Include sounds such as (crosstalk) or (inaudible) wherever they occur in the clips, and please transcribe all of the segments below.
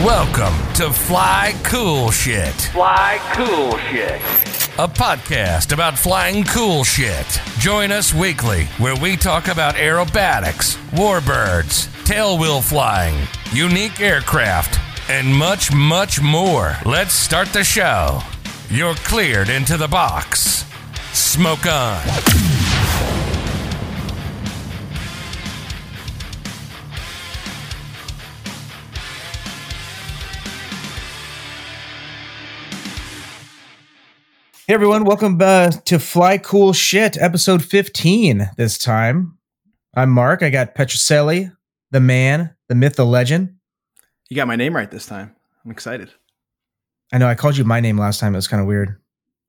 Welcome to Fly Cool Shit, Fly cool shit. a podcast about flying cool shit. Join us weekly where we talk about aerobatics, warbirds, tailwheel flying, unique aircraft, and much, much more. Let's start the show. You're cleared into the box. Smoke on. Hey everyone, welcome uh, to Fly Cool Shit, episode 15 this time. I'm Mark. I got Petroselli, the man, the myth, the legend. You got my name right this time. I'm excited. I know I called you my name last time. It was kind of weird.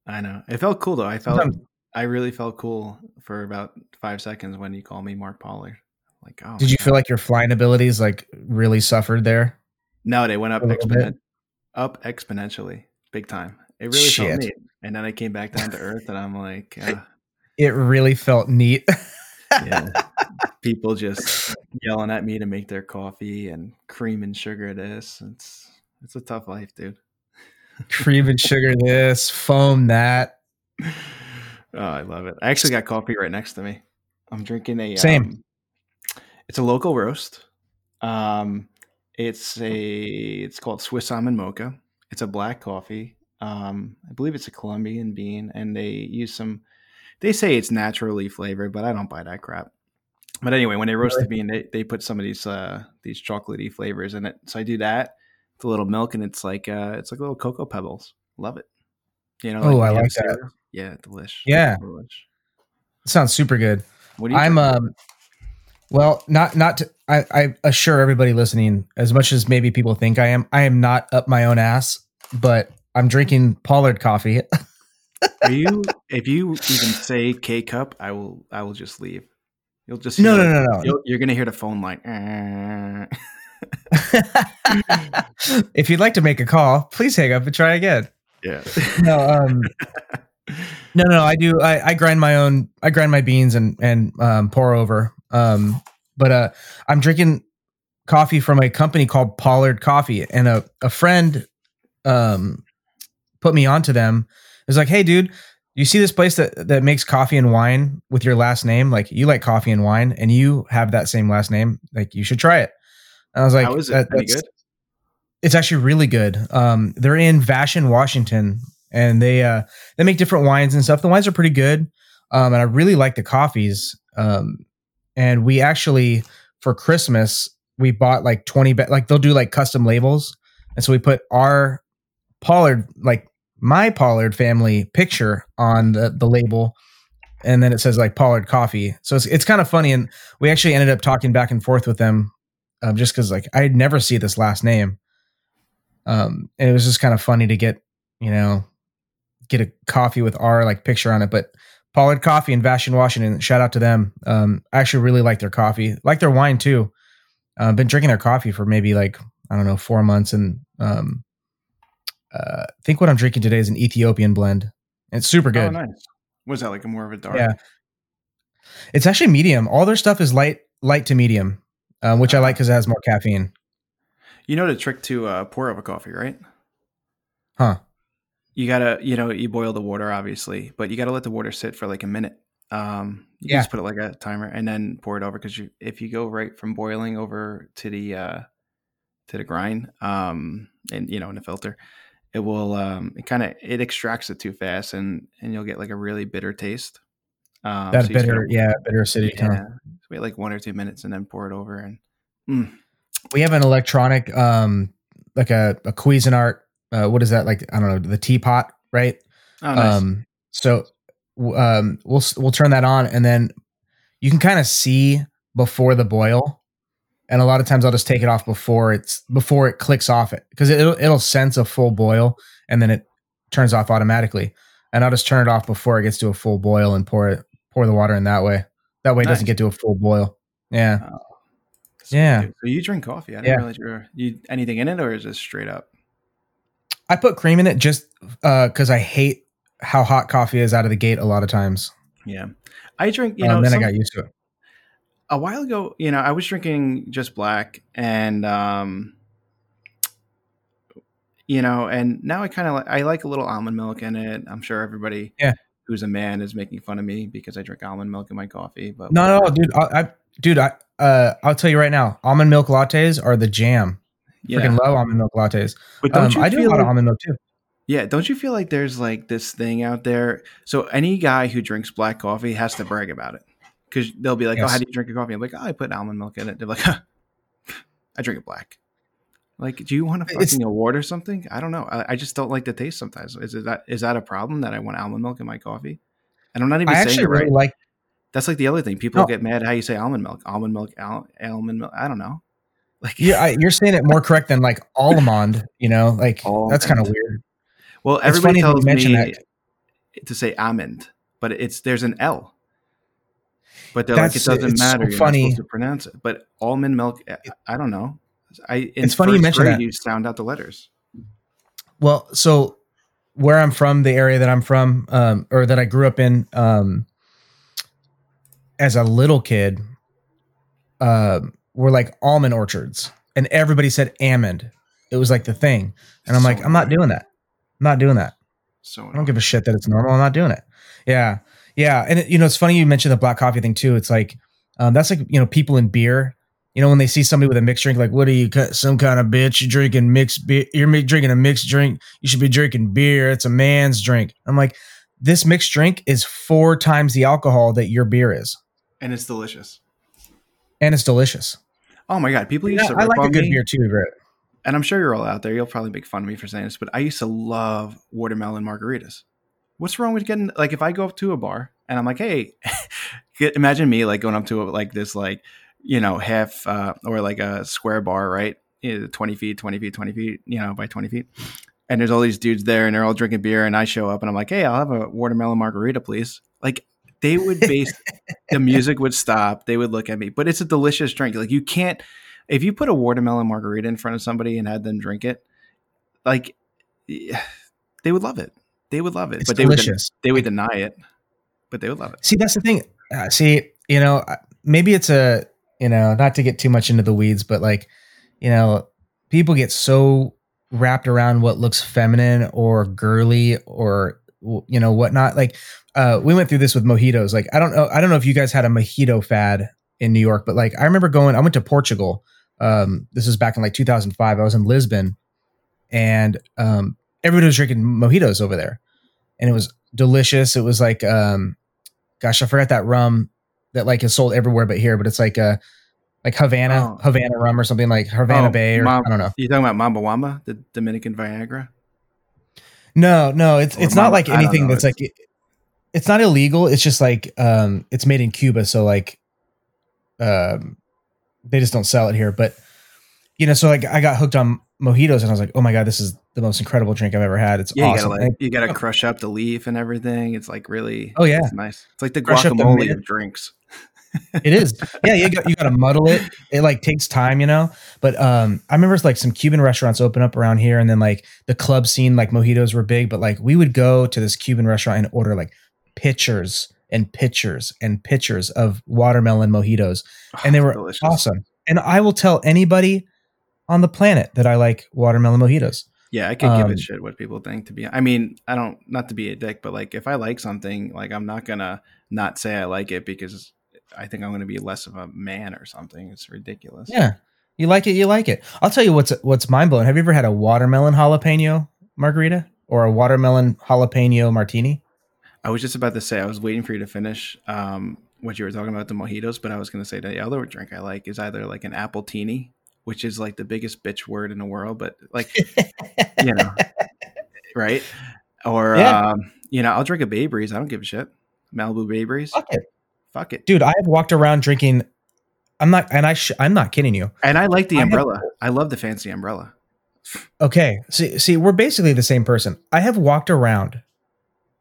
I know. It felt cool though. I felt Sometimes- I really felt cool for about five seconds when you called me Mark Pollard. Like, oh, Did you feel like your flying abilities like really suffered there? no? They went up a exponent, up exponentially, big time. It really Shit. felt neat. And then I came back down to earth, and I'm like, (laughs) uh, It really felt neat. yeah. (laughs) People just yelling at me to make their coffee and cream and sugar this. It's it's a tough life, dude. Cream and sugar this, foam that. (laughs) Oh, I love it. I actually got coffee right next to me. I'm drinking a Same. um, it's a local roast. Um, it's a it's called Swiss almond mocha. It's a black coffee. Um, I believe it's a Colombian bean, and they use some. They say it's naturally flavored, but I don't buy that crap. But anyway, when they roast the bean, they, they put some of these uh, these chocolatey flavors in it. So I do that with a little milk, and it's like uh, it's like little cocoa pebbles. Love it. You know. Oh, when I like that. cereal. Yeah, delish. Yeah. Delish. sounds super good. What do you I'm um well, not not to I, I assure everybody listening, as much as maybe people think I am, I am not up my own ass, but I'm drinking Pollard coffee. (laughs) Are you? If you even say K cup, I will. I will just leave. You'll just No, hear, no, no, no. You'll, you're gonna hear the phone like. "Eh." (laughs) if you'd like to make a call, please hang up and try again. yeah. No, um, no, no, I do. I, I grind my own. I grind my beans and and um, pour over. Um, but uh, I'm drinking coffee from a company called Pollard Coffee, and a a friend um put me onto them. It was like, hey, dude. You see this place that, that makes coffee and wine with your last name? Like you like coffee and wine, and you have that same last name. Like you should try it. And I was like, How is it? "That- that's- good. it's actually really good. Um, they're in Vashon, Washington, and they uh they make different wines and stuff. The wines are pretty good, um, and I really like the coffees. Um, and we actually for Christmas we bought like twenty ba- like they'll do like custom labels, and so we put our Pollard like my Pollard family picture on the the label. And then it says like Pollard Coffee, so it's it's kind of funny. And we actually ended up talking back and forth with them, um, just because like I'd never see this last name, um and it was just kind of funny to get you know get a coffee with our like picture on it but pollard coffee in vashon washington shout out to them um i actually really like their coffee like their wine too uh, been drinking their coffee for maybe like i don't know four months and um uh i think what i'm drinking today is an ethiopian blend it's super good Oh, nice. Was that like a more of a dark? Yeah. it's actually medium all their stuff is light light to medium um, which i like because it has more caffeine You know the trick to uh, pour over coffee, right? Huh. You gotta, you know, you boil the water, obviously, but you gotta let the water sit for like a minute. Um, you Yeah. just put it like a timer and then pour it over because you, if you go right from boiling over to the uh, to the grind, um, and you know, in the filter, it will, um, it kind of it extracts it too fast, and and you'll get like a really bitter taste. Um, that so bitter gotta- yeah bitter acidity yeah. Wait like one or two minutes and then pour it over and. Mm, we have an electronic um like a, a cuisinart uh what is that like i don't know the teapot right oh, nice. um so um we'll we'll turn that on and then you can kind of see before the boil and a lot of times i'll just take it off before it's before it clicks off it because it'll it'll sense a full boil and then it turns off automatically and i'll just turn it off before it gets to a full boil and pour it pour the water in that way that way it doesn't get to a full boil yeah Sweet, yeah. So you drink coffee? I didn't Yeah. realize you were you anything in it, or is it straight up? I put cream in it just because I hate how hot coffee is out of the gate a lot of times. Yeah, I drink. You Um, know, then some- I got used to it. A while ago, you know, I was drinking just black, and um, you know, and now I kind of like I like a little almond milk in it. I'm sure everybody Yeah. who's a man is making fun of me because I drink almond milk in my coffee. But No, no, dude. I, I dude, I uh, I'll tell you right now, almond milk lattes are the jam. yeah. Freaking love almond milk lattes. But don't Um, I do a lot like, of almond milk too. yeah, don't you feel like there's like this thing out there? So any guy who drinks black coffee has to brag about it because they'll be like, "Oh, how do you drink your coffee?" I'm like, "Oh, I put almond milk in it." They're like, huh, "I drink it black." Like, do you want a It's- fucking award or something? I don't know. I, I just don't like the taste sometimes. Is it that is that a problem that I want almond milk in my coffee? And I'm not even I saying actually it right. really like. That's like the other thing. People No. get mad how you say almond milk, almond milk, al- almond milk. I don't know. (laughs) Like, Yeah, I, you're saying it more correct than like almond. You know, like that's kind of weird. well, everybody funny that you tells me that. to say almond, but it's there's an L. But they're like, it doesn't it's so matter. You're funny. not supposed to pronounce it. But almond milk, I- don't know. I It's funny you first mention grade, that. You sound out the letters. Well, so where I'm from, the area that I'm from, um, or that I grew up in, um, as a little kid, um, were like almond orchards, and everybody said almond. It was like the thing, and I'm So like, I'm not doing that. I'm not doing that. So I don't give a shit that it's normal. I'm not doing it. Yeah, yeah, and it, you know, it's funny you mentioned the black coffee thing too. It's like um, that's like you know people in beer. You know, when they see somebody with a mixed drink, like, what are you, some kind of bitch? You drinking mixed beer? You're drinking a mixed drink. You should be drinking beer. It's a man's drink. I'm like, this mixed drink is four times the alcohol that your beer is, and it's delicious. and it's delicious. Oh my god, people used Yeah, to I like a good me, beer too, Brett. and I'm sure you're all out there. You'll probably make fun of me for saying this, but I used to love watermelon margaritas. What's wrong with getting like if I go up to a bar and I'm like, hey, (laughs) imagine me like going up to a, like this like you know half uh, or like a square bar, right? Twenty feet, twenty feet, twenty feet, you know, by twenty feet. And there's all these dudes there, and they're all drinking beer, and I show up, and I'm like, "Hey, I'll have a watermelon margarita, please." Like they would base (laughs) the music would stop. They would look at me, but it's a delicious drink. Like you can't if you put a watermelon margarita in front of somebody and had them drink it, like (sighs) they would love it. They would love it, It's but they would delicious. they would deny it, but they would love it. See, that's the thing. Uh, see, you know, uh, maybe it's a, you know, not to get too much into the weeds, but like, you know, people get so wrapped around what looks feminine or girly or you know whatnot. Like, uh, we went through this with mojitos. Like, I don't know, I don't know if you guys had a mojito fad in New York, but like, I remember going. I went to Portugal. Um, this was back in like 2005. I was in Lisbon, and um, everybody was drinking mojitos over there, and it was delicious. It was like um, gosh, I forgot that rum that like is sold everywhere but here, but it's like uh like Havana, Oh. Havana rum or something like Havana Oh, Bay or I don't know. You talking about Mamajuana, the Dominican Viagra? No, no, it's Or it's not like anything that's like it's not illegal. It's just like um it's made in Cuba, so like um they just don't sell it here. But you know, so like I got hooked on mojitos and I was like, oh my god, this is the most incredible drink I've ever had. It's Yeah, awesome. you gotta like, you gotta crush up the leaf and everything. It's like really Oh, yeah. it's nice. It's like the Crush up the guacamole of drinks. it is yeah you got you got to muddle it it like takes time you know but um i remember like some cuban restaurants open up around here and then like the club scene like mojitos were big but like we would go to this cuban restaurant and order like pitchers and pitchers and pitchers of watermelon mojitos and they Oh, were awesome and i will tell anybody on the planet that i like watermelon mojitos Yeah, I could give Um, a shit what people think. To be, I mean, I don't not to be a dick, but like if I like something, like I'm not gonna not say I like it because I think I'm gonna be less of a man or something. It's ridiculous. yeah you like it you like it i'll tell you what's what's mind-blowing have you ever had a watermelon jalapeno margarita or a watermelon jalapeno martini I was just about to say I was waiting for you to finish um, what you were talking about the mojitos, but I was gonna say the other drink I like is either like an appletini, which is like the biggest bitch word in the world, but like (laughs) you know, right? Or Yeah. um, you know, I'll drink a Bay Breeze. I don't give a shit. Malibu Bay Breeze. Fuck it. Fuck it. dude. I have walked around drinking. I'm not, and I sh- I'm not kidding you. And I like the I have- umbrella. I love the fancy umbrella. Okay, see, see, we're basically the same person. I have walked around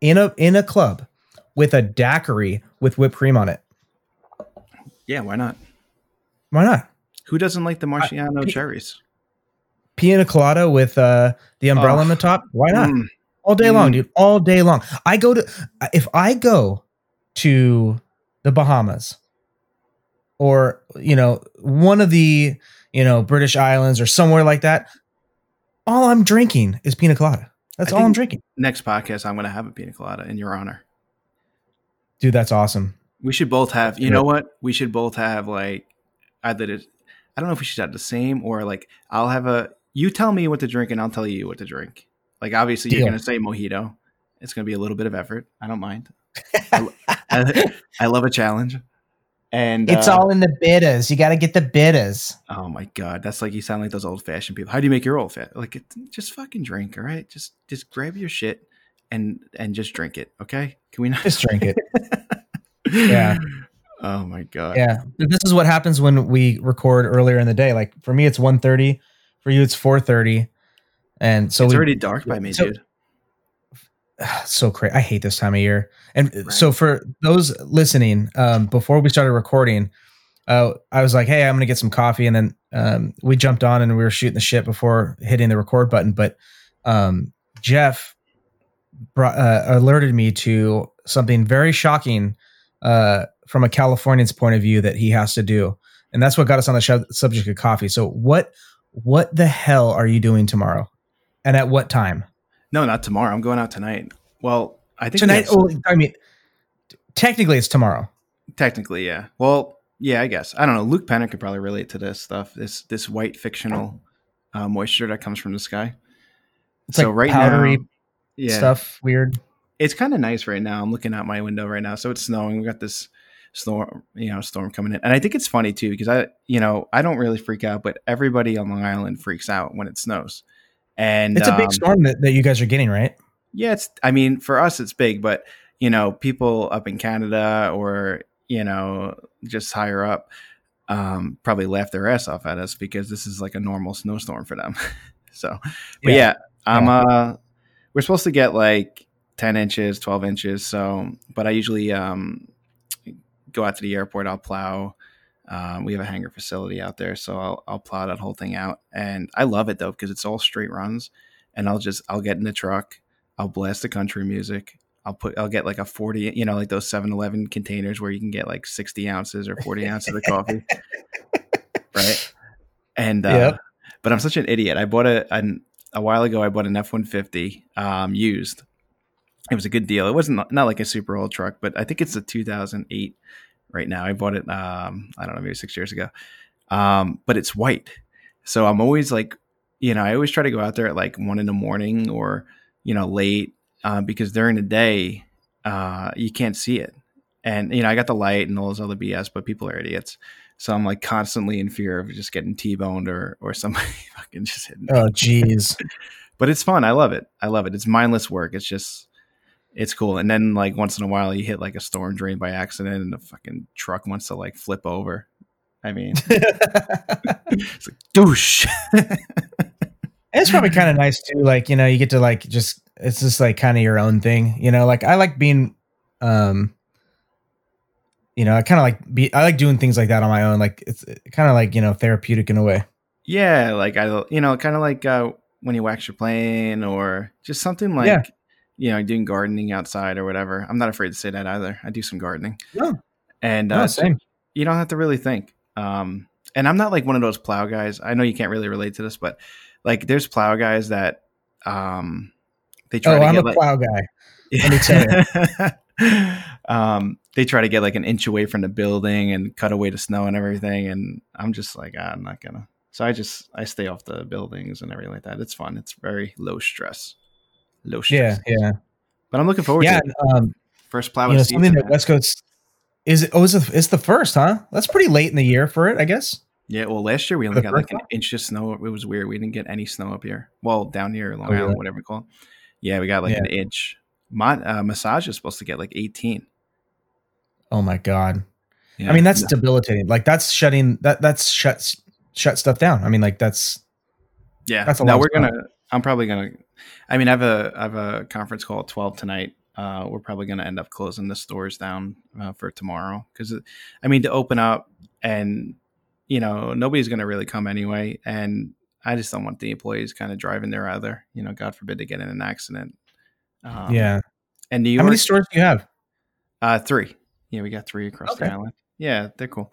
in a in a club with a daiquiri with whipped cream on it. Yeah, why not? Why not? Who doesn't like the maraschino cherries? Pina colada with uh, the umbrella Oh. on the top. Why not? Mm, All day long, Mm. dude. All day long. I go to if I go to the Bahamas or you know one of the you know British islands or somewhere like that. all I'm drinking is pina colada. That's I all I'm drinking. Next podcast, I'm going to have a pina colada in your honor. Dude, that's awesome. We should both have. You Yeah. know what? We should both have like either. I don't know if we should have the same or like I'll have a. You tell me what to drink and I'll tell you what to drink. Like obviously you're going to say mojito. It's going to be a little bit of effort. I don't mind. (laughs) I, I love a challenge. And It's uh, all in the bitters. You got to get the bitters. Oh my god, that's like you sound like those old fashioned people. How do you make your old fat? Like, it, just fucking drink, all right? Just just grab your shit and and just drink it, okay? Can we not Just drink it. (laughs) Yeah. Oh my god. Yeah. This is what happens when we record earlier in the day. Like for me, it's 1.30. For you, it's 4.30. And so it's we, already dark by me, so- dude. (sighs) so crazy. I hate this time of year. And Right. so for those listening, um, before we started recording, uh, I was like, "Hey, I'm gonna get some coffee," and then um, we jumped on and we were shooting the shit before hitting the record button. But um, Jeff brought, uh, alerted me to something very shocking uh, from a Californian's point of view that he has to do, and that's what got us on the sh- subject of coffee. So what what the hell are you doing tomorrow, and at what time? No, not tomorrow. I'm going out tonight. Well, I think tonight oh, i mean technically it's tomorrow technically, yeah. Well, yeah, I guess. I don't know. Luke Penner could probably relate to this stuff. This this white fictional uh, moisture that comes from the sky. it's like powdery yeah, stuff weird it's kind of nice right now. I'm looking out my window right now, so it's snowing. We got this storm, you know, storm coming in, and I think it's funny too because I, you know, I don't really freak out, but everybody on Long Island freaks out when it snows. And it's a big um, storm that, that you guys are getting right Yeah, it's. I mean, for us, it's big, but you know, people up in Canada or you know, just higher up, um, probably laugh their ass off at us because this is like a normal snowstorm for them. (laughs) so, but Yeah. yeah, I'm. Uh, we're supposed to get like 10 inches, 12 inches. So, but I usually um, go out to the airport. I'll plow. Um, we have a hangar facility out there, so I'll I'll plow that whole thing out, and I love it though because it's all straight runs, and I'll just I'll get in the truck, I'll blast the country music. I'll put I'll get like a 40, you know, like those 7-Eleven containers where you can get like 60 ounces or 40 (laughs) ounces of coffee. Right. And uh Yep. but I'm such an idiot. I bought a an, a while ago I bought an F150 um used. It was a good deal. It wasn't not like a super old truck, but I think it's a 2008 right now. I bought it um I don't know, maybe 6 years ago. Um but it's white. So I'm always like, you know, I always try to go out there at like 1 in the morning or you know, late uh, because during the day uh, you can't see it. And you know, I got the light and all those other BS, but people are idiots. So I'm like constantly in fear of just getting T-boned or or somebody (laughs) fucking just hitting. me. oh jeez (laughs) But it's fun. I love it. I love it. It's mindless work. It's just it's cool. And then like once in a while you hit like a storm drain by accident and the fucking truck wants to like flip over. I mean, (laughs) (laughs) it's like douche. (laughs) it's probably kind of nice too like you know you get to like just it's just like kind of your own thing you know like i like being um you know i kind of like be i like doing things like that on my own like it's kind of like you know therapeutic in a way Yeah, like I, you know, kind of like uh, when you wax your plane or just something like, Yeah. You know, doing gardening outside or whatever. I'm not afraid to say that either. I do some gardening, No. and No, uh, same. you don't have to really think. Um, and I'm not like one of those plow guys. I know you can't really relate to this, but like there's plow guys that um, they try oh to i'm get a like, plow guy Let me tell (laughs) um, they try to get like an inch away from the building and cut away the snow and everything. And I'm just like, ah, I'm not gonna. So I just I stay off the buildings and everything like that. It's fun. It's very low stress, low yeah stress. yeah But I'm looking forward yeah to it. um First plow you know something that west coast is it oh is it, it's the first huh that's pretty late in the year for it i guess Yeah, well, last year we only the got like an inch of snow. It was weird. We didn't get any snow up here. Well, down here, Long Oh? Island, whatever you call it. Yeah, we got like Yeah. an inch. My uh, massage is supposed to get like 18. oh my god Yeah. I mean, that's debilitating. Like that's shutting that that's shut shut stuff down. I mean, like that's Yeah, That's a no, lot we're gonna. I'm probably gonna. I mean, I have a I have a conference call at 12 tonight. Uh, we're probably gonna end up closing the stores down uh, for tomorrow because, I mean, to open up and you know nobody's gonna really come anyway, and I just don't want the employees kind of driving there either. You know, God forbid they get in an accident. Um, yeah. and New York, How many stores do you have? uh, three. Yeah, we got three across Okay. the island. Yeah, they're cool.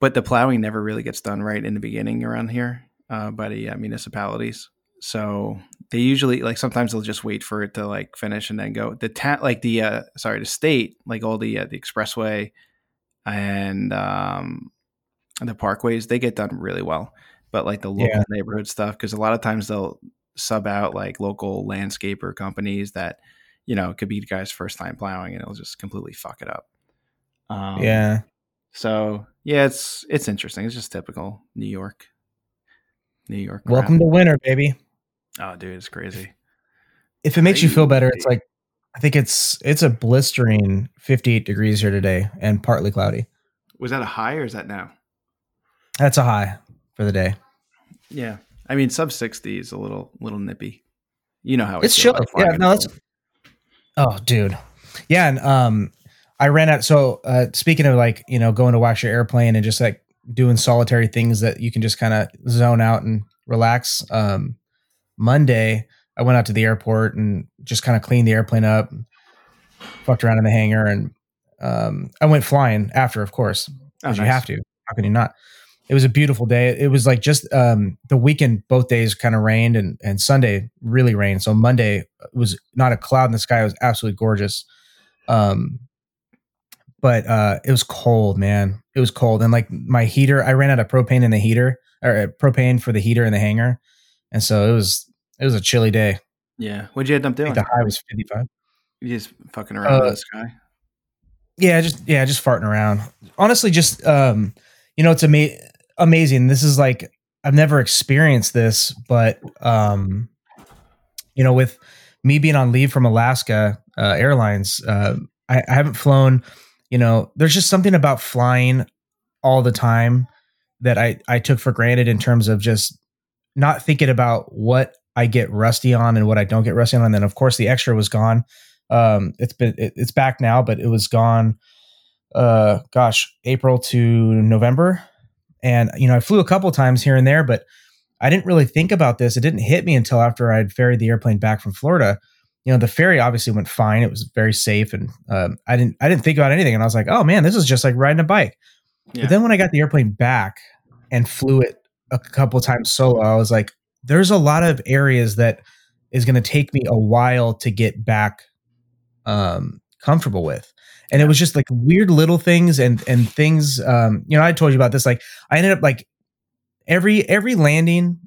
But the plowing never really gets done right in the beginning around here uh, by the uh, municipalities. So they usually like sometimes they'll just wait for it to like finish and then go. The ta- like the uh sorry the state like all the uh, the expressway and um the parkways they get done really well. But like the local Yeah. neighborhood stuff because a lot of times they'll sub out like local landscaper companies that you know could be the guy's first time plowing and it'll just completely fuck it up. Um, yeah. So yeah, it's it's interesting. It's just typical New York. New York. crap. Welcome to winter, baby. Oh, dude, it's crazy. If it makes you feel better, it's like I think it's it's a blistering 58 degrees here today and partly cloudy. Was that a high or is that now? That's a high for the day. Yeah, I mean sub sixty is a little little nippy. You know how It's feel chill. about Yeah, no, that's Oh, dude. Yeah, and um I ran out so uh speaking of like, you know, going to watch your airplane and just like doing solitary things that you can just kind of zone out and relax. Um Monday, I went out to the airport and just kind of cleaned the airplane up, fucked around in the hangar and um I went flying after, of course, Oh, because you have to. How can you not? It was a beautiful day. It was like just um, the weekend. Both days kind of rained, and and Sunday really rained. So Monday was not a cloud in the sky. It was absolutely gorgeous. Um, but uh, it was cold, man. It was cold, and like my heater, I ran out of propane in the heater or uh, propane for the heater in the hangar, and so it was it was a chilly day. Yeah, what'd you end up doing? the high was fifty five. You just fucking around Uh, the sky. yeah just yeah just farting around honestly just um you know it's ama- amazing this is like i've never experienced this but um you know with me being on leave from alaska uh, airlines uh, I, I haven't flown you know there's just something about flying all the time that i i took for granted in terms of just not thinking about what i get rusty on and what i don't get rusty on. And then of course the extra was gone. Um it's been it, it's back now but it was gone uh gosh april to november. And you know i flew a couple times here and there but i didn't really think about this. It didn't hit me until after i'd ferried the airplane back from florida. You know the ferry obviously went fine. It was very safe and um, i didn't i didn't think about anything. And i was like oh man this is just like riding a bike. Yeah. but then when i got the airplane back and flew it a couple times solo i was like there's a lot of areas that is going to take me a while to get back um comfortable with. And it was just like weird little things and and things um you know i told you about this like i ended up like every every landing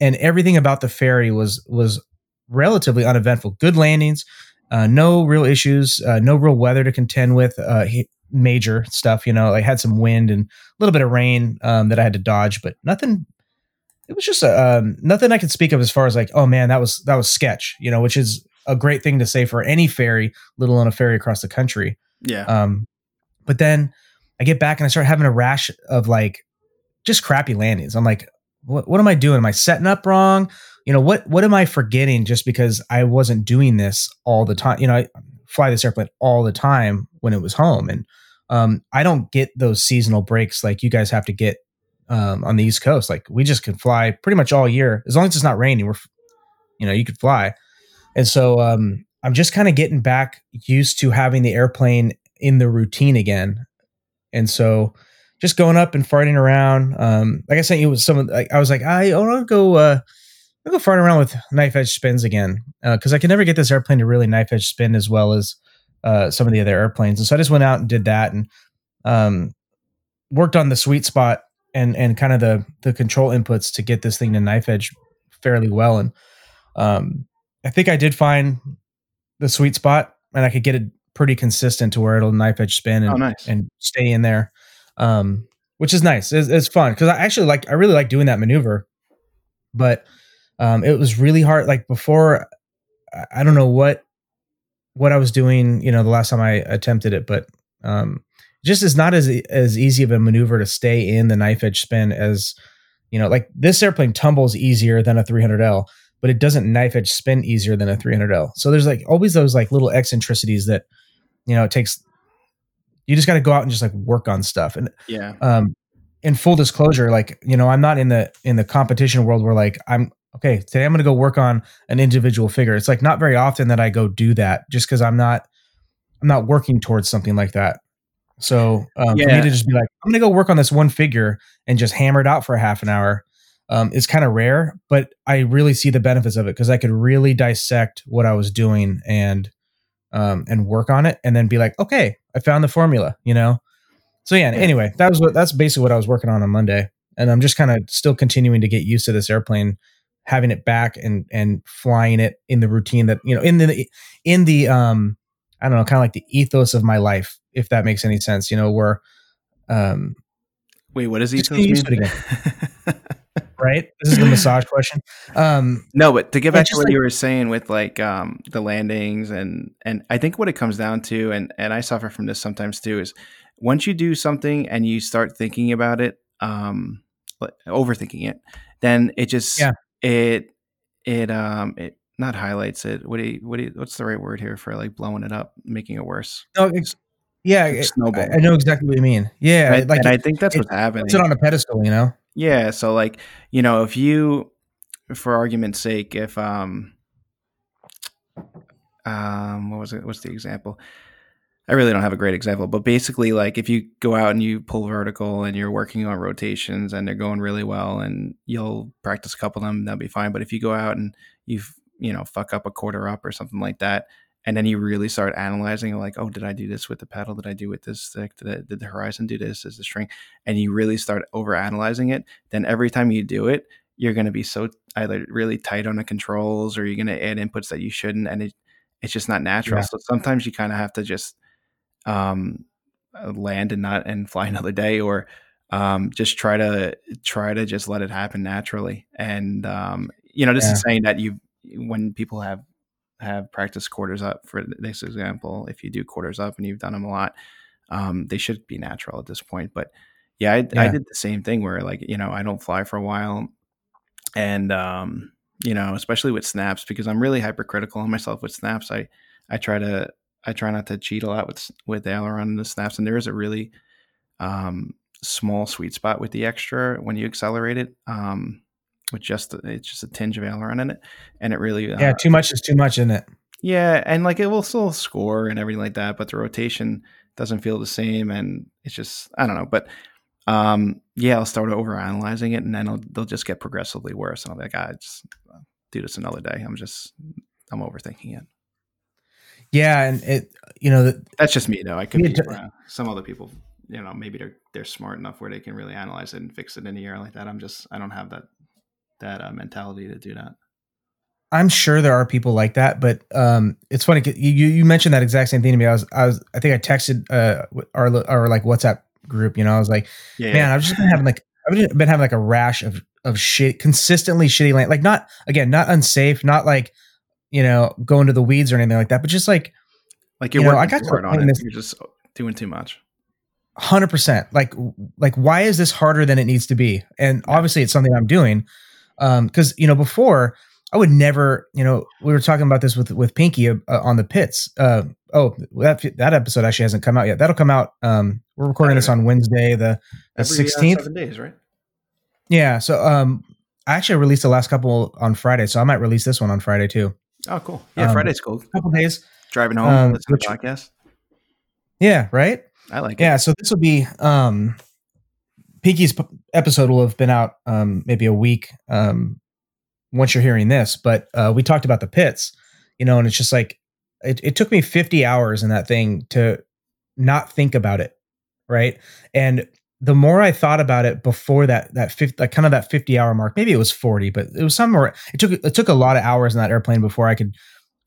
and everything about the ferry was was relatively uneventful. Good landings uh no real issues uh no real weather to contend with uh he- major stuff you know i had some wind and a little bit of rain um that i had to dodge but nothing it was just uh, um, nothing I could speak of as far as like, oh man, that was that was sketch, you know, which is a great thing to say for any ferry, let alone a ferry across the country. yeah. Um, but then I get back and I start having a rash of like just crappy landings. I'm like, what what am I doing? Am I setting up wrong? You know, what what am I forgetting just because I wasn't doing this all the time? You know, I fly this airplane all the time when it was home. And um, I don't get those seasonal breaks like you guys have to get um, on the East Coast. Like we just can fly pretty much all year as long as it's not raining. We're, you know, you could fly. And so um, I'm just kind of getting back used to having the airplane in the routine again. And so just going up and farting around. Um, like I sent you with some like I was like, I want to go uh I'll go farting around with knife edge spins again. because I can never get this airplane to really knife edge spin as well as uh some of the other airplanes. And so I just went out and did that and um worked on the sweet spot and and kind of the the control inputs to get this thing to knife edge fairly well. And um I think I did find the sweet spot and I could get it pretty consistent to where it'll knife edge spin and Oh, nice. and stay in there, um, which is nice. It's, it's fun because I actually like I really like doing that maneuver, but um, it was really hard. Like before, I- don't know what what I was doing. You know, the last time I attempted it, but um, just is not as as easy of a maneuver to stay in the knife edge spin as you know. Like this airplane tumbles easier than a 300L, but it doesn't knife edge spin easier than a 300L. So there's like always those like little eccentricities that you know it takes. You just got to go out and just like work on stuff. And Yeah. um in full disclosure like you know i'm not in the in the competition world where like i'm okay today i'm going to go work on an individual figure it's like not very often that i go do that just because i'm not i'm not working towards something like that so um, for me to just be like i'm going to go work on this one figure and just hammer it out for a half an hour um, is kind of rare, but I really see the benefits of it because I could really dissect what I was doing and um, and work on it, and then be like, okay, I found the formula, you know. So yeah. Anyway, that was what that's basically what I was working on on Monday, and I'm just kind of still continuing to get used to this airplane, having it back and and flying it in the routine that you know in the in the um I don't know, kind of like the ethos of my life, if that makes any sense. You know, where um Wait, what does ethos get used to mean? (laughs) right? This is the massage question. Um, no, but to get back to what like- you were saying with like um, the landings and and I think what it comes down to, and and I suffer from this sometimes too, is once you do something and you start thinking about it, um, overthinking it, then it just Yeah. It it um it not highlights it. What do you, what do you, what's the right word here for like blowing it up, making it worse? no, it's, yeah, Like I, snowball. I know exactly what you mean. Yeah, Right? like and it, I think that's it what's happening. puts it on a pedestal, you know. Yeah, so like, you know, if you for argument's sake, if um um what was it what's the example? I really don't have a great example, but basically like if you go out and you pull vertical and you're working on rotations and they're going really well and you'll practice a couple of them, that'll be fine. But if you go out and you've you know, fuck up a quarter up or something like that, and then you really start analyzing like, oh, did I do this with the pedal? Did I do with this stick? Did, I, did the horizon do this? Is the string? And you really start over analyzing it, then every time you do it, you're going to be so either really tight on the controls or you're going to add inputs that you shouldn't, and it it's just not natural. Yeah. So sometimes you kind of have to just um, land and not and fly (laughs) another day, or um, just try to try to just let it happen naturally. And um, you know, this is saying that you when people have have practice quarters up for this example, if you do quarters up and you've done them a lot, um, they should be natural at this point. But yeah, I, I did the same thing where like you know I don't fly for a while, and um, you know especially with snaps because I'm really hypercritical on myself with snaps. I I try to I try not to cheat a lot with with the aileron and the snaps, and there is a really um, small sweet spot with the extra when you accelerate it. Um, with just it's just a tinge of aileron in it, and it really uh, Yeah, too much is too much, isn't it? yeah, and like it will still score and everything like that, but the rotation doesn't feel the same, and it's just I don't know. But um, yeah, I'll start over analyzing it, and then it'll, they'll just get progressively worse. And I'll be like, I just uh, do this another day. I'm just I'm overthinking it. Yeah, and it, you know, the, That's just me, though. I could be uh, some other people. You know, maybe they're they're smart enough where they can really analyze it and fix it in a year like that. I'm just I don't have that that uh, mentality to do that. I'm sure there are people like that, but um, it's funny. You you mentioned that exact same thing to me. I was I was I think I texted uh our our like WhatsApp group. You know, I was like, Yeah, man, I've just been having like I've been been having like a rash of of shit, consistently shitty land. Like not again, not unsafe, not like you know going to the weeds or anything like that, but just like like you're you know, I got hard on it. this- You're just doing too much. hundred percent. Like like why is this harder than it needs to be? And obviously, it's something I'm doing. Um, because you know before I would never, you know, we were talking about this with with Pinky uh, on the Pitts. Uh, oh, that that episode actually hasn't come out yet. That'll come out. Um, we're recording this on Wednesday, the uh, sixteenth. seven days, right? Yeah. So um, I actually released the last couple on Friday, so I might release this one on Friday too. Oh, cool. Yeah, Um, Friday's cool. couple days. Driving home, um, listen which- to the podcast. Yeah. Right. I like it. Yeah. So this will be um, Pinky's p- episode will have been out um maybe a week um once you're hearing this, but uh, we talked about the Pitts, you know, and it's just like it, it took me 50 hours in that thing to not think about it, right? And the more I thought about it before that that 50, like kind of that 50 hour mark, maybe it was 40, but it was somewhere. It took it took a lot of hours in that airplane before I could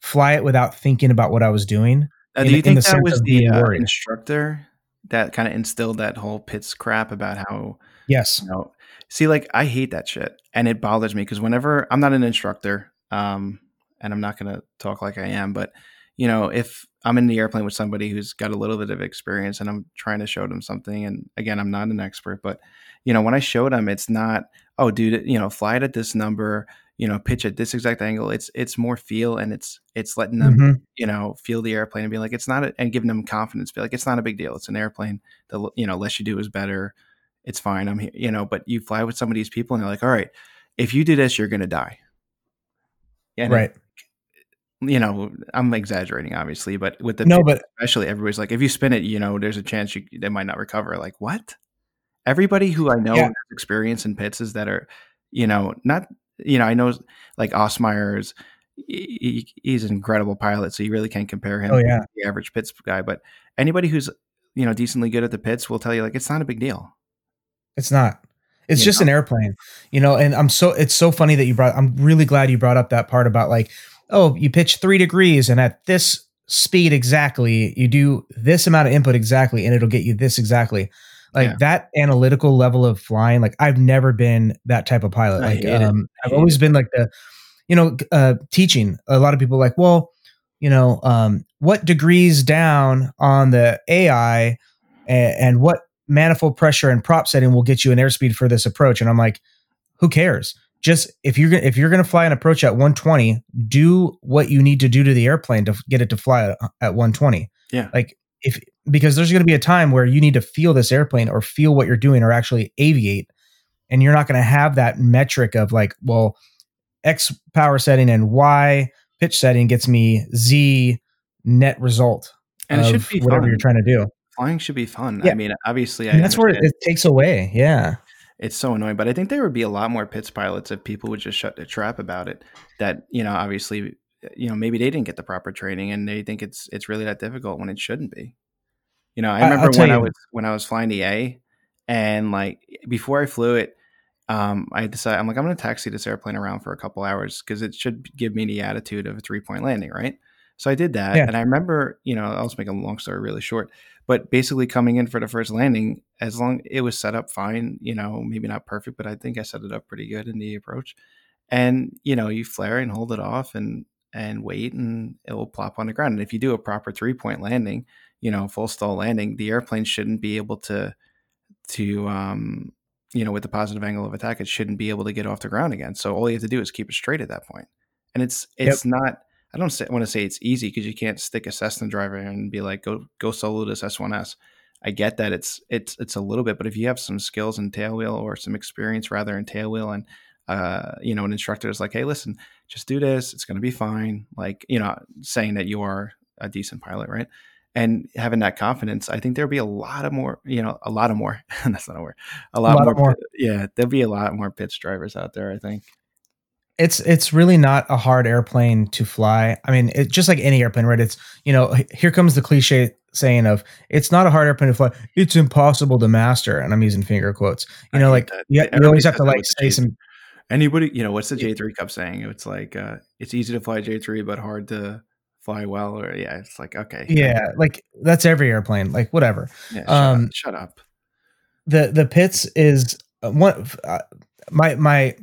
fly it without thinking about what I was doing. Uh, in- do you think the that was the uh, instructor that kind of instilled that whole Pitts crap about how Yes. you know? See, like I hate that shit, and it bothers me because whenever I'm not an instructor, um, and I'm not gonna talk like I am, but you know, if I'm in the airplane with somebody who's got a little bit of experience and I'm trying to show them something, and again, I'm not an expert, but you know, when I show them, it's not, oh, dude, you know, fly it at this number, you know, pitch at this exact angle. It's it's more feel, and it's it's letting them Mhm. you know, feel the airplane and be like, it's not, a, and giving them confidence, be like, it's not a big deal. It's an airplane. The, you know, less you do is better. It's fine. I'm here, you know, but you fly with some of these people and they're like, all right, if you do this, you're going to die. And it- right. You know, I'm exaggerating, obviously, but with the No, but especially everybody's like, if you spin it, you know, there's a chance you they might not recover. Like what? Everybody who I know Yeah. has experience in Pitts is that are, you know, not you know, I know like Osmeyer's he, he's an incredible pilot, so you really can't compare him Oh, yeah. to the average Pitts guy. But anybody who's you know decently good at the Pitts will tell you like it's not a big deal. It's not. It's You just know? an airplane, you know. And I'm so it's so funny that you brought. I'm really glad you brought up that part about like, oh, you pitch three degrees, and at this speed exactly, you do this amount of input exactly, and it'll get you this exactly. Like Yeah. that analytical level of flying. Like I've never been that type of pilot. I Like um, I've always it. been like the, you know, uh, teaching. A lot of people like, well, you know, um, what degrees down on the AI and, and what manifold pressure and prop setting will get you an airspeed for this approach and i'm like who cares just if you're gonna if you're gonna fly an approach at 120 do what you need to do to the airplane to get it to fly at, at 120 Yeah. like if because there's gonna be a time where you need to feel this airplane or feel what you're doing or actually aviate and you're not gonna have that metric of like well x power setting and y pitch setting gets me z net result And it should be whatever fun. you're trying to do Flying should be fun. Yeah. I mean, obviously, I and that's where it takes away. Yeah. It's so annoying, but I think there would be a lot more Pitts pilots if people would just shut the trap about it. That you know, obviously, you know, maybe they didn't get the proper training and they think it's it's really that difficult when it shouldn't be. You know, I remember when I was when I was flying the A, and like before I flew it, um, I decided I'm like I'm going to taxi this airplane around for a couple hours because it should give me the attitude of a three point landing, right? So I did that, Yeah. and I remember, you know, I'll just make a long story really short. But basically, coming in for the first landing, as long it was set up fine, you know, maybe not perfect, but I think I set it up pretty good in the approach. And you know, you flare and hold it off, and and wait, and it will plop on the ground. And if you do a proper three point landing, you know, full stall landing, the airplane shouldn't be able to to um you know with the positive angle of attack, it shouldn't be able to get off the ground again. So all you have to do is keep it straight at that point. And it's it's not. I don't say, want to say it's easy because you can't stick a Cessna driver and be like, go go solo this S1S. I get that it's it's it's a little bit, but if you have some skills in tailwheel or some experience rather in tailwheel, and uh, you know, an instructor is like, hey, listen, just do this, it's going to be fine. Like you know, saying that you are a decent pilot, right? And having that confidence, I think there'll be a lot of more, you know, a lot of more. (laughs) that's not a word. A lot, lot more, more. Yeah, there'll be a lot more Pitts drivers out there. I think. It's it's really not a hard airplane to fly. I mean, it, just like any airplane, right? It's you know, here comes the cliche saying of it's not a hard airplane to fly. It's impossible to master, and I'm using finger quotes. You know, like that. you, you always have to like say some. Anybody, you know, what's the J three Cub saying? It's like uh, it's easy to fly J three, but hard to fly well. Or yeah, it's like okay, Yeah, like that's every airplane. Like whatever. yeah. Shut, Um, up, shut up. the the Pitts is uh, one uh, my my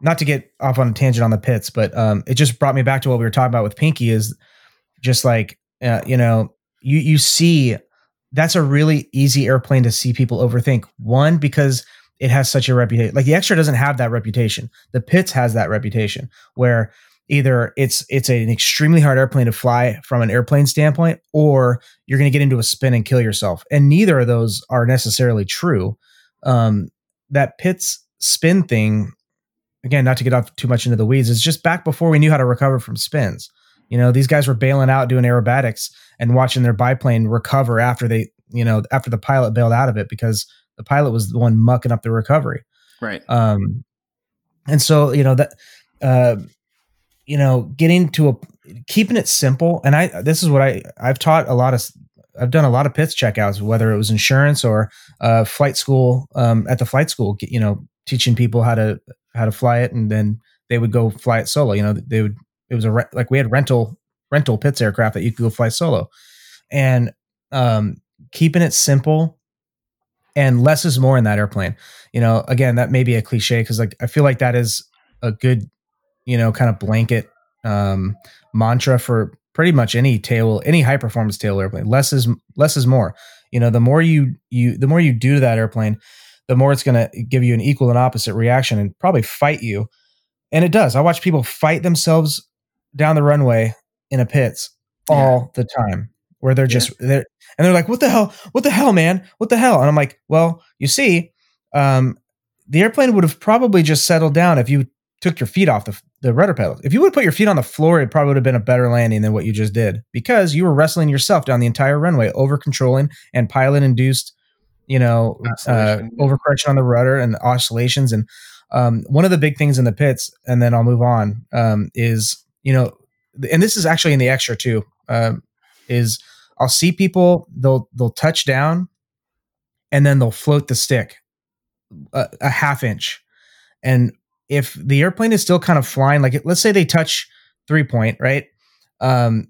not to get off on a tangent on the Pitts but um it just brought me back to what we were talking about with pinky is just like uh, you know you you see that's a really easy airplane to see people overthink. One because it has such a reputation like the extra doesn't have that reputation. The Pitts has that reputation where either it's it's an extremely hard airplane to fly from an airplane standpoint or you're going to get into a spin and kill yourself. And neither of those are necessarily true. Um that Pitts spin thing again not to get off too much into the weeds is just back before we knew how to recover from spins you know these guys were bailing out doing aerobatics and watching their biplane recover after they you know after the pilot bailed out of it because the pilot was the one mucking up the recovery Right. um and so you know that uh you know getting to a keeping it simple and i this is what i i've taught a lot of i've done a lot of Pitts checkouts whether it was insurance or uh flight school um at the flight school you know teaching people how to how to fly it and then they would go fly it solo you know they would it was a re- like we had rental rental Pitts aircraft that you could go fly solo. And um keeping it simple and less is more in that airplane. You know again that may be a cliche because like i feel like that is a good you know kind of blanket um mantra for pretty much any tail any high performance tail airplane. Less is less is more. You know the more you you the more you do to that airplane the more it's going to give you an equal and opposite reaction and probably fight you. And it does. I watch people fight themselves down the runway in a Pitts all the time where they're just they're and they're like what the hell? What the hell man? What the hell? And i'm like well you see um the airplane would have probably just settled down if you took your feet off the, the rudder pedals. If you would have put your feet on the floor it probably would have been a better landing than what you just did because you were wrestling yourself down the entire runway over controlling and pilot induced you know uh, overcorrection on the rudder and oscillations and Um, one of the big things in the Pitts, and then I'll move on, um, is you know, and this is actually in the extra too. Um, is I'll see people they'll they'll touch down, and then they'll float the stick a, a half inch, and if the airplane is still kind of flying, like let's say they touch three point, right? Um,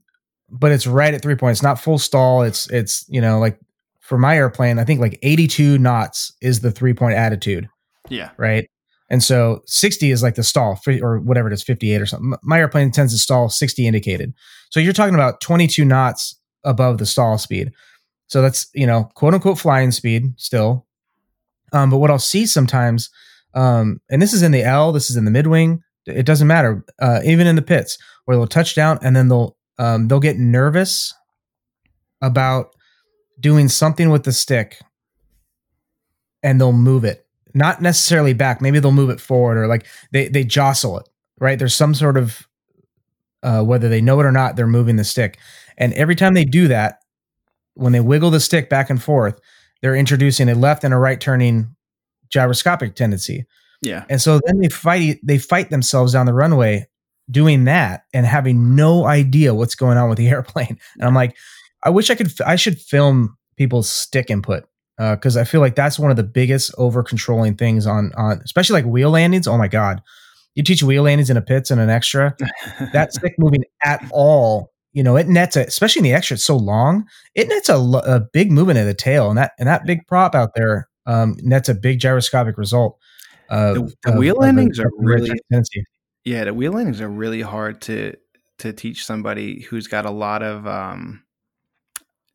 but it's right at three point. It's not full stall. It's it's you know like for my airplane, I think like 82 knots is the three point attitude, Yeah. right? And so 60 is like the stall or whatever it is, 58 or something. My airplane tends to stall 60 indicated. So you're talking about 22 knots above the stall speed. So that's, you know, quote unquote flying speed still. Um, but what I'll see sometimes, um, and this is in the L, this is in the mid wing, it doesn't matter, uh, even in the Pitts where they'll touch down and then they'll, um, they'll get nervous about doing something with the stick and they'll move it not necessarily back maybe they'll move it forward or like they they jostle it right there's some sort of uh, whether they know it or not they're moving the stick and every time they do that when they wiggle the stick back and forth they're introducing a left and a right turning gyroscopic tendency Yeah. and so then they fight they fight themselves down the runway doing that and having no idea what's going on with the (laughs) airplane. And I'm like, I wish I could I should film people's stick input because I feel like that's one of the biggest over controlling things on on especially like wheel landings. Oh my god, you teach wheel landings in a Pitts and an extra that (laughs) stick moving at all. You know, it nets a, especially in the extra. It's so long. It nets a, a big movement of the tail, and that and that big prop out there um, nets a big gyroscopic result. Uh, The- the of- wheel landings are really- tendency. Yeah, the wheel landings are really hard to to teach somebody who's got a lot of um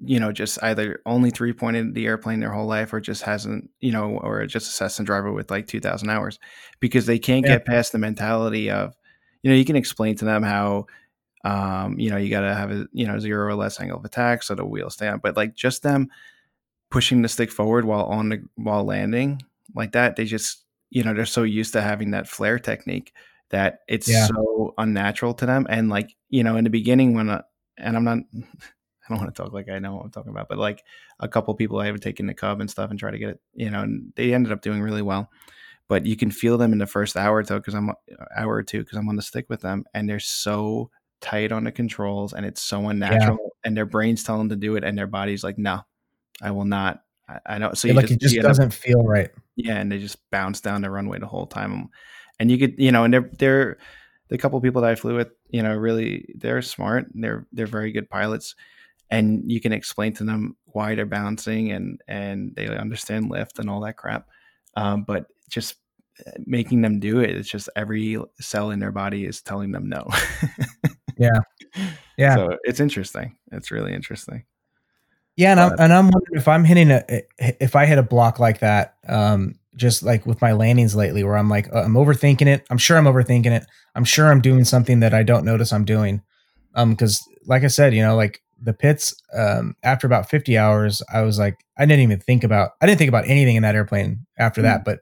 you know, just either only three pointed the airplane their whole life or just hasn't, you know, or just a Cessna driver with like 2000 hours because they can't Yeah. get past the mentality of, you know, you can explain to them how, um, you know, you got to have a, you know, zero or less angle of attack so the wheels stay on, but like just them pushing the stick forward while on the, while landing like that, they just, you know, they're so used to having that flare technique that it's Yeah. so unnatural to them. And like, you know, in the beginning when, uh, and I'm not, (laughs) don't want to talk like I know what I'm talking about, but like a couple people I have taken the cub and stuff and try to get it, you know, and they ended up doing really well. But you can feel them in the first hour or so because I'm uh, hour or two because I'm on the stick with them, and they're so tight on the controls and it's so unnatural, and their brains tell them to do it, and their body's like, no, I will not. I, I know. So you like it just end up- doesn't feel right. yeah, and they just bounce down the runway the whole time. Um, and you could, you know, and they're they're the couple people that I flew with, you know, really they're smart. And they're they're very good pilots, and you can explain to them why they're bouncing and and they understand lift and all that crap. Um, but just uh, making them do it, it's just every cell in their body is telling them no. (laughs) Yeah. Yeah. So it's interesting. It's really interesting. Yeah, and I'm, and I'm wondering if I'm hitting a if I hit a block like that, um, just like with my landings lately, where I'm like uh, I'm overthinking it. I'm sure I'm overthinking it. I'm sure I'm doing something that I don't notice I'm doing. Um, because like I said, you know, like the Pitts, um, after about 50 hours, I was like, I didn't even think about I didn't think about anything in that airplane after that. But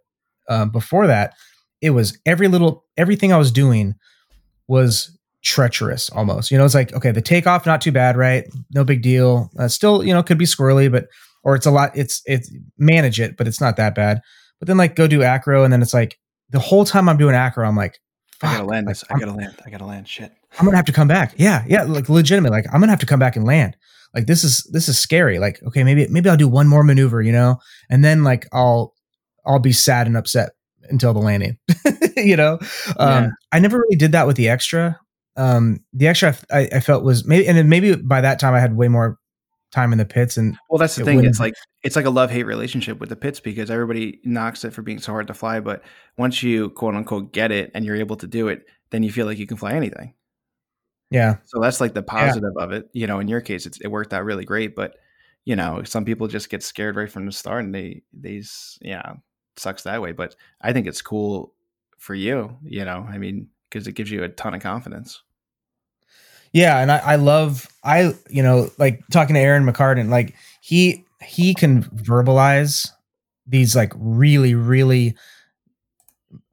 um, before that, it was every little everything I was doing was treacherous almost. You know, it's like, okay, the takeoff, not too bad, right? No big deal. Uh, still, you know, could be squirrely, but, or it's a lot, it's, it's manage it, but it's not that bad. But then like go do acro. And then it's like the whole time I'm doing acro, I'm like, I gotta land like. I gotta land. I gotta land. Shit. I'm gonna have to come back. Yeah. Yeah. Like legitimate. Like I'm gonna have to come back and land. Like this is, this is scary. Like, okay, maybe, maybe I'll do one more maneuver, you know? And then like I'll, I'll be sad and upset until the landing, (laughs) you know? Um, Yeah. I never really did that with the extra. Um, the extra I, I felt was maybe, and then maybe by that time I had way more time in the Pitts and Well, that's the it thing. wouldn't- It's like it's like a love hate relationship with the Pitts because everybody knocks it for being so hard to fly, but once you quote unquote get it and you're able to do it, then you feel like you can fly anything. yeah, So that's like the positive of it. You know, in your case, it's, it worked out really great, but you know, some people just get scared right from the start, and they these yeah sucks that way. But I think it's cool for you. You know, I mean, because it gives you a ton of confidence. Yeah. And I, I love, I, you know, like talking to Aaron McCartan, like he, he can verbalize these like really, really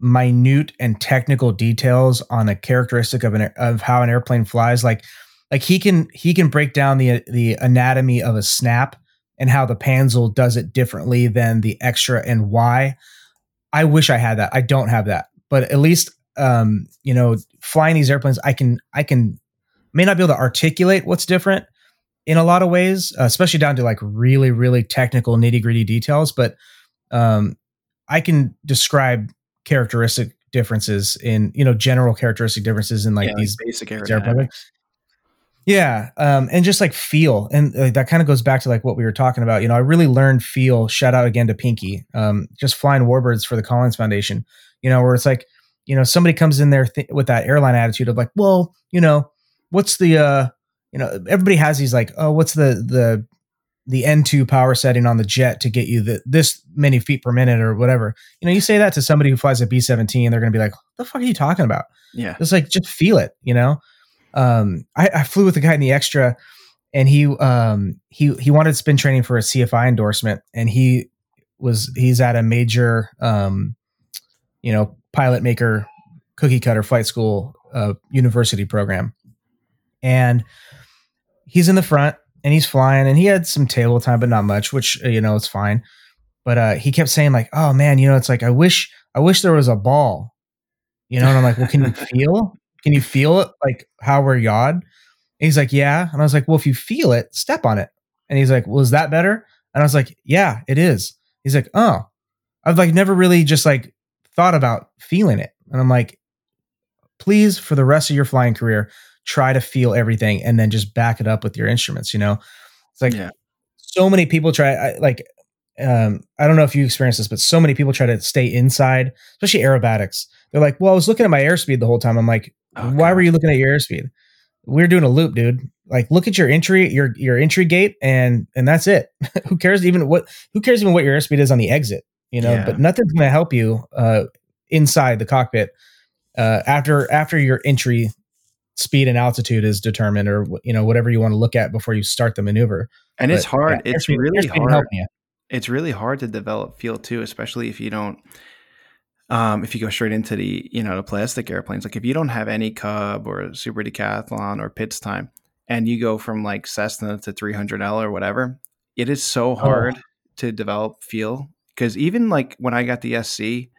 minute and technical details on a characteristic of an of how an airplane flies like like he can he can break down the the anatomy of a snap and how the Panzl does it differently than the extra and why I wish I had that. I don't have that, but at least um, you know, flying these airplanes, I can I can may not be able to articulate what's different in a lot of ways, uh, especially down to like really really technical nitty gritty details, but um, I can describe characteristic differences in you know general characteristic differences in like Yeah, these basic aerodynamics. Yeah, um, and just like feel, and uh, that kind of goes back to like what we were talking about. You know, I really learned feel. Shout out again to Pinky, um, just flying warbirds for the Collins Foundation. You know, where it's like, you know, somebody comes in there th- with that airline attitude of like, well, you know, what's the, uh, you know, everybody has these like, oh, what's the the the N2 power setting on the jet to get you the, this many feet per minute or whatever. You know, you say that to somebody who flies a B 17, they're going to be like, the fuck are you talking about? Yeah. It's like just feel it, you know. Um, I, I flew with a guy in the extra, and he um he he wanted spin training for a CFI endorsement, and he was he's at a major um you know pilot maker cookie cutter flight school uh, university program, and he's in the front and he's flying, and he had some table time, but not much, which uh, you know it's fine. But uh, he kept saying like, "Oh man, you know, it's like I wish I wish there was a ball." You know, and I'm like, well, can you (laughs) feel? Can you feel it like how we're yawed? And he's like, yeah. And I was like, well, if you feel it, step on it. And he's like, well, is that better? And I was like, yeah, it is. He's like, oh, I've like never really just like thought about feeling it. And I'm like, please, for the rest of your flying career, try to feel everything and then just back it up with your instruments. You know, it's like Yeah. so many people try. I, like, um, I don't know if you experience this, but so many people try to stay inside, especially aerobatics. They're like, well, I was looking at my airspeed the whole time. I'm like, Oh, why were you looking at your airspeed? We're doing a loop, dude. Like, look at your entry, your your entry gate, and and that's it. (laughs) who cares even what? Who cares even what your airspeed is on the exit? You know, Yeah. but nothing's going to help you uh, inside the cockpit uh, after after your entry speed and altitude is determined, or you know whatever you want to look at before you start the maneuver. And it's hard. yeah, it's really hard. it's really hard to develop feel too, especially if you don't. Um, if you go straight into the you know the plastic airplanes, like if you don't have any Cub or Super Decathlon or Pitts time, and you go from like Cessna to 300L or whatever, it is so hard to develop feel because even like when I got the SC,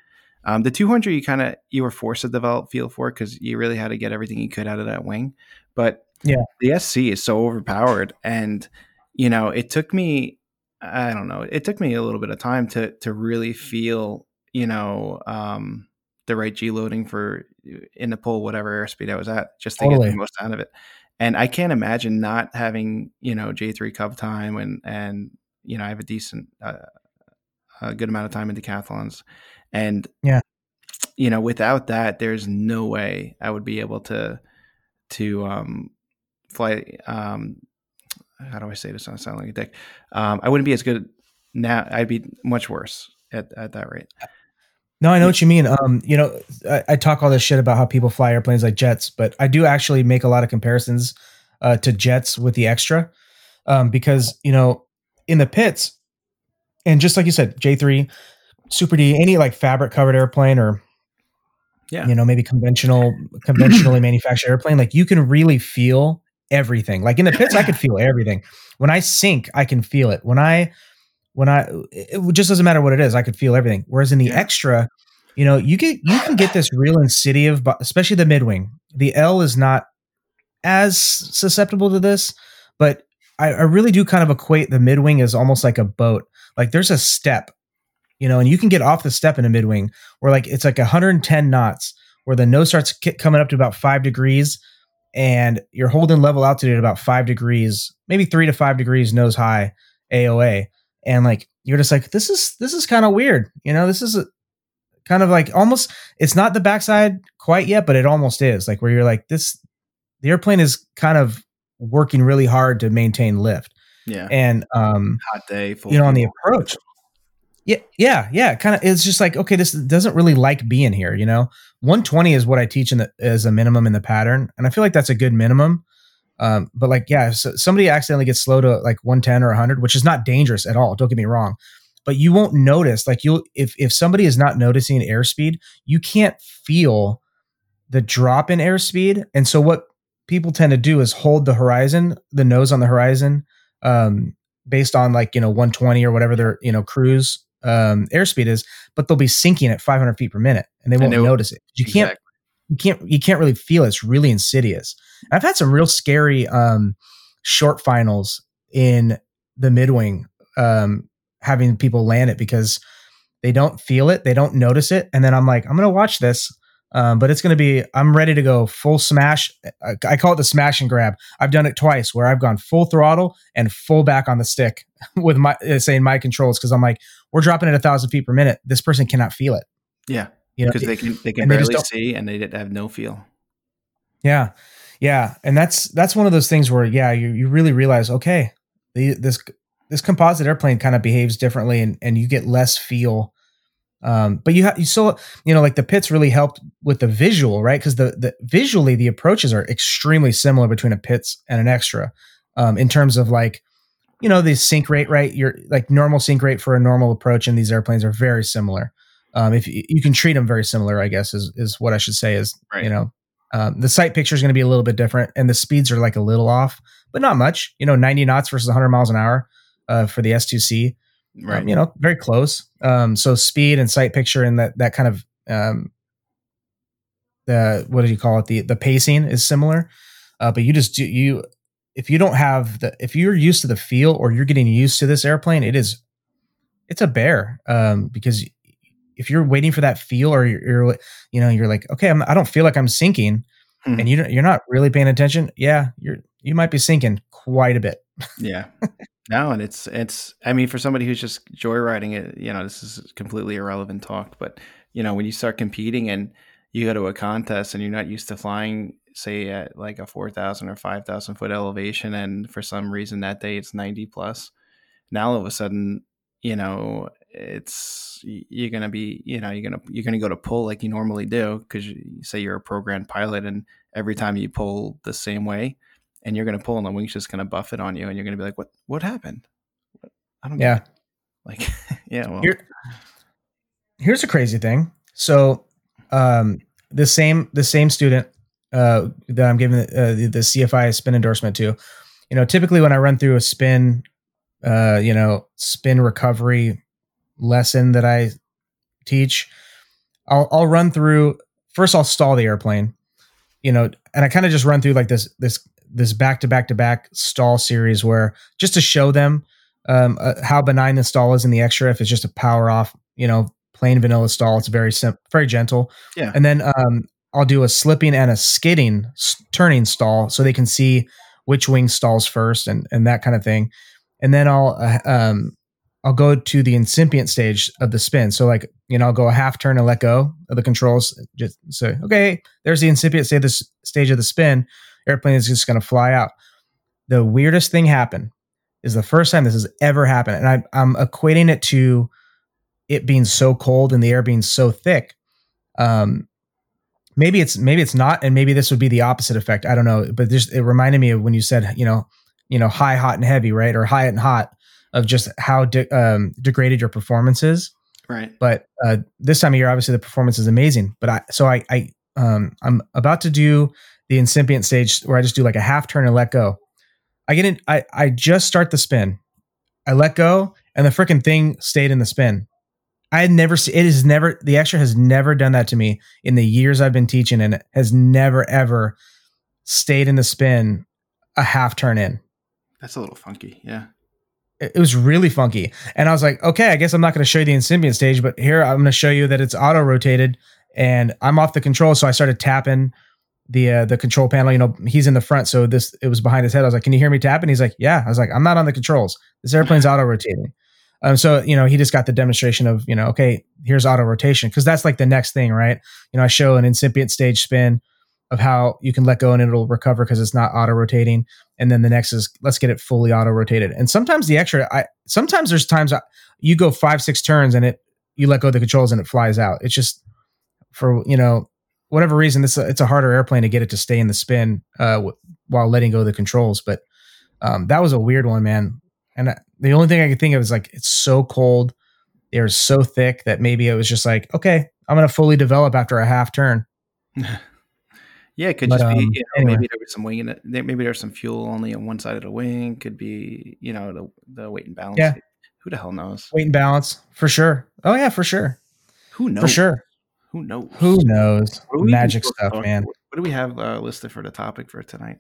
um, the 200 you kind of you were forced to develop feel for because you really had to get everything you could out of that wing, but Yeah. the SC is so overpowered, and you know it took me I don't know. It took me a little bit of time to to really feel, you know, um, the right G loading for in the pull whatever airspeed I was at, just to get Totally. the most out of it. And I can't imagine not having, you know, J three Cub time and and you know I have a decent, uh, a good amount of time in decathlons, and Yeah. you know, without that, there's no way I would be able to to um, fly. Um, how do I say this? I sound like a dick. Um, I wouldn't be as good now. I'd be much worse at, at that rate. No, I know what you mean. Um, you know, I, I talk all this shit about how people fly airplanes like jets, but I do actually make a lot of comparisons uh, to jets with the extra, um, because you know, in the Pitts, and just like you said, J three, Super D, any like fabric covered airplane or Yeah. you know maybe conventional, conventionally (clears throat) manufactured airplane, like you can really feel everything. Like in the Pitts, I could feel everything. When I sink, I can feel it. When I when I it just doesn't matter what it is, I could feel everything. Whereas in the extra, you know, you get you can get this real insidious, but especially the midwing. The L is not as susceptible to this, but I, I really do kind of equate the midwing as almost like a boat. Like there's a step, you know, and you can get off the step in a mid wing where like it's like 110 knots, where the nose starts coming up to about five degrees, and you're holding level altitude at about five degrees, maybe three to five degrees nose high AOA, and like you're just like this is this is kind of weird, you know, this is a, kind of like almost it's not the backside quite yet, but it almost is like where you're like this the airplane is kind of working really hard to maintain lift Yeah. and um Hot day. Full you know on the approach yeah yeah yeah kind of it's just like okay this doesn't really like being here you know? 120 is what i teach in the as a minimum in the pattern and i feel like that's a good minimum. Um but like yeah so somebody accidentally gets slow to like 110 or 100 which is not dangerous at all don't get me wrong. But you won't notice like you'll if if somebody is not noticing airspeed you can't feel the drop in airspeed and so what people tend to do is hold the horizon the nose on the horizon um based on like you know 120 or whatever their you know cruise um, airspeed is, but they'll be sinking at 500 feet per minute, and they won't they notice it. You can't you can't you can't really feel it. It's really insidious. I've had some real scary um, short finals in the midwing, um, having people land it because they don't feel it, they don't notice it, and then I'm like, I'm gonna watch this, um, but it's gonna be I'm ready to go full smash. I, call it the smash and grab. I've done it twice where I've gone full throttle and full back on the stick (laughs) with my uh, saying my controls because I'm like, we're dropping at a thousand feet per minute. This person cannot feel it. Yeah, You know, because they can they can and they barely see and they have no feel. Yeah. Yeah. And that's that's one of those things where yeah, you, you really realize, okay, the, this this composite airplane kind of behaves differently and, and you get less feel. Um, but you have you still you know like the Pitts really helped with the visual, right? Because the the visually the approaches are extremely similar between a Pitts and an extra, um, in terms of like you know the sync rate, right? Your like normal sync rate for a normal approach in these airplanes are very similar. Um, if you, you can treat them very similar, I guess is is what I should say is Right. you know um, the sight picture is going to be a little bit different, and the speeds are like a little off, but not much. You know, 90 knots versus 100 miles an hour uh, for the S2C. Um, Right. you know, very close. Um, so speed and sight picture and that that kind of um, the what do you call it? The the pacing is similar, uh, but you just do you if you don't have the if you're used to the feel or you're getting used to this airplane, it is it's a bear um, because if you're waiting for that feel or you're, you're you know you're like okay I'm, I don't feel like I'm sinking Mhm. and you don't, you're not really paying attention yeah you're you might be sinking quite a bit Yeah. (laughs) No, and it's it's I mean for somebody who's just joyriding it, you know, this is completely irrelevant talk, but you know, when you start competing and you go to a contest and you're not used to flying say at like a 4000 or 5000 foot elevation and for some reason that day it's 90 plus. Now all of a sudden, you know, it's you're to be, you know, you're to you're to go to pull like you normally do cuz you say you're a programmed pilot and every time you pull the same way, and you're going to pull and the wing's just going to buff it on you and you're going to be like what what happened i don't yeah (laughs) like (laughs) yeah well Here, here's a crazy thing. So, um, the same the same student uh, that I'm giving uh, the, the CFI spin endorsement to, you know, typically when I run through a spin, uh, you know, spin recovery lesson that I teach, I'll I'll run through first. I'll stall the airplane, you know, and I kind of just run through like this this this back to back to back stall series where just to show them um, uh, how benign the stall is in the extra. If it's just a power off, you know, plain vanilla stall, it's very simple, very gentle. Yeah. And then um, I'll do a slipping and a skidding s- turning stall so they can see which wing stalls first and and that kind of thing. And then I'll uh, um, I'll go to the incipient stage of the spin. So like you know I'll go a half turn and let go of the controls. Just say okay, there's the incipient stage stage of the spin. Airplane is just going to fly out. The weirdest thing happened is the first time this has ever happened, and I, I'm equating it to it being so cold and the air being so thick. Um, maybe it's maybe it's not, and maybe this would be the opposite effect. I don't know, but just it reminded me of when you said you know you know high, hot, and heavy, right, or high and hot of just how de- um, degraded your performance is. right But uh, this time of year, obviously the performance is amazing. But I so I I um, I'm about to do the incipient stage where I just do like a half turn and let go. I get in. I I just start the spin. I let go, and the freaking thing stayed in the spin. I had never seen it. Has never the extra has never done that to me in the years I've been teaching, and it has never ever stayed in the spin a half turn in. that's a little funky yeah It it was really funky, and I was like, okay, I guess I'm not going to show you the incipient stage, but here I'm going to show you that it's auto rotated, and I'm off the control. So I started tapping the uh, the control panel. You know, he's in the front, so this it was behind his head. I was like, "Can you hear me tap?" And he's like, "Yeah." I was like, "I'm not on the controls. This airplane's (laughs) auto rotating." Um, so you know, he just got the demonstration of you know, okay, here's auto rotation because that's like the next thing, right? You know, I show an incipient stage spin of how you can let go and it'll recover because it's not auto rotating, and then the next is let's get it fully auto rotated. And sometimes the extra, I sometimes there's times I, you go five six turns and it you let go of the controls and it flies out. It's just for you know whatever reason, this it's a harder airplane to get it to stay in the spin uh, w- while letting go of the controls. But um, that was a weird one, man. And I, the only thing I could think of is like it's so cold, they're so thick that maybe it was just like, okay, I'm gonna fully develop after a half turn. (laughs) yeah it could But, just be um, you know, anyway. maybe there was some wing in it maybe there's some fuel only on one side of the wing could be you know the, the weight and balance Yeah. Who the hell knows? Weight and balance for sure. Oh yeah, for sure, Who knows? for sure. Who knows? Who knows? Magic stuff, talk- man. What do we have uh, listed for the topic for tonight?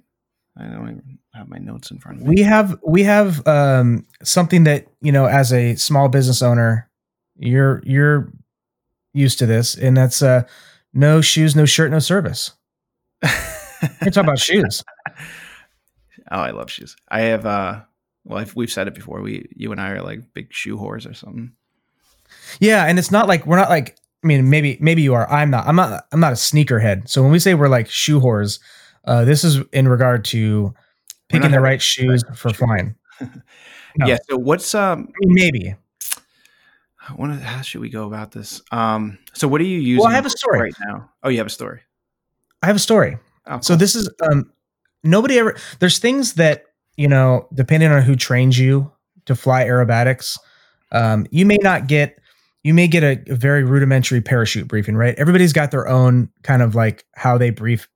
I don't even have my notes in front of me. We have we have um, something that you know, as a small business owner, you're you're used to this, and that's uh, no shoes, no shirt, no service. (laughs) We're talking about shoes. (laughs) Oh, I love shoes. I have. uh Well, I've, we've said it before. We, you and I, are like big shoe whores or something. Yeah, and it's not like we're not like. I mean, maybe maybe you are. I'm not. I'm not. I'm not a sneakerhead. So when we say we're like shoe whores, uh, this is in regard to picking the right shoes for flying. (laughs) No. Yeah. So what's um? Maybe. I wanna- how should we go about this? Um. So what are you using? Well, I have a story. right now. Oh, you have a story. I have a story. Oh, So this is um nobody ever there's things that, you know, depending on who trains you to fly aerobatics, um, you may not get you may get a, a very rudimentary parachute briefing, right? Everybody's got their own kind of like how they brief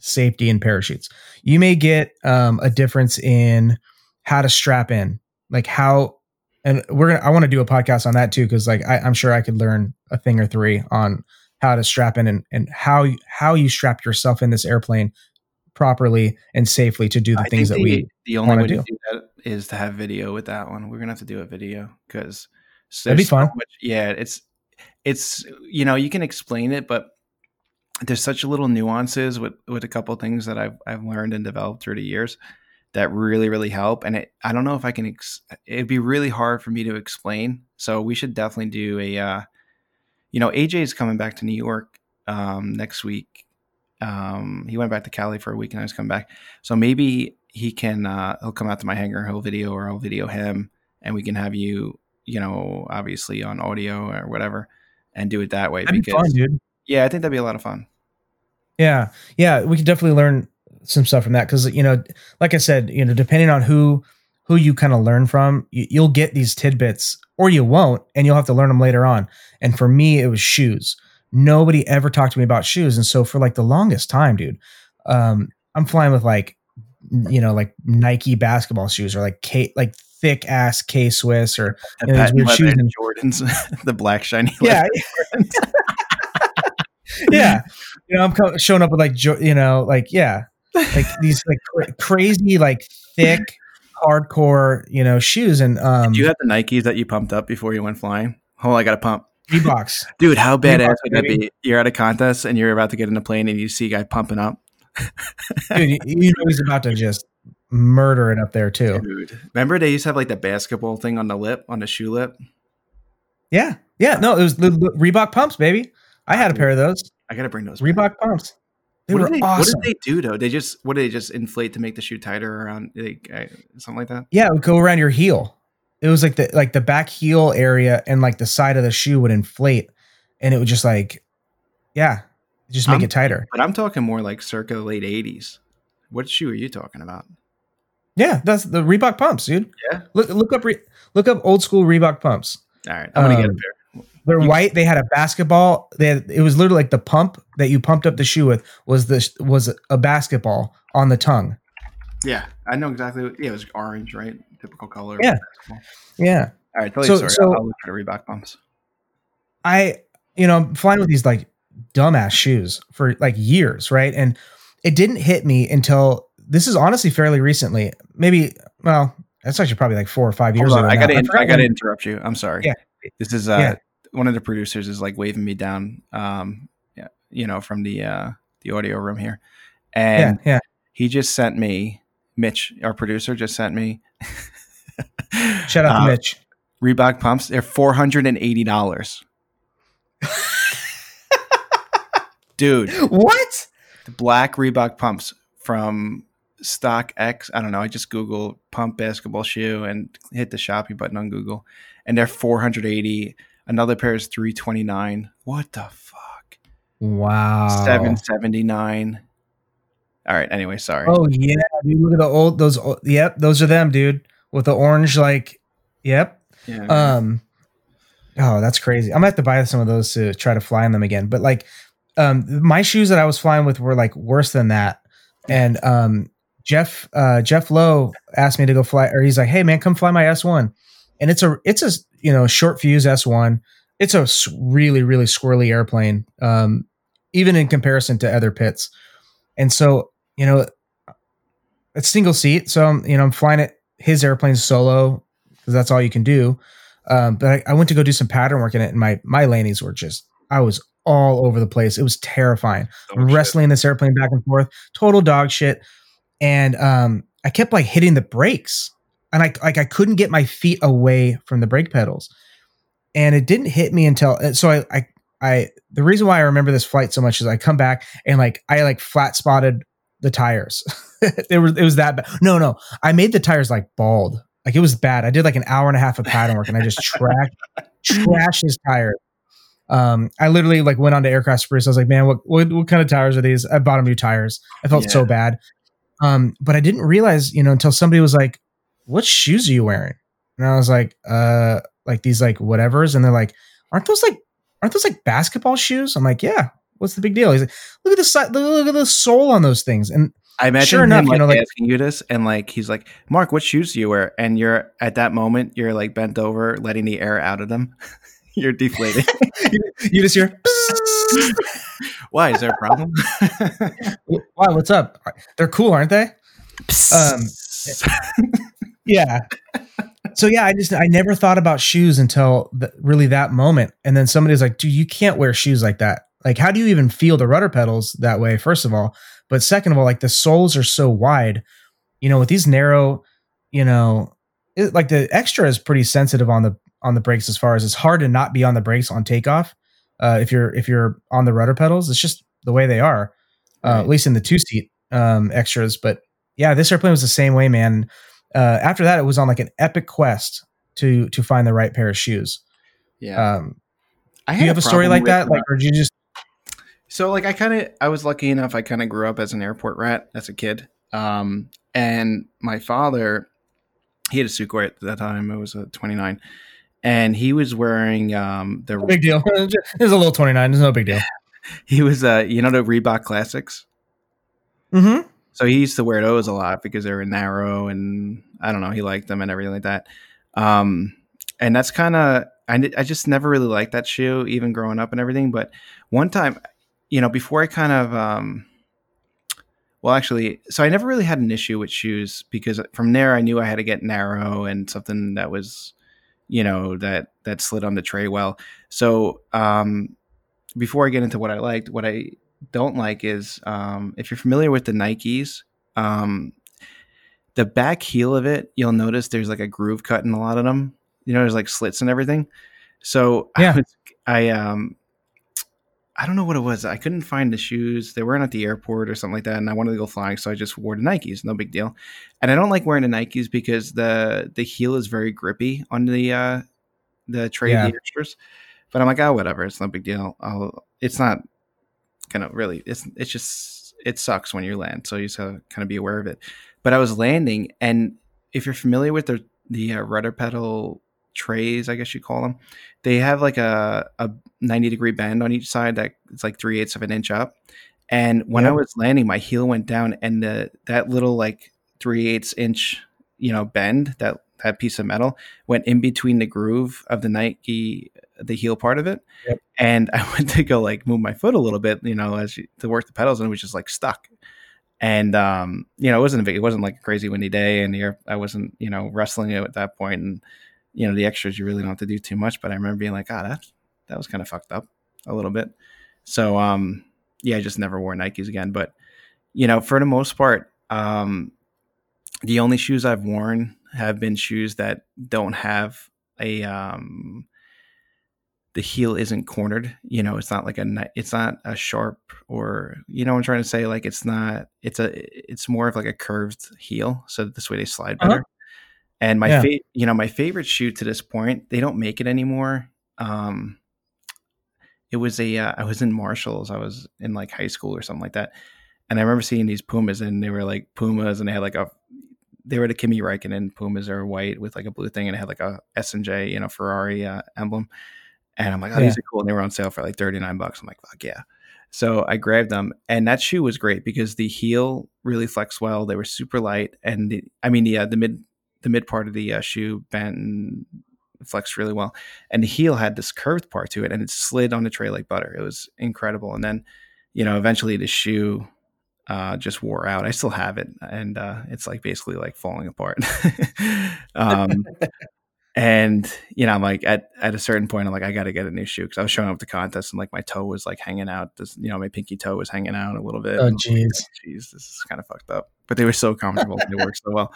safety and parachutes. You may get um, a difference in how to strap in, like how, and we're gonna. I want to do a podcast on that too because like I, I'm sure I could learn a thing or three on how to strap in and, and how you, how you strap yourself in this airplane properly and safely to do the I things that the, we the only way do. to do that is to have video with that one. We're gonna have to do a video because That'd be fun. yeah, it's it's you know you can explain it, but there's such little nuances with with a couple things that I've I've learned and developed through the years that really really help. And it I don't know if I can. Ex- it'd be really hard for me to explain. So we should definitely do a. Uh, you know, AJ is coming back to New York um, next week. Um, he went back to Cali for a week and I was coming back. So maybe he can uh, he'll come out to my hangar, he'll video or I'll video him, and we can have you, you know, obviously on audio or whatever, and do it that way. That'd be fun, dude. yeah, I think that'd be a lot of fun. Yeah, yeah, we could definitely learn some stuff from that because you know, like I said, you know, depending on who who you kind of learn from, you, you'll get these tidbits or you won't, and you'll have to learn them later on. And for me, it was shoes. Nobody ever talked to me about shoes, and so for like the longest time, dude, um, I'm flying with like, you know, like Nike basketball shoes or like K, like thick ass K Swiss or The those patent weird shoes and- Jordans, (laughs) the black shiny. yeah, (laughs) yeah. You know, I'm co- showing up with like, you know, like yeah, like (laughs) these like cra- crazy, like thick, hardcore, you know, shoes and um, Do you have the Nikes that you pumped up before you went flying? Oh, I got to pump. Reeboks. Dude, how badass would that baby. be? You're at a contest and you're about to get in a plane and you see a guy pumping up. Dude, you, you know he's about to just murder it up there too. Dude, remember they used to have like the basketball thing on the lip, on the shoe lip. Yeah, yeah. No, it was the, the Reebok pumps, baby. I had a pair of those I gotta bring those. back. Reebok pumps. They what were they, awesome. What did they do though? They just what did they just inflate to make the shoe tighter around like, uh, something like that? yeah, it would go around your heel. It was like the like the back heel area and like the side of the shoe would inflate, and it would just like, yeah, just make I'm- it tighter. But I'm talking more like circa the late '80s. What shoe are you talking about? Yeah, that's the Reebok pumps, dude. Yeah. Look look up re- look up old school Reebok pumps. All right, I'm gonna get a Um, pair. They're You- white. They had a basketball. They had, it was literally like the pump that you pumped up the shoe with was the was a basketball on the tongue. Yeah, I know exactly. What, yeah, it was orange, right? Typical color. Yeah. Yeah. All right, tell So- you a story. so- I'll, I'll look for the Reebok pumps. I, you know, I'm flying with these like dumbass shoes for like years, right? And it didn't hit me until this is honestly fairly recently. Maybe, well, that's actually probably like four or five years Hold on, ago. I gotta, now. in- forgot I gotta interrupt you. I'm sorry. Yeah. This is uh, Yeah. one of the producers is like waving me down. Um, yeah, you know, from the uh the audio room here, and yeah. he just sent me Mitch, our producer, just sent me. (laughs) Shout out uh, Mitch. Reebok pumps. They're four hundred and eighty dollars, (laughs) dude. What? The black Reebok pumps from StockX. I don't know. I just Google pump basketball shoe and hit the shopping button on Google, and they're 480. Another pair is 329. What the fuck? Wow. 779. All right. Anyway, sorry. Oh yeah, dude, look at the old those. old- Yep, those are them, dude, with the orange like. Yep. yeah. Um. Oh, that's crazy. I'm gonna have to buy some of those to try to fly in them again. But like, um, my shoes that I was flying with were like worse than that. And um, Jeff, uh, Jeff Lowe asked me to go fly, or he's like, "Hey man, come fly my S1." and it's a it's a you know short fuse S one. It's a really really squirrely airplane, um, even in comparison to other Pitts. And so you know, it's single seat, so I'm you know I'm flying it his airplane solo because that's all you can do. Um, but I, I went to go do some pattern work in it, and my my landings were just I was all over the place. It was terrifying. Oh, I'm shit. wrestling this airplane back and forth, total dog shit. And um, I kept like hitting the brakes, and I like I couldn't get my feet away from the brake pedals, and it didn't hit me until uh, so I I I the reason why I remember this flight so much is I come back and like I like flat spotted the tires. (laughs) it was it was that bad. No, no, I made the tires like bald. Like it was bad. I did like an hour and a half of pattern work, and I just trashed trashed his tires. Um, I literally like went on to aircraft spruce. I was like, man, what, what what kind of tires are these? I bought him new tires. I felt so bad. Um, but I didn't realize, you know, until somebody was like, "What shoes are you wearing?" And I was like, "Uh, like these like whatevers." And they're like, "Aren't those like aren't those like basketball shoes?" I'm like, "Yeah." What's the big deal? He's like, "Look at the side, look at the sole on those things." And I imagine Sure him, enough, you like, know, like- asking you this, and like he's like, "Mark, what shoes do you wear?" And you're at that moment, you're like bent over, letting the air out of them. (laughs) you're deflating. (laughs) you just hear, (laughs) Why is there a problem? (laughs) Why? what's up? They're cool, aren't they?" Um, yeah so yeah i just i never thought about shoes until th- really that moment and then somebody was like dude you can't wear shoes like that like how do you even feel the rudder pedals that way first of all but second of all like the soles are so wide you know with these narrow you know it, like the extra is pretty sensitive on the on the brakes as far as it's hard to not be on the brakes on takeoff uh, if you're if you're on the rudder pedals it's just the way they are uh, Right. at least in the two seat um, extras but yeah this airplane was the same way man uh, after that it was on like an epic quest to to find the right pair of shoes yeah. um I do you have a story like that uh, like or did you just So like I kind of I was lucky enough I kind of grew up as an airport rat as a kid. Um and my father he had a Sukhoi at that time. It was a 29 and he was wearing um the no big deal (laughs) there's a little 29 there's no big deal (laughs) he was uh you know the Reebok classics. mm-hmm So he used to wear those a lot because they were narrow and I don't know, he liked them and everything like that. Um, and that's kind of, I, I just never really liked that shoe, even growing up and everything. But one time, you know, before I kind of, um, well, actually, so I never really had an issue with shoes because from there I knew I had to get narrow and something that was, you know, that that slid on the tray well. So um, before I get into what I liked, what I don't like is um, if you're familiar with the Nikes, um, the back heel of it, you'll notice there's like a groove cut in a lot of them. You know, there's like slits and everything. So Yeah. I, was, I um I don't know what it was. I couldn't find the shoes. They weren't at the airport or something like that, and I wanted to go flying, so I just wore the Nikes. No big deal. And I don't like wearing the Nikes because the the heel is very grippy on the uh the tray Yeah. of the extras. But I'm like, oh, whatever. It's no big deal. I'll. It's not gonna really. It's it's just it sucks when you land, so you just gotta kind of be aware of it. But I was landing, and if you're familiar with the the uh, rudder pedal trays, I guess you call them, they have like a a 90 degree bend on each side that it's like three eighths of an inch up. And when I was landing, my heel went down, and the that little like three eighths inch, you know, bend that that piece of metal went in between the groove of the Nike, the heel part of it. Yep. And (laughs) I went to go like move my foot a little bit, you know, as you, to work the pedals, and it was just like stuck. And um, you know, it wasn't a big, it wasn't like a crazy windy day, and the air, I wasn't, you know, wrestling it at that point, and you know, the extras you really don't have to do too much. But I remember being like, ah, that that was kind of fucked up a little bit. So um, yeah, I just never wore Nikes again. But you know, for the most part, um, the only shoes I've worn have been shoes that don't have a um, the heel isn't cornered. You know, it's not like a it's not a sharp or you know what I'm trying to say. Like it's not. It's a. It's more of like a curved heel, so this way they slide Uh-huh. And my Yeah. fa- you know, my favorite shoe to this point, they don't make it anymore. Um, it was a. Uh, I was in Marshalls. I was in like high school or something like that, and I remember seeing these Pumas, and they were like Pumas, and they had like a. They were the Kimi Räikkönen Pumas. They were white with like a blue thing, and it had like a S and J, you know, Ferrari uh, emblem. And I'm like, oh, Yeah. these are cool. And they were on sale for like 39 bucks. I'm like, fuck yeah. So I grabbed them, and that shoe was great because the heel really flexed well. They were super light, and the, I mean, uh, the mid the mid part of the uh, shoe bent and flexed really well, and the heel had this curved part to it, and it slid on the tray like butter. It was incredible. And then, you know, eventually the shoe uh, just wore out. I still have it, and uh, it's like basically like falling apart. (laughs) um, and you know, I'm like at at a certain point, I'm like, I got to get a new shoe because I was showing up to contest and like my toe was like hanging out. This, you know, my pinky toe was hanging out a little bit. Oh, was like, jeez. jeez, this is kind of fucked up. But they were so comfortable. they worked so well.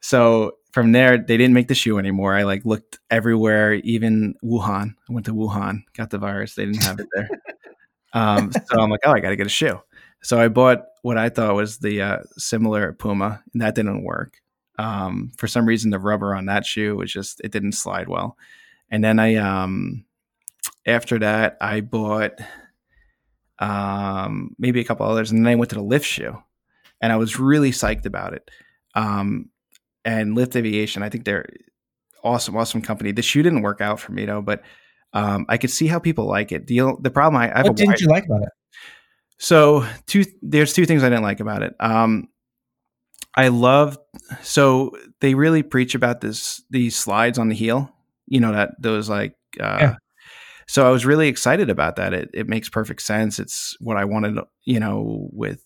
So from there, they didn't make the shoe anymore. I like looked everywhere, even Wuhan. I went to Wuhan, got the virus. They didn't have it there. (laughs) um, so I'm like, oh, I got to get a shoe. So I bought what I thought was the uh, similar Puma, and that didn't work. Um, for some reason, the rubber on that shoe was just it didn't slide well. And then I, um, after that, I bought um, maybe a couple others, and then I went to the lift shoe, and I was really psyched about it. Um, and Lift Aviation, I think they're awesome, awesome company. The shoe didn't work out for me though, but um, I could see how people like it. The the problem I, I have What didn't wide- you like about it? so two there's two things I didn't like about it. Um I love so they really preach about this these slides on the heel. You know that those like uh Yeah. so I was really excited about that. It it makes perfect sense. It's what I wanted, you know, with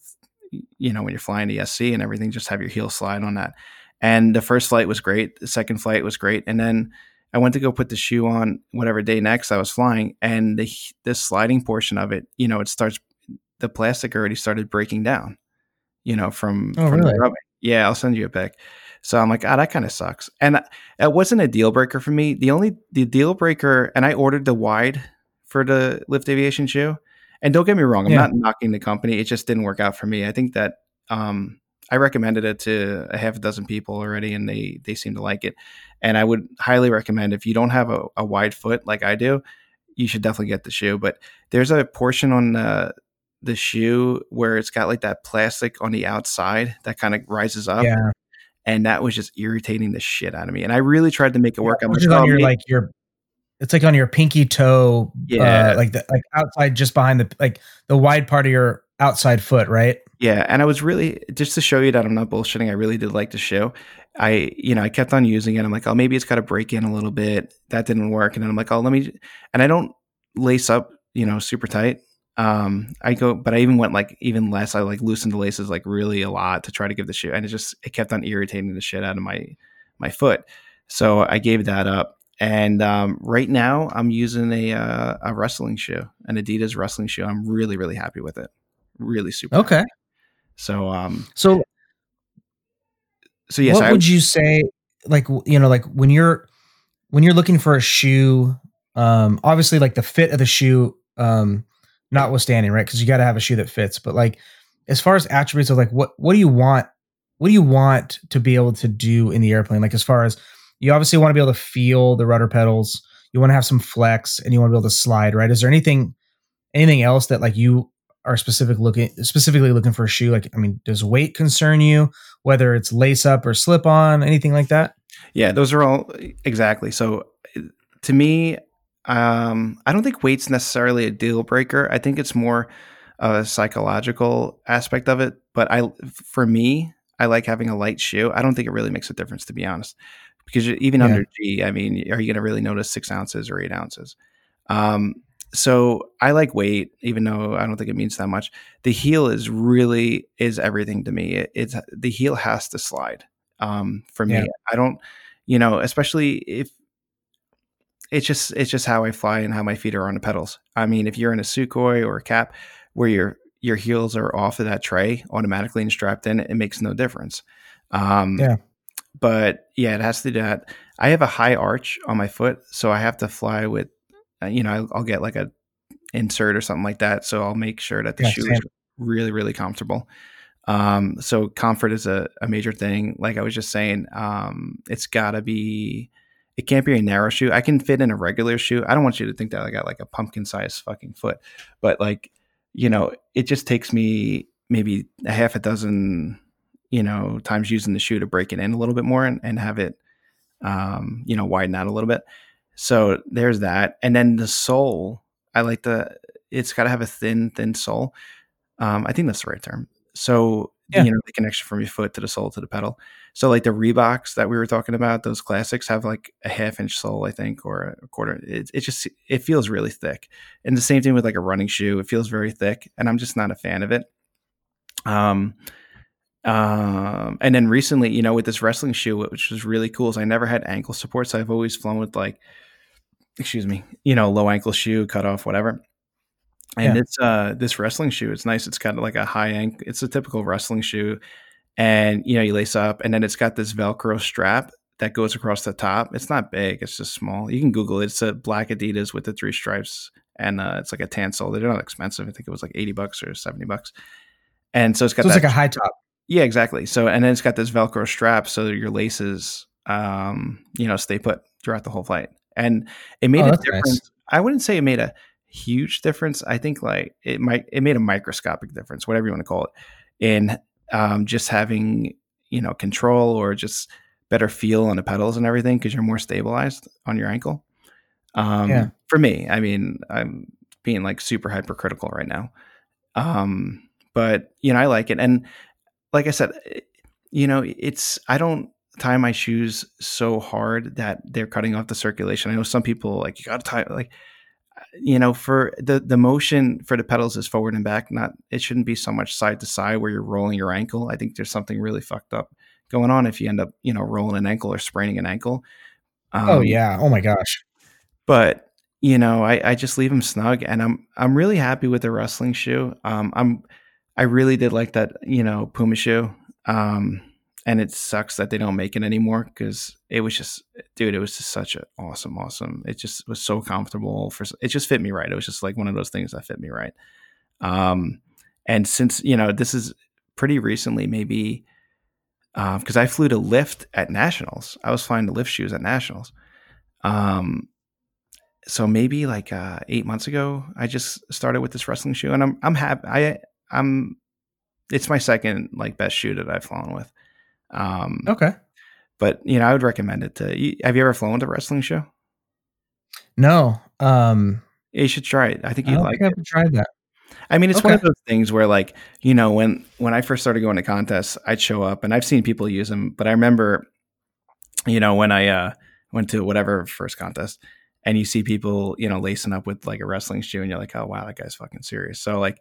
you know, when you're flying the SC and everything, just have your heel slide on that. And the first flight was great. The second flight was great. And then I went to go put the shoe on whatever day next I was flying, and the the sliding portion of it, you know, it starts the plastic already started breaking down, you know, from, Oh, from the really? rubbing. Yeah, I'll send you a pic. So I'm like, ah, that kind of sucks. And it wasn't a deal breaker for me. The only the deal breaker, and I ordered the wide for the lift aviation shoe. And don't get me wrong, I'm Yeah. not knocking the company. It just didn't work out for me. I think that um, I recommended it to a half a dozen people already, and they they seem to like it. And I would highly recommend if you don't have a, a wide foot like I do, you should definitely get the shoe. But there's a portion on the the shoe where it's got like that plastic on the outside that kind of rises up, yeah, and that was just irritating the shit out of me. And I really tried to make it work. I'm like, on "Oh, your like your. It's like on your pinky toe, Yeah. uh, like the like outside, just behind the like the wide part of your outside foot, right? Yeah, and I was really just to show you that I'm not bullshitting. I really did like the shoe. I, you know, I kept on using it. I'm like, oh, maybe it's got to break in a little bit. That didn't work, and then I'm like, oh, let me. And I don't lace up, you know, super tight. Um, I go, but I even went like even less. I like loosened the laces like really a lot to try to give the shoe, and it just it kept on irritating the shit out of my my foot. So I gave that up. And um, right now, I'm using a uh, a wrestling shoe, an Adidas wrestling shoe. I'm really really happy with it. Really super. Okay. So um, So so yes, what I, would you say like you know like when you're when you're looking for a shoe um obviously like the fit of the shoe um notwithstanding right because you got to have a shoe that fits but like as far as attributes of like what what do you want what do you want to be able to do in the airplane like as far as you obviously want to be able to feel the rudder pedals you want to have some flex and you want to be able to slide right is there anything anything else that like you are specific looking specifically looking for a shoe like i mean does weight concern you whether it's lace up or slip on anything like that yeah, those are all exactly. So to me, um, I don't think weight's necessarily a deal breaker. I think it's more a psychological aspect of it. But I, for me, I like having a light shoe. I don't think it really makes a difference, to be honest, because even Yeah. under G, I mean, are you going to really notice six ounces or eight ounces? Um, so I like weight, even though I don't think it means that much. The heel is really is everything to me. It, it's the heel has to slide um, for me. Yeah. I don't, you know, especially if it's just it's just how I fly and how my feet are on the pedals. I mean, if you're in a Sukhoi or a cap where your your heels are off of that tray automatically and strapped in, it makes no difference. Um, Yeah. But yeah, it has to do that. I have a high arch on my foot, so I have to fly with, uh, you know, I'll, I'll get like a insert or something like that. So I'll make sure that the Yeah, shoe same. is really, really comfortable. Um, so comfort is a, a major thing. Like I was just saying, um, it's gotta be, it can't be a narrow shoe. I can fit in a regular shoe. I don't want you to think that I got like a pumpkin sized fucking foot, but like, you know, it just takes me maybe a half a dozen, you know, times using the shoe to break it in a little bit more and, and have it, um, you know, widen out a little bit. So there's that. And then the sole, I like the, it's got to have a thin, thin sole. Um, I think that's the right term. So Yeah. you know the connection from your foot to the sole to the pedal. So like the Reeboks that we were talking about, those classics have like a half inch sole, I think, or a quarter. It, it just it feels really thick. And the same thing with like a running shoe, it feels very thick, and I'm just not a fan of it. Um, um, and then recently, you know, with this wrestling shoe, which was really cool, is I never had ankle support, so I've always flown with like, excuse me, you know, low ankle shoe, cut off, whatever. And Yeah. it's uh this wrestling shoe. It's nice. It's kind of like a high ankle. It's a typical wrestling shoe, and you know you lace up, and then it's got this Velcro strap that goes across the top. It's not big. It's just small. You can Google it. It's a black Adidas with the three stripes, and uh, it's like a tan sole. They're not expensive. I think it was like eighty bucks or seventy bucks. And so it's got So it's that like a high top. yeah, exactly. So and then it's got this Velcro strap so that your laces, um, you know, stay put throughout the whole flight. And it made Oh, a that's nice. difference. I wouldn't say it made a huge difference. I think like it might it made a microscopic difference, whatever you want to call it, in um, just having you know control or just better feel on the pedals and everything because you're more stabilized on your ankle. Um, Yeah. For me, I mean, I'm being like super hypercritical right now. Um, but you know, I like it, and like I said, eh, you know, it's I don't tie my shoes so hard that they're cutting off the circulation. I know some people like you got to tie like you know for the the motion for the pedals is forward and back. Not it shouldn't be so much side to side where you're rolling your ankle. I think there's something really fucked up going on if you end up you know rolling an ankle or spraining an ankle. oh Um, yeah. Oh my gosh. but you know, I, I just leave them snug, and I'm I'm really happy with the wrestling shoe. Um, I'm I really did like that you know Puma shoe. Um, and it sucks that they don't make it anymore because it was just, dude, it was just such an awesome, awesome. It just was so comfortable for. It just fit me right. It was just like one of those things that fit me right. Um, and since you know this is pretty recently, maybe because I flew to lift at nationals, I was flying to lift shoes at nationals. Um, so maybe like uh, eight months ago, I just started with this wrestling shoe, and I'm I'm happy. I I'm it's my second like best shoe that I've flown with. Um, Okay. but you know, I would recommend it to. You, have you ever flown with a wrestling shoe? No. Um You should try it. I think you'd don't like think. I've tried that. I mean, it's one of those things where, like, you know, when when I first started going to contests, I'd show up, and I've seen people use them. But I remember, you know, when I uh, went to whatever first contest, and you see people, you know, lacing up with like a wrestling shoe, and you're like, oh wow, that guy's fucking serious. So, like,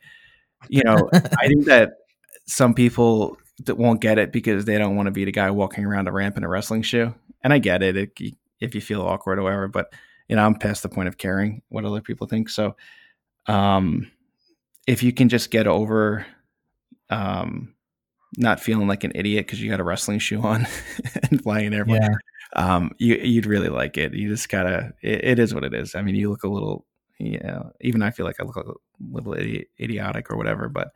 you know, I think that some people that won't get it because they don't want to be the guy walking around a ramp in a wrestling shoe, and I get it if you, if you feel awkward or whatever. But you know, I'm past the point of caring what other people think. So, um, if you can just get over, um, not feeling like an idiot because you got a wrestling shoe on (laughs) and flying airplane, yeah. um, you you'd really like it. You just gotta. It, it is what it is. I mean, you look a little. Yeah, even I feel like I look a little idi- idiotic or whatever, but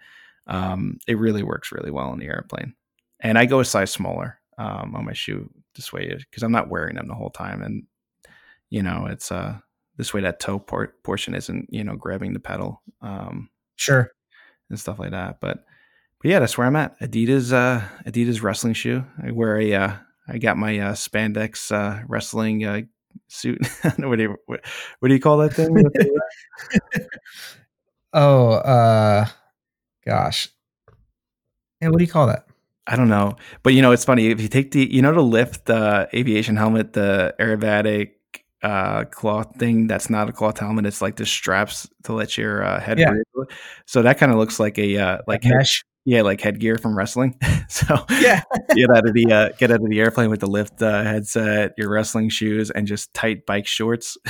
um, it really works really well in the airplane. And I go a size smaller um, on my shoe this way because I'm not wearing them the whole time, and you know, it's uh this way that toe por- portion isn't you know grabbing the pedal um, Sure. and stuff like that. But but yeah, that's where I'm at. Adidas uh, Adidas wrestling shoe. I wear a uh, I got my uh, spandex uh, wrestling uh, suit. (laughs) what do you what, what do you call that thing? (laughs) that they wear? Oh, uh gosh. Yeah, what do you call that? I don't know, but you know, it's funny if you take the you know the lift uh, aviation helmet, the aerobatic uh, cloth thing. That's not a cloth helmet. It's like the straps to let your uh, head. Yeah. breathe. So that kind of looks like a uh, like head, yeah, like headgear from wrestling. (laughs) so Yeah. (laughs) get out of the uh, get out of the airplane with the lift uh, headset, your wrestling shoes, and just tight bike shorts. (laughs)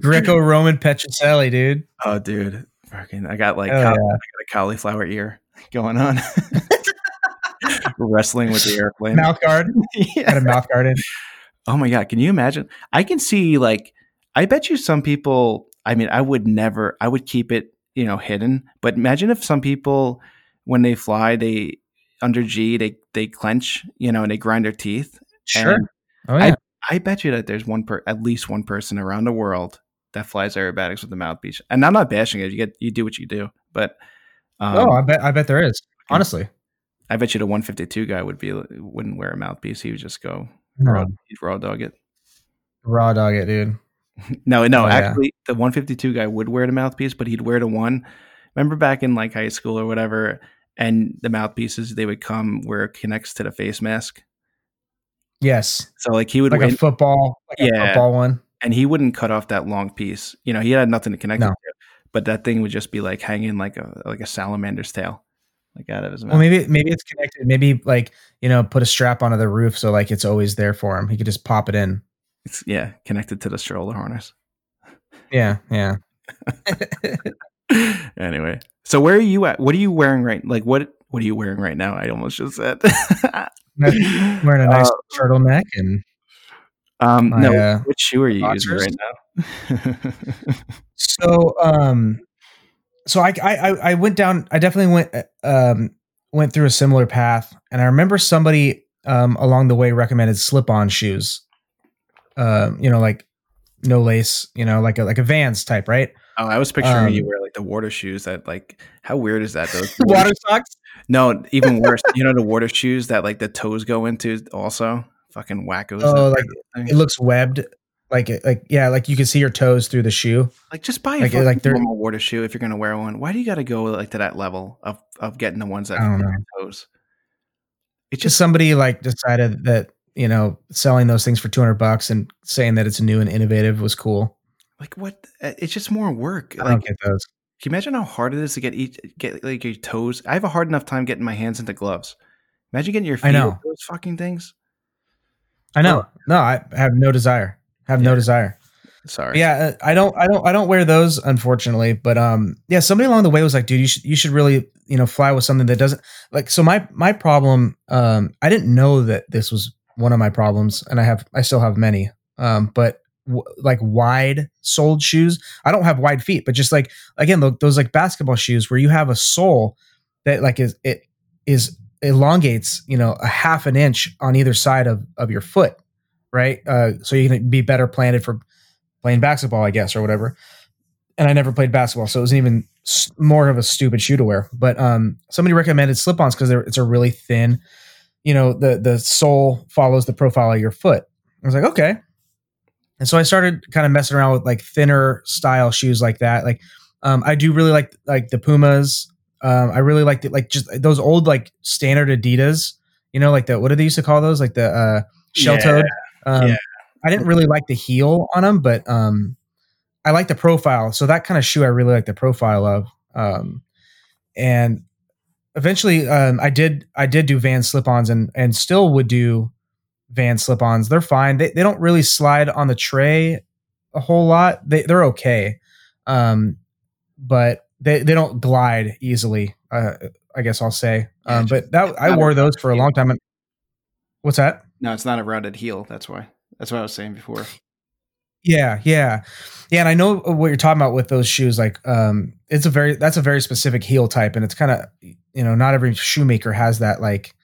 Greco-Roman Petrocelli, dude. oh, dude, fucking! I got like Oh, caul- yeah. I got a cauliflower ear going on. (laughs) wrestling with the airplane. Mouth guard. (laughs) Yeah. Got a mouth guard in. Oh my god, can you imagine? I can see like I bet you some people I mean, I would never I would keep it, you know, hidden, but imagine if some people when they fly, they under G, they they clench, you know, and they grind their teeth. Sure. And Oh yeah. I bet you that there's one per at least one person around the world that flies aerobatics with a mouthpiece. And I'm not bashing it. You get you do what you do, but um, oh, I bet I bet there is. Honestly. I bet you the 152 guy would be wouldn't wear a mouthpiece. He would just go No. raw, raw dog it. Raw dog it, dude. (laughs) No, no, Oh, yeah. actually, the 152 guy would wear the mouthpiece, but he'd wear the one remember back in like high school or whatever, and the mouthpieces they would come where it connects to the face mask. Yes, So like he would like a football, like a Yeah. football one. and he wouldn't cut off that long piece. You know, he had nothing to connect No. it to, but that thing would just be like hanging like a like a salamander's tail, like out of his mouth. Well, maybe maybe it's connected. Maybe like you know, put a strap onto the roof so like it's always there for him. He could just pop it in. It's yeah, connected to the stroller harness. Yeah, yeah. (laughs) anyway, so where are you at? What are you wearing right? Like what? What are you wearing right now? I almost just said. (laughs) Wearing a nice Uh, turtleneck and um, my, no, uh, which shoe are you boxers? using right now? so um so I, I I- went down I definitely went uh, um went through a similar path and I remember somebody um along the way recommended slip-on shoes. Um you know like no lace, you know, like a like a Vans type, right? oh, I was picturing Um, you wear like the water shoes. That like, how weird is that? Those (laughs) Water socks? No, even worse. you know the water shoes that like the toes go into. Also, fucking wackos. Oh, like, It looks webbed. Like it like yeah, like you can see your toes through the shoe. like just buy a like- fucking like they're- normal water shoe if you're gonna wear one. Why do you got to go like to that level of of getting the ones that I don't fit know. your toes? It's Just somebody like decided that, you know, selling those things for 200 bucks and saying that it's new and innovative was cool. like what? uh, It's just more work. I Like, don't get those. Can you imagine how hard it is to get each get like your toes? I have a hard enough time getting my hands into gloves. Imagine getting your feet I know. into those fucking things. I know. No, I have no desire. Have no desire. Sorry. Yeah, uh, I don't, I don't, I don't wear those, unfortunately. But um, yeah, somebody along the way was like, "Dude, you should, you should really, you know, fly with something that doesn't like." So my my problem, um, I didn't know that this was one of my problems, and I have, I still have many. Um, but like wide soled shoes, I don't have wide feet, but just like again, tho- those like basketball shoes where you have a sole that like is it is elongates, you know, a half an inch on either side of of your foot, right? Uh, so you can be better planted for playing basketball, I guess, or whatever. And I never played basketball, so it was even more of a stupid shoe to wear. But um, somebody recommended slip-ons because it's a really thin, you know, the the sole follows the profile of your foot. I was like, okay. And so I started kind of messing around with like thinner style shoes like that. Like, um, I do really like like the Pumas. Um, I really like the, like just those old like standard Adidas. You know, like the what do they used to call those? Like the uh, shell toed. Um, yeah. I didn't really like the heel on them, but um, I like the profile. So that kind of shoe, I really like the profile of. Um, and eventually, um, I did I did do Van slip-ons and and still would do Van slip-ons. They're fine. They they don't really slide on the tray a whole lot. They they're okay, um, but they they don't glide easily. Uh, I guess I'll say. Yeah, Um, but that I wore those for a long time. What's that? No, it's not a rounded heel. That's why. That's what I was saying before. Yeah, yeah, yeah. And I know what you're talking about with those shoes. Like, um, it's a very that's a very specific heel type, and it's kind of you know not every shoemaker has that like,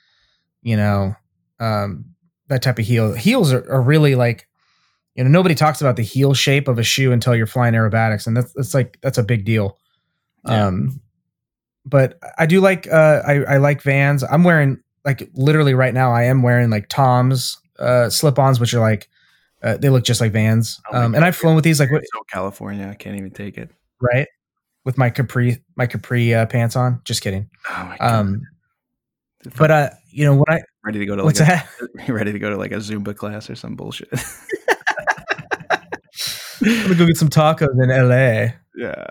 you know, um, that type of heel. Heels are, are really like, you know, nobody talks about the heel shape of a shoe until you're flying aerobatics, and that's that's like that's a big deal. Yeah. Um, but I do like uh, I I like Vans. I'm wearing like literally right now. I am wearing like Tom's uh slip-ons, which are like uh, they look just like Vans. Oh um, and I've flown with these like what, California, I can't even take it. right with my capri my capri uh, pants on. Just kidding. Oh my god! Um, but uh, you know when I ready to go to what's like that? (laughs) a, ready to go to like a Zumba class or some bullshit. (laughs) I'm gonna go get some tacos in LA. yeah.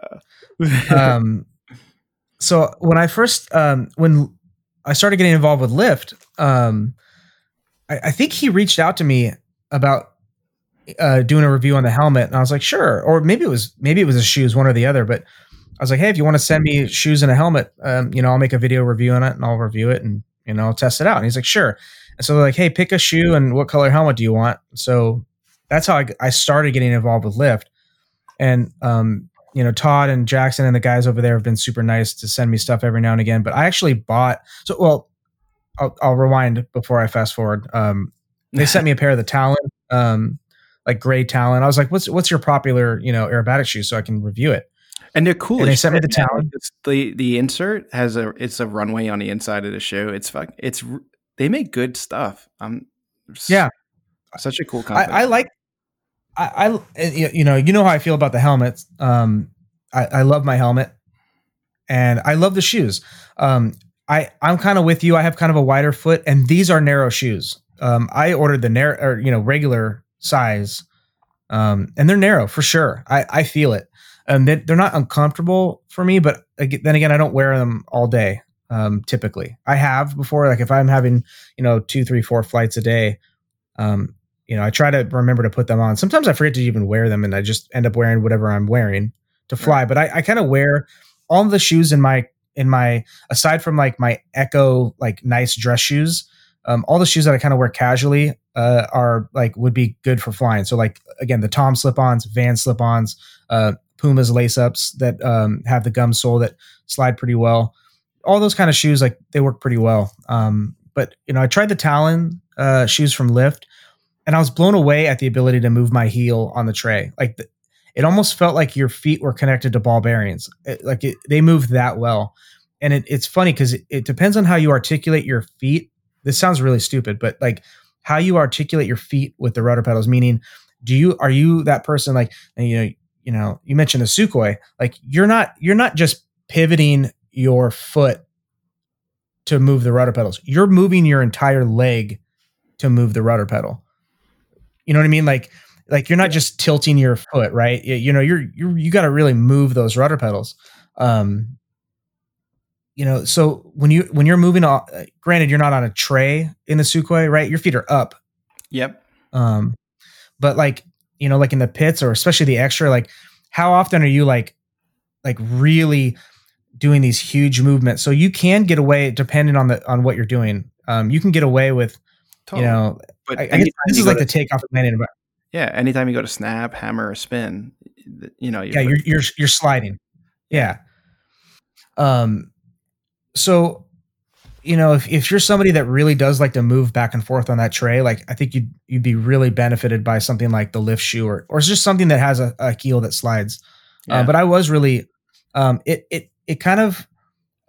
(laughs) um, so when I first um, when I started getting involved with Lift, um, I, I think he reached out to me about uh, doing a review on the helmet, and I was like, sure. Or maybe it was maybe it was the shoes, one or the other. But I was like, hey, if you want to send me shoes and a helmet, um, you know, I'll make a video review on it, and I'll review it, and you know, I'll test it out. And he's like, sure. And so they're like, hey, pick a shoe and what color helmet do you want? So that's how I, I started getting involved with Lift. And um, you know, Todd and Jackson and the guys over there have been super nice to send me stuff every now and again. But I actually bought so well. I'll, I'll rewind before I fast forward. Um, they sent me a pair of the Talon, um, like gray Talon. I was like, "What's what's your popular you know aerobatic shoe?" So I can review it. And they're cool. And they sent me the man. Talon. Like, it's- the the insert has a it's a runway on the inside of the shoe. It's fuck. It's they make good stuff. I'm Yeah. such a cool I, company. I like. I, I you know you know how I feel about the helmets. Um, I, I love my helmet. and I love the shoes. Um, I I'm kind of with you. I have kind of a wider foot, and these are narrow shoes. Um, I ordered the narrow or you know regular size, um, and they're narrow for sure. I I feel it. Um, they, they're not uncomfortable for me, but then again, I don't wear them all day. Um, typically, I have before. Like if I'm having you know two, three, four flights a day, um, you know, I try to remember to put them on. Sometimes I forget to even wear them, and I just end up wearing whatever I'm wearing to fly. But I, I kind of wear all the shoes in my in my aside from like my Ecco like nice dress shoes. Um, all the shoes that I kind of wear casually uh, are like would be good for flying. So like again, the Tom slip-ons, Van slip-ons, uh, Puma's lace-ups that um, have the gum sole that slide pretty well. All those kind of shoes like they work pretty well. Um, but you know, I tried the Talon uh, shoes from Lift, and I was blown away at the ability to move my heel on the tray. Like the, it almost felt like your feet were connected to ball bearings. It, like it, they moved that well. And it, it's funny because it, it depends on how you articulate your feet. This sounds really stupid, but like how you articulate your feet with the rudder pedals, meaning do you are you that person like you know you know you mentioned the Sukhoi like you're not you're not just pivoting your foot to move the rudder pedals. You're moving your entire leg to move the rudder pedal. You know what I mean? Like like you're not just tilting your foot right? You, you know you're you you got to really move those rudder pedals. Um you know so when you when you're moving off granted you're not on a tray in the Sukhoi right? Your feet are up. Yep. um but like you know like in the Pitts or especially the extra like how often are you like like really doing these huge movements? So you can get away depending on the on what you're doing um you can get away with Totally. you know but I, I guess this is like the takeoff and landing yeah, anytime you go to snap, hammer, or spin, you know, yeah you're you're you're sliding. Yeah. Um so you know if, if you're somebody that really does like to move back and forth on that tray like i think you'd you'd be really benefited by something like the lift shoe or or it's just something that has a, a heel that slides yeah. uh, but i was really um it it it kind of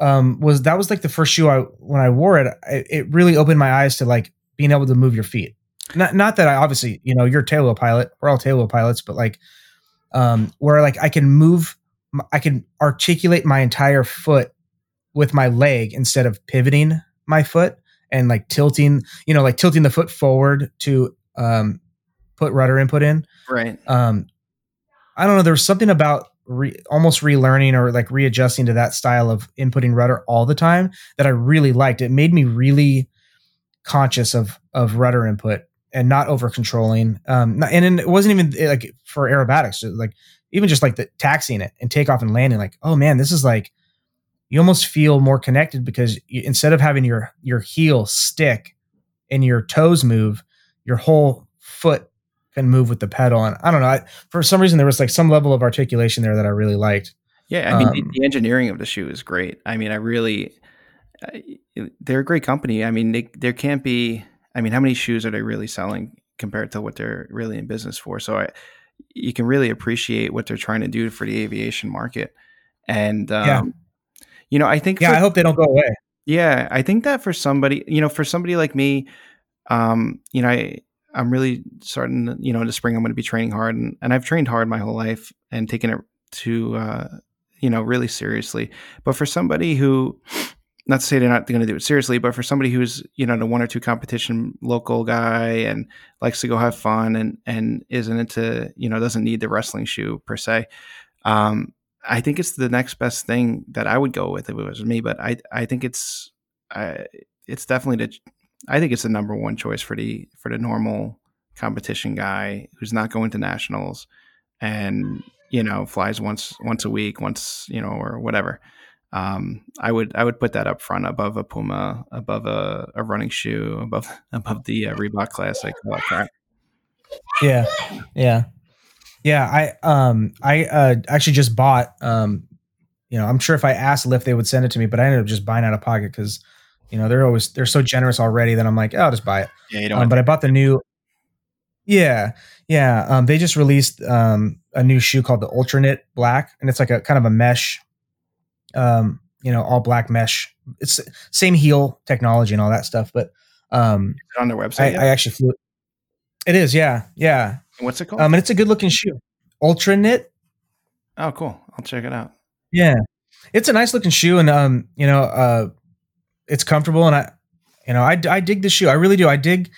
um was that was like the first shoe i when i wore it it, it really opened my eyes to like being able to move your feet not not that i obviously you know you're a tailwheel pilot we're all tailwheel pilots but like um where like i can move I can articulate my entire foot with my leg instead of pivoting my foot and like tilting you know like tilting the foot forward to um put rudder input in. Right. um i don't know there was something about re, almost relearning or like readjusting to that style of inputting rudder all the time that i really liked. It made me really conscious of of rudder input and not over controlling um not- and then it wasn't even like for aerobatics like even just like the taxiing it and takeoff and landing like oh man this is like you almost feel more connected because you, instead of having your your heel stick and your toes move your whole foot can move with the pedal and i don't know I, for some reason there was like some level of articulation there that i really liked Yeah, I mean, Um, the, the engineering of the shoe is great. I mean, I really, I- they're a great company. I mean, they, there can't be. I mean, how many shoes are they really selling compared to what they're really in business for? So, I, you can really appreciate what they're trying to do for the aviation market. And um. You know, I think yeah for- i hope they don't go away yeah, I think that for somebody, you know, for somebody like me, um, you know, I I'm really starting, you know, in the spring I'm going to be training hard, and, and I've trained hard my whole life and taken it to, uh, you know, really seriously. But for somebody who, not to say they're not going to do it seriously, but for somebody who's, you know, the one or two competition local guy and likes to go have fun and and isn't into, you know, doesn't need the wrestling shoe per se. Um, I think it's the next best thing that I would go with if it was me. But I I think it's I, it's definitely the I think it's the number one choice for the for the normal competition guy who's not going to nationals and you know flies once once a week once you know or whatever. Um, I would I would put that up front above a Puma, above a, a running shoe, above (laughs) above the uh, Reebok Classic. (laughs) all that crap. Yeah, yeah, yeah. I um I uh actually just bought um you know I'm sure if I asked Lift they would send it to me, but I ended up just buying out of pocket because you know they're always they're so generous already that I'm like oh, I'll just buy it. Yeah, you don't. Um, but I bought the new. Yeah, yeah. Um, they just released um a new shoe called the Ultra Knit Black, and it's like a kind of a mesh, um, you know, all black mesh. It's same heel technology and all that stuff, but um, on their I, website. I actually flew. It is, yeah, yeah. What's it called? Um, and it's a good looking shoe. Ultra knit. oh, cool. I'll check it out. Yeah. it's a nice looking shoe, and um, you know, uh, it's comfortable, and I, you know, I I dig the shoe. I really do. I dig,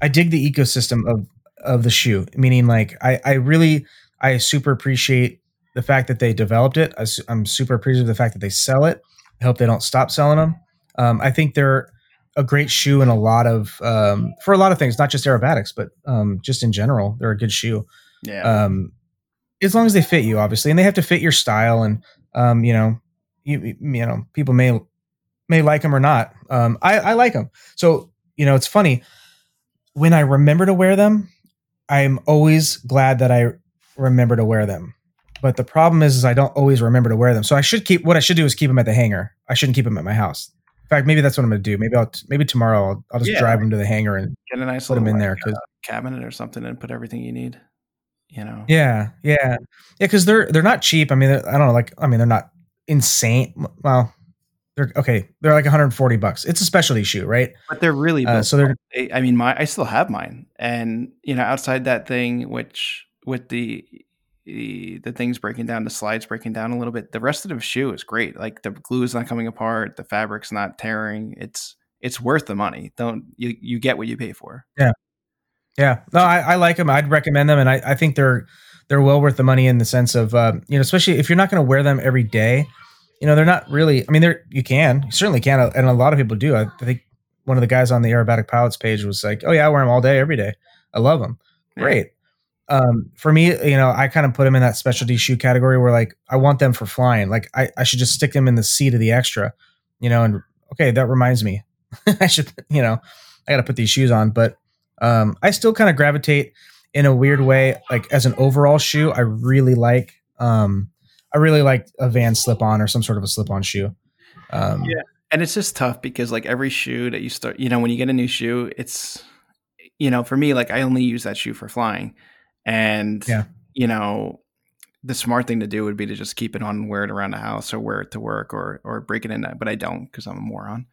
I dig the ecosystem of of the shoe. Meaning, like, I I really I super appreciate the fact that they developed it. I, am super appreciative of the fact that they sell it. I hope they don't stop selling them. Um, I think they're a great shoe in a lot of um, for a lot of things, not just aerobatics, but um, just in general, they're a good shoe. Yeah. Um, as long as they fit you, obviously, and they have to fit your style, and um, you know, you you know, people may may like them or not. Um, I I like them. So you know, it's funny when I remember to wear them. I'm always glad that I remember to wear them. But the problem is, is I don't always remember to wear them. So I should keep what I should do is keep them at the hangar. I shouldn't keep them at my house. In fact, maybe that's what I'm going to do. Maybe I'll maybe tomorrow I'll, I'll just Yeah. drive them to the hangar and Get a nice put them little in there because cabinet or something and put everything you need. You know. yeah, yeah, yeah. Because they're they're not cheap. I mean, I don't know. Like, I mean, they're not insane. Well, they're okay. They're like 140 bucks. It's a specialty shoe, right? But they're really Uh, so they're I mean, my I still have mine, and you know, outside that thing, which with the the, the things breaking down, the slides breaking down a little bit, the rest of the shoe is great. Like the glue is not coming apart, the fabric's not tearing. It's it's worth the money. Don't you you get what you pay for? Yeah, yeah. no, I, I like them. I'd recommend them, and I, I think they're they're well worth the money in the sense of uh, you know, especially if you're not going to wear them every day. You know, they're not really. I mean, they're you can you certainly can, and a lot of people do. I, I think one of the guys on the aerobatic pilots page was like, "Oh yeah, I wear them all day, every day. I love them. Yeah. Great." Um, for me, you know, I kind of put them in that specialty shoe category where like I want them for flying. Like I, I should just stick them in the seat of the extra, you know. And okay, that reminds me, (laughs) I should, you know, I got to put these shoes on. But um, I still kind of gravitate in a weird way, like as an overall shoe. I really like, um, I really like a Van slip on or some sort of a slip on shoe. Um, Yeah. And it's just tough because like every shoe that you start, you know, when you get a new shoe, it's you know, for me, like I only use that shoe for flying. And Yeah. you know, the smart thing to do would be to just keep it on and wear it around the house or wear it to work or or break it in but I don't because I'm a moron.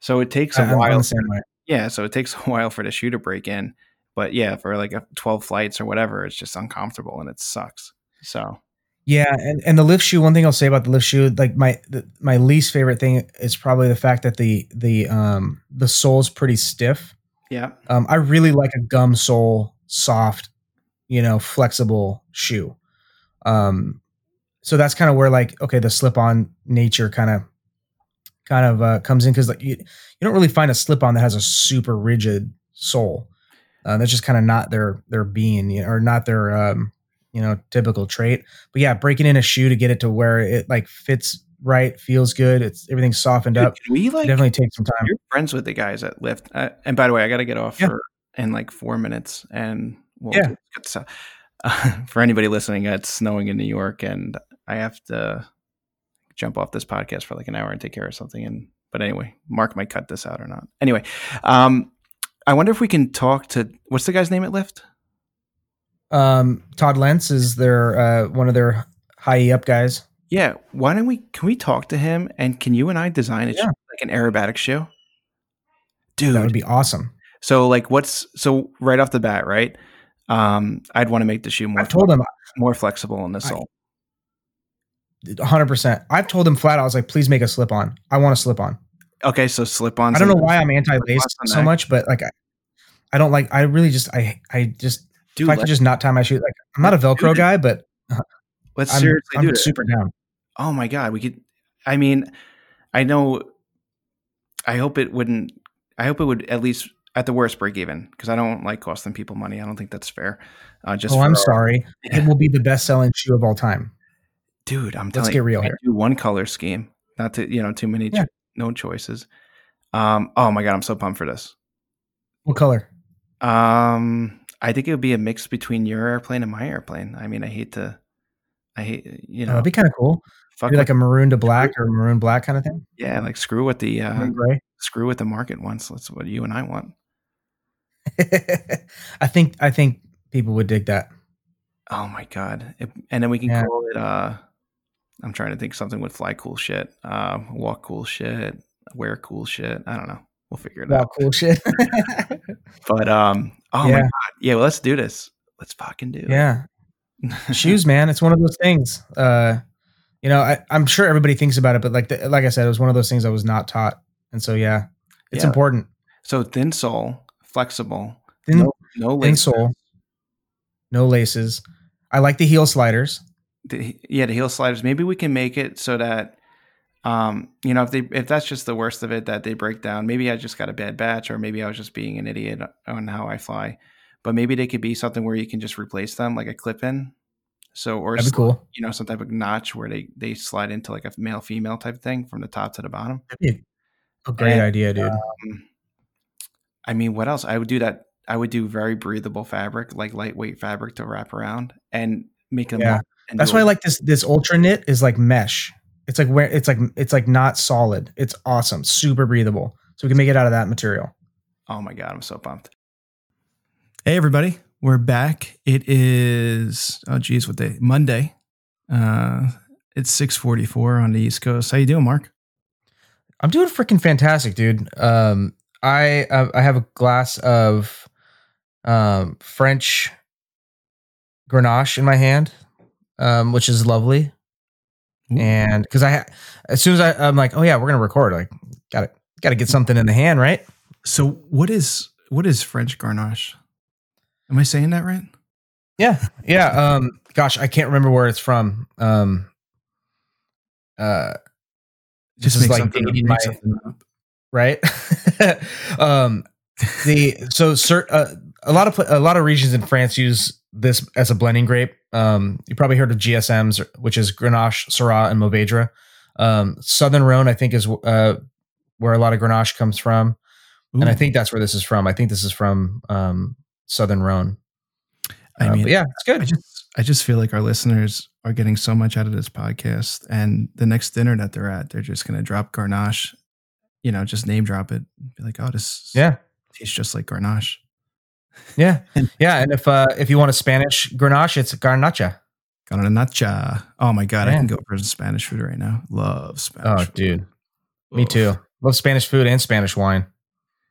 So it takes a I- while. the same way. Yeah, so it takes (laughs) a while for the shoe to break in. But yeah, for like a 12 flights or whatever, it's just uncomfortable and it sucks. So Yeah, and, and the lift shoe. One thing I'll say about the lift shoe, like my the, my least favorite thing is probably the fact that the the um the sole's pretty stiff. yeah, Um, I really like a gum sole, soft, you know, flexible shoe. Um, so that's kind of where like okay, the slip on nature kind of kind of uh, comes in because like you, you don't really find a slip on that has a super rigid sole. Uh, that's just kind of not their their being you know, or not their um, you know typical trait. But yeah, breaking in a shoe to get it to where it like fits right, feels good. It's everything's softened Dude, up. we It like definitely take some time. You're friends with the guys at Lift. Uh, and by the way, I got to get off Yeah. for in like four minutes. And we'll Yeah. to- uh, (laughs) for anybody listening, it's snowing in New York, and I have to jump off this podcast for like an hour and take care of something. And but anyway, Mark might cut this out or not. Anyway, um, I wonder if we can talk to what's the guy's name at Lift? Um, Todd Lentz is their uh, one of their high up guys. Yeah, why don't we? Can we talk to him? And can you and I design it Yeah. like an aerobatic shoe? Dude, That would be awesome. So like what's so right off the bat, right? Um, I'd want to make the shoe more I've told him more flexible in the sole. 100. percent I've told him flat. out, I was like, please make a slip on. I want a slip on. Okay, so slip on. I don't know why I'm anti lace so much, but like I, I don't like. I really just I I just Dude, if I could just not tie my shoe. Like I'm not a Velcro it. guy, but (laughs) let's I'm, seriously I'm do it. super down. Oh my god, we could. I mean, I know. I hope it wouldn't. I hope it would at least at the worst break even because I don't like costing people money. I don't think that's fair. Uh, just oh, I'm our- sorry. It will be the (laughs) best selling shoe of all time. dude. I'm Let's get you, real here. do one color scheme, not to you know too many, cho- no choices. Um. Oh my god, I'm so pumped for this. What color? Um, I think it would be a mix between your airplane and my airplane. I mean, I hate to, I hate you Oh, know, that'd be kind of cool. fuck Maybe like a maroon to black or maroon black kind of thing. yeah, like screw what the uh, screw what the market wants. That's what you and I want. (laughs) I think I think people would dig that. Oh my god! It, and then we can Yeah. call it. uh I'm trying to think something with fly cool shit, uh, walk cool shit, wear cool shit. I don't know. We'll figure it Wow, out. cool shit. (laughs) But um, oh my Yeah. god, yeah. Well, let's do this. Let's fucking do it. yeah, shoes, (laughs) man. It's one of those things. Uh, You know, I, I'm sure everybody thinks about it, but like the, like I said, it was one of those things I was not taught, and so yeah, it's Yeah. important. So thin sole, flexible, Thin, no, no laces. sole, no laces. I like the heel sliders. The, yeah, the heel sliders. Maybe we can make it so that, um, you know, if they if that's just the worst of it, that they break down. Maybe I just got a bad batch, or maybe I was just being an idiot on how I fly. But maybe they could be something where you can just replace them, like a clip in. So or That'd be cool. you know, some type of notch where they they slide into like a male female type thing from the top to the bottom. That'd be a, a great And, idea, dude. Um, I mean, what else? I would do that. I would do very breathable fabric, like lightweight fabric to wrap around and make them. Yeah. and That's do why I like this. This ultra knit is like mesh. It's like where it's like it's like not solid. It's awesome, super breathable. So we can make it out of that material. Oh my god, I'm so pumped. Hey, everybody. We're back. It is, oh, geez, what day? Monday. Uh, it's 644 on the East Coast. How you doing, Mark? I'm doing freaking fantastic, dude. Um, I uh, I have a glass of um French Grenache in my hand, um, which is lovely. Ooh. And because I, ha- as soon as I, I'm like, oh yeah, we're gonna record. Like, got to got to get something in the hand, right? So what is, what is French Garnache? Am I saying that right? Yeah, yeah. Um, gosh, I can't remember where it's from. Um, uh, this is make like something up, dating my something up. Right. (laughs) um, the so uh, a lot of a lot of regions in France use this as a blending grape. Um, you probably heard of GSMs, which is Grenache, Syrah, and Mourvedre. Um, Southern Rhone, I think, is uh, where a lot of Grenache comes from, and I think that's where this is from. I think this is from um, Southern Rhone. I Uh, mean, yeah, it's good. I just, I just feel like our listeners are getting so much out of this podcast, and the next dinner that they're at, they're just going to drop Garnache, you know, just name drop it, be like, oh, this yeah, tastes just like Garnache. yeah, (laughs) yeah. And if uh, if you want a Spanish Grenache, it's Garnacha. Garnacha. Oh my god, I can go for some Spanish food right now. Love Oh, Spanish. food. dude, me Ugh. too. Love Spanish food and Spanish wine.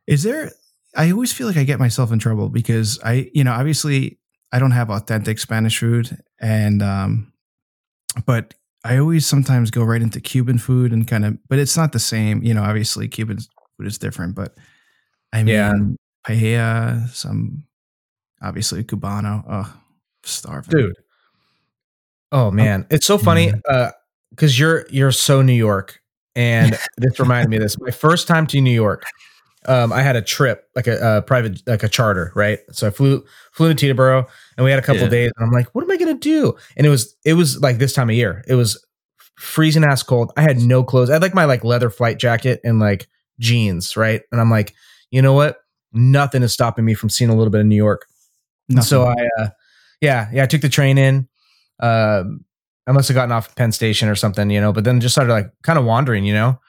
Is there? I always feel like I get myself in trouble because I, you know, obviously I don't have authentic Spanish food, and um, but I always sometimes go right into Cuban food and kind of, but it's not the same. You know, obviously Cuban food is different, but I mean, Yeah. paella, some obviously cubano. Oh, starving, dude. Oh, oh man, it's so funny because uh, you're you're so New York, and (laughs) this reminded me of this. My first time to New York, um, I had a trip like a, a private like a charter, right? So I flew flew to Teterboro, and we had a couple Yeah. of days, and I'm like, what am I gonna do? And it was it was like this time of year, it was freezing ass cold. I had no clothes. I had like my like leather flight jacket and like jeans, right? And I'm like, you know what? Nothing is stopping me from seeing a little bit of New York. Nothing. So I, uh, yeah, yeah, I took the train in. Um, I must have gotten off Penn Station or something, you know, but then just started like kind of wandering, you know,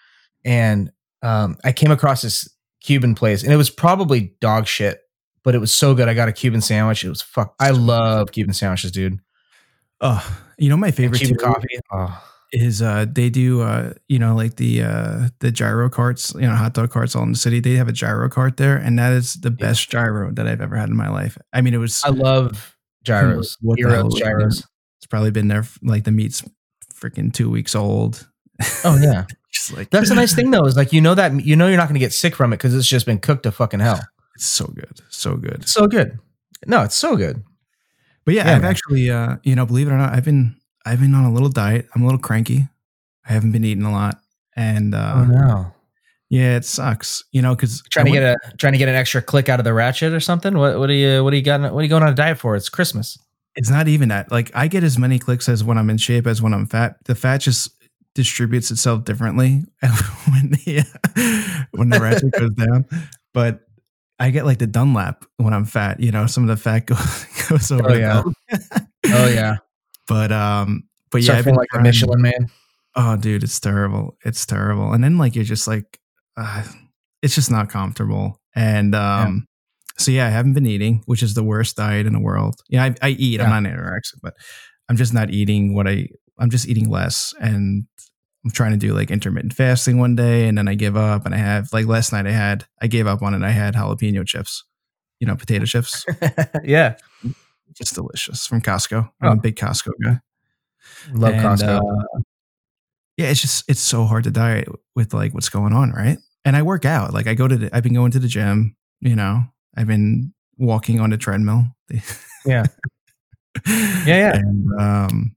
and um, I came across this Cuban place, and it was probably dog shit, but it was so good. I got a Cuban sandwich. It was fuck. I love Cuban sandwiches, dude. oh, you know, my favorite Cuban too coffee. Oh, is uh they do uh you know like the uh the gyro carts you know hot dog carts all in the city they have a gyro cart there and that is the Yeah. best gyro that i've ever had in my life i mean it was I love gyros. (laughs) What Gyros, gyros. it's probably been there like the meat's freaking two weeks old Oh yeah, (laughs) just like that's the (laughs) nice thing though. Is like you know that you know you're not going to get sick from it because it's just been cooked to fucking hell. it's so good so good so good. No, it's so good. but yeah, Yeah, i've man. actually uh you know believe it or not i've been i've been on a little diet i'm a little cranky i haven't been eating a lot and uh oh no. yeah it sucks you know because trying to get a trying to get an extra click out of the ratchet or something. What what are you what are you got? What are you going on a diet for? It's Christmas. It's not even that. Like I get as many clicks as when I'm in shape as when I'm fat. The fat just distributes itself differently (laughs) when the when the ratchet goes down. But I get like the Dunlap when I'm fat. You know, some of the fat goes (laughs) goes over. Oh, yeah. Oh yeah, (laughs) But um, but yeah, I've been like a Michelin man. Oh, dude, it's terrible. It's terrible. And then like you're just like, uh, it's just not comfortable. And um, so yeah, I haven't been eating, which is the worst diet in the world. Yeah, I, I eat. Yeah. I'm not anorexic, but I'm just not eating what I. I'm just eating less, and I'm trying to do like intermittent fasting one day, and then I give up. And I have like last night, I had I gave up on it. I had jalapeno chips, you know, potato chips, (laughs) yeah, just delicious from Costco. I'm Oh. a big Costco guy. love And, Costco. uh, yeah, it's just it's so hard to diet with like what's going on, right? And I work out. Like I go to the, I've been going to the gym, you know. I've been walking on the treadmill. (laughs) Yeah. Yeah, yeah. And um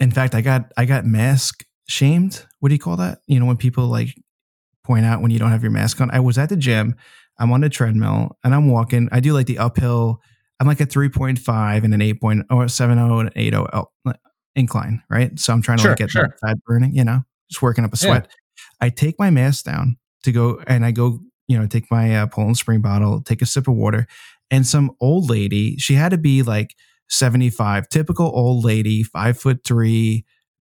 in fact, I got I got mask shamed. What do you call that? You know, when people like point out when you don't have your mask on. I was at the gym. I'm on the treadmill and I'm walking. I do like the uphill. I'm like a 3.5 and an 8 point or 7.0 and 8.0 el- incline, right? So I'm trying to Sure, like get sure. that fat burning, you know, just working up a Yeah. sweat. I take my mask down to go and I go, you know, take my uh, Poland Spring bottle, take a sip of water, and some old lady, she had to be like 75, typical old lady, five foot three,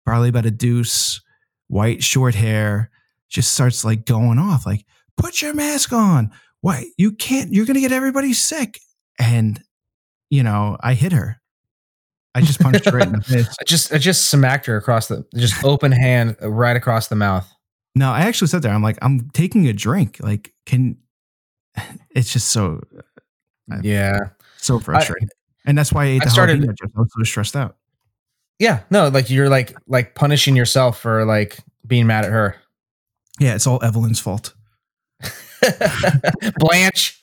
probably about a deuce, white short hair, just starts like going off, like, put your mask on. Why? You can't, you're going to get everybody sick. And, you know, I hit her. I just punched her right in the (laughs) face. I just I just smacked her across the just open hand right across the mouth. No, I actually sat there. I'm like, I'm taking a drink. Like, can, (sighs) it's just so, uh, Yeah. so frustrating. and that's why I ate I the started- jalapeno chips. I was so stressed out. Yeah. No, like you're like like punishing yourself for like being mad at her. Yeah, it's all Evelyn's fault. (laughs) Blanche.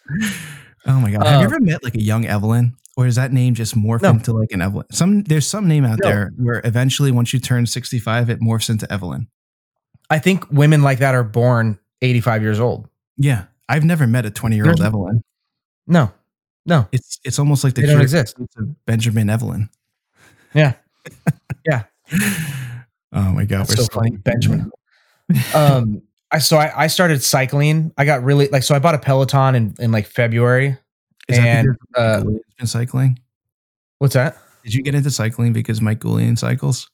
Oh my god! Have you Um, ever met like a young Evelyn, or is that name just morphed No. into like an Evelyn? Some there's some name out No. there where eventually, once you turn 65, it morphs into Evelyn. I think women like that are born 85 years old. Yeah, I've never met a 20 year old Evelyn. No. No. It's it's almost like the They don't exist. Benjamin Evelyn. Yeah. Yeah. Oh my god, That's so funny. Benjamin. (laughs) Um I so I, I started cycling. I got really like so I bought a Peloton in, in like February. Is that and, because uh, been cycling? What's that? Did you get into cycling because Mike Goulian cycles?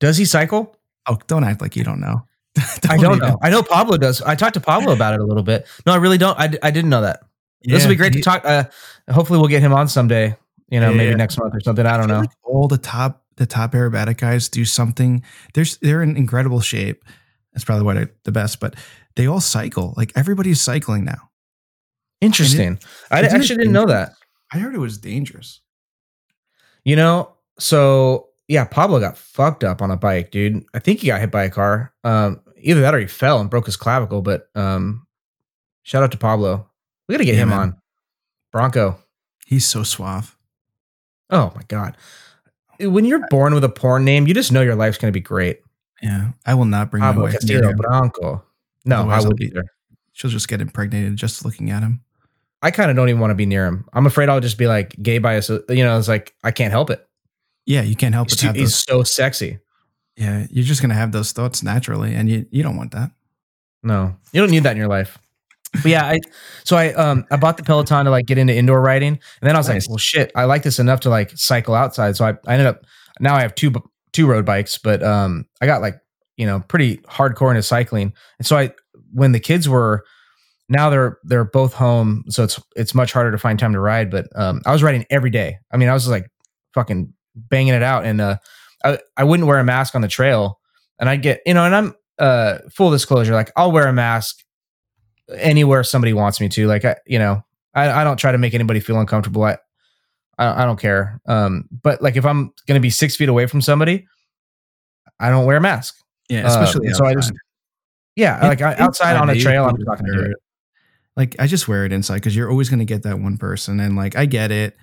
Does he cycle? Oh, don't act like you don't know. (laughs) I don't even- know. I know Pablo does. I talked to Pablo about it a little bit. No, I really don't. I, I didn't know that. this Yeah, will be great he- to talk. Uh, hopefully, we'll get him on someday. You know, Yeah, maybe next month or something. I don't feel know. like all the top the top aerobatic guys do something. There's they're in incredible shape. That's probably why they're the best. But they all cycle. Like everybody's cycling now. Interesting. I d- isn't actually didn't know that. I heard it was dangerous. You know, so yeah, Pablo got fucked up on a bike, dude. I think he got hit by a car. Um, either that or he fell and broke his clavicle. But um, shout out to Pablo. We got to get Yeah, him man. on. Bronco. He's so suave. Oh my god. When you're born with a porn name, you just know your life's going to be great. Yeah, I will not bring my wife Castillo him. Bronco. No, Otherwise I I'll would be- either. She'll just get impregnated just looking at him. I kind of don't even want to be near him. I'm afraid I'll just be like gay by. You know, it's like I can't help it. Yeah, you can't help He's, but too, he's so sexy. Yeah, you're just gonna have those thoughts naturally, and you you don't want that. No, you don't need that in your life. But yeah, I so I um I bought the Peloton to like get into indoor riding, and then I was Nice. like, well, shit, I like this enough to like cycle outside. So I, I ended up now I have two two road bikes, but um I got like you know pretty hardcore into cycling, and so I when the kids were now they're they're both home, so it's it's much harder to find time to ride. But um I was riding every day. I mean, I was like fucking banging it out, and uh I I wouldn't wear a mask on the trail, and I get you know, and I'm uh full disclosure, like I'll wear a mask anywhere somebody wants me to. Like I, you know, I, I don't try to make anybody feel uncomfortable. I, I, I don't care. Um, but like if I'm going to be six feet away from somebody, I don't wear a mask. Yeah, Uh, especially so I just-. Yeah, like I, outside on a trail, I'm not going to do it. it. Like I just wear it inside because you're always going to get that one person, and like I get it,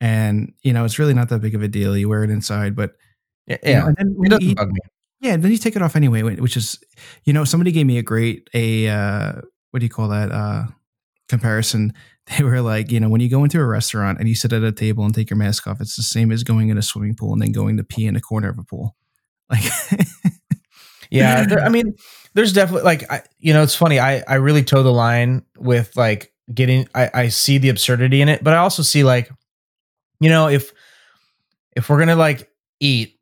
and you know it's really not that big of a deal. You wear it inside, but Yeah, you know, yeah. and then it you doesn't eat, bug me. yeah, then you take it off anyway, which is, you know, somebody gave me a great a uh, what do you call that uh, comparison? (laughs) They were like, you know, when you go into a restaurant and you sit at a table and take your mask off, it's the same as going in a swimming pool and then going to pee in a corner of a pool. (laughs) Like, Yeah, (laughs) there, I mean, there's definitely like I, you know, it's funny. I I really toe the line with like getting. I I see the absurdity in it, but I also see like, you know, if if we're gonna like eat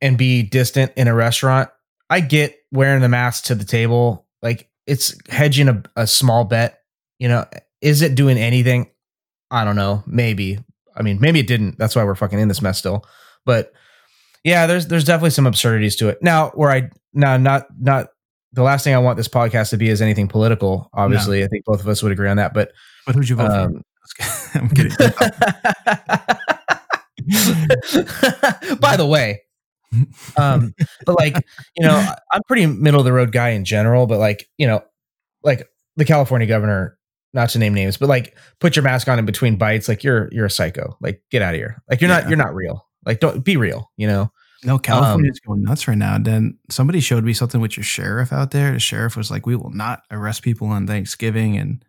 and be distant in a restaurant, I get wearing the mask to the table. Like it's hedging a, a small bet. You know, is it doing anything? I don't know. Maybe. I mean, maybe it didn't. That's why we're fucking in this mess still. But yeah, there's there's definitely some absurdities to it. Now, where I now not not the last thing I want this podcast to be is anything political. Obviously, I think both of us would agree on that. But but who'd you vote um, for? (laughs) I'm kidding. (laughs) by the way, Um, but like, you know, I'm pretty middle of the road guy in general, but like, you know, like the California governor, not to name names, but like put your mask on in between bites, like you're you're a psycho. Like get out of here. Like you're not you're not real. Like don't be real, you know? No, California's Um, going nuts right now. And then somebody showed me something with your sheriff out there. The sheriff was like, "We will not arrest people on Thanksgiving," and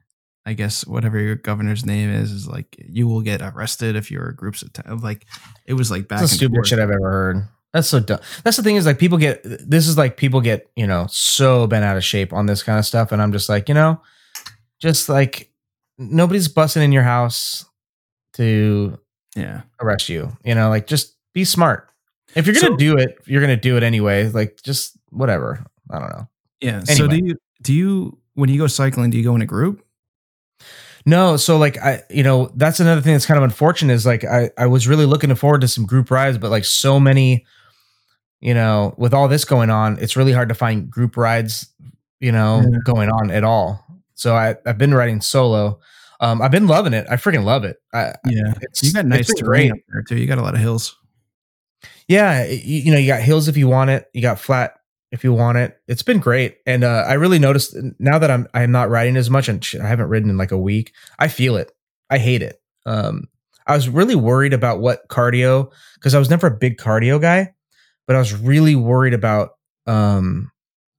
I guess whatever your governor's name is is like, "You will get arrested if your groups attack." Like, it was like back That's the stupid forth. shit I've ever heard. That's so dumb. That's the thing is like people get this is like people get, you know, so bent out of shape on this kind of stuff. And I'm just like, you know, just like nobody's busting in your house to Yeah, arrest you. You know, like just be smart. If you're gonna So- do it, you're gonna do it anyway. Like just whatever. I don't know. yeah. So do you do you when you go cycling? Do you go in a group? No, so like I, you know, that's another thing that's kind of unfortunate is like I, I was really looking forward to some group rides, but like so many, you know, with all this going on, it's really hard to find group rides, you know, Yeah. going on at all. So I, I've been riding solo. Um, I've been loving it. I freaking love it. I, Yeah, it's, you got nice terrain up there too. You got a lot of hills. Yeah, you, you know, you got hills if you want it. You got flat if you want it. It's been great, and uh, I really noticed now that I'm I'm not riding as much, and I haven't ridden in like a week. I feel it. I hate it. Um, I was really worried about what cardio because I was never a big cardio guy, but I was really worried about um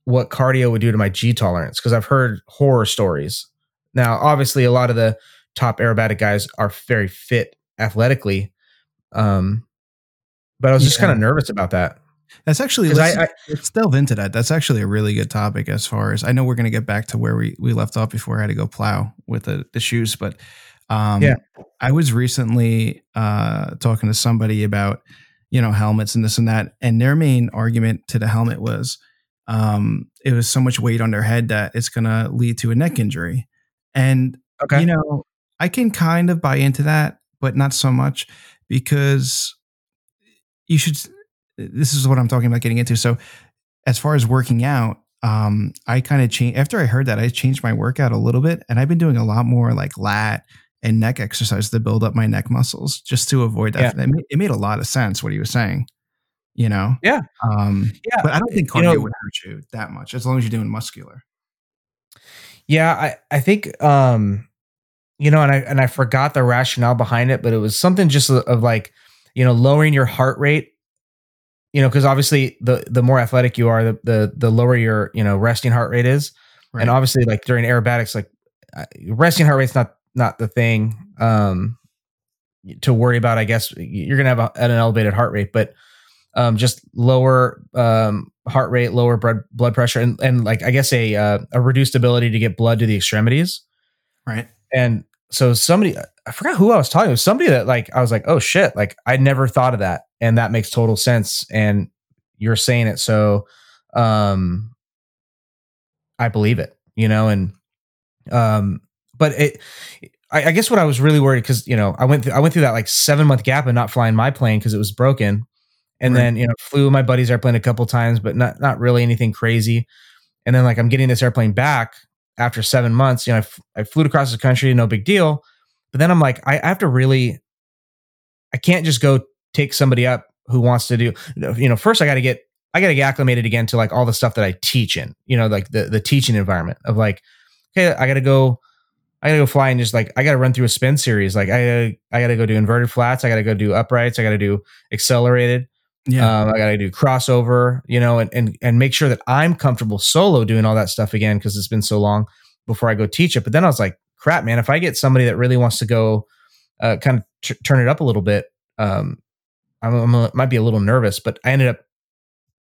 what cardio would do to my G tolerance because I've heard horror stories. Now, obviously, a lot of the top aerobatic guys are very fit athletically. Um, but I was just Yeah. kind of nervous about that. That's actually let's, I- I- let's delve into that. That's actually a really good topic as far as I know. We're going to get back to where we we left off before I had to go plow with the, the shoes, but um, Yeah. I was recently uh, talking to somebody about you know helmets and this and that, and their main argument to the helmet was um, it was so much weight on their head that it's going to lead to a neck injury, and Okay. you know I can kind of buy into that, but not so much because you should this is what I'm talking about getting into. So as far as working out, um, I kind of changed after I heard that I changed my workout a little bit and I've been doing a lot more like lat and neck exercise to build up my neck muscles just to avoid that. It, made, it made a lot of sense what he was saying, you know? Yeah. Um, yeah. but I don't think You cardio know- would hurt you that much as long as you're doing muscular. Yeah, I, I think um you know, and I and I forgot the rationale behind it, but it was something just of, of like, you know, lowering your heart rate. You know, because obviously the the more athletic you are, the the the lower your you know resting heart rate is, and obviously like during aerobatics, like uh, resting heart rate's not not the thing um to worry about. I guess you're gonna have a, an elevated heart rate, but um just lower um heart rate, lower blood blood pressure, and and like I guess a uh, a reduced ability to get blood to the extremities. right. And so somebody, I forgot who I was talking to. Somebody that like I was like, oh shit, like I never thought of that, and that makes total sense. And you're saying it, so um, I believe it, you know. And um, but it, I, I guess what I was really worried because you know I went through, I went through that like seven month gap and not flying my plane because it was broken, and Right. then you know flew my buddy's airplane a couple times, but not not really anything crazy. And then like I'm getting this airplane back after seven months, you know, I, f- I flew across the country, no big deal. But then I'm like, I, I have to really, I can't just go take somebody up who wants to do, you know, first I got to get, I got to get acclimated again to like all the stuff that I teach in, you know, like the, the teaching environment of like, okay, I got to go, I got to go fly and just like, I got to run through a spin series. Like I, I got to go do inverted flats. I got to go do uprights. I got to do accelerated. Yeah. Um, I got to do crossover, you know, and, and and make sure that I'm comfortable solo doing all that stuff again because it's been so long before I go teach it. But then I was like, crap, man, if I get somebody that really wants to go, uh, kind of t- turn it up a little bit, um, I'm, I'm a, might be a little nervous. But I ended up,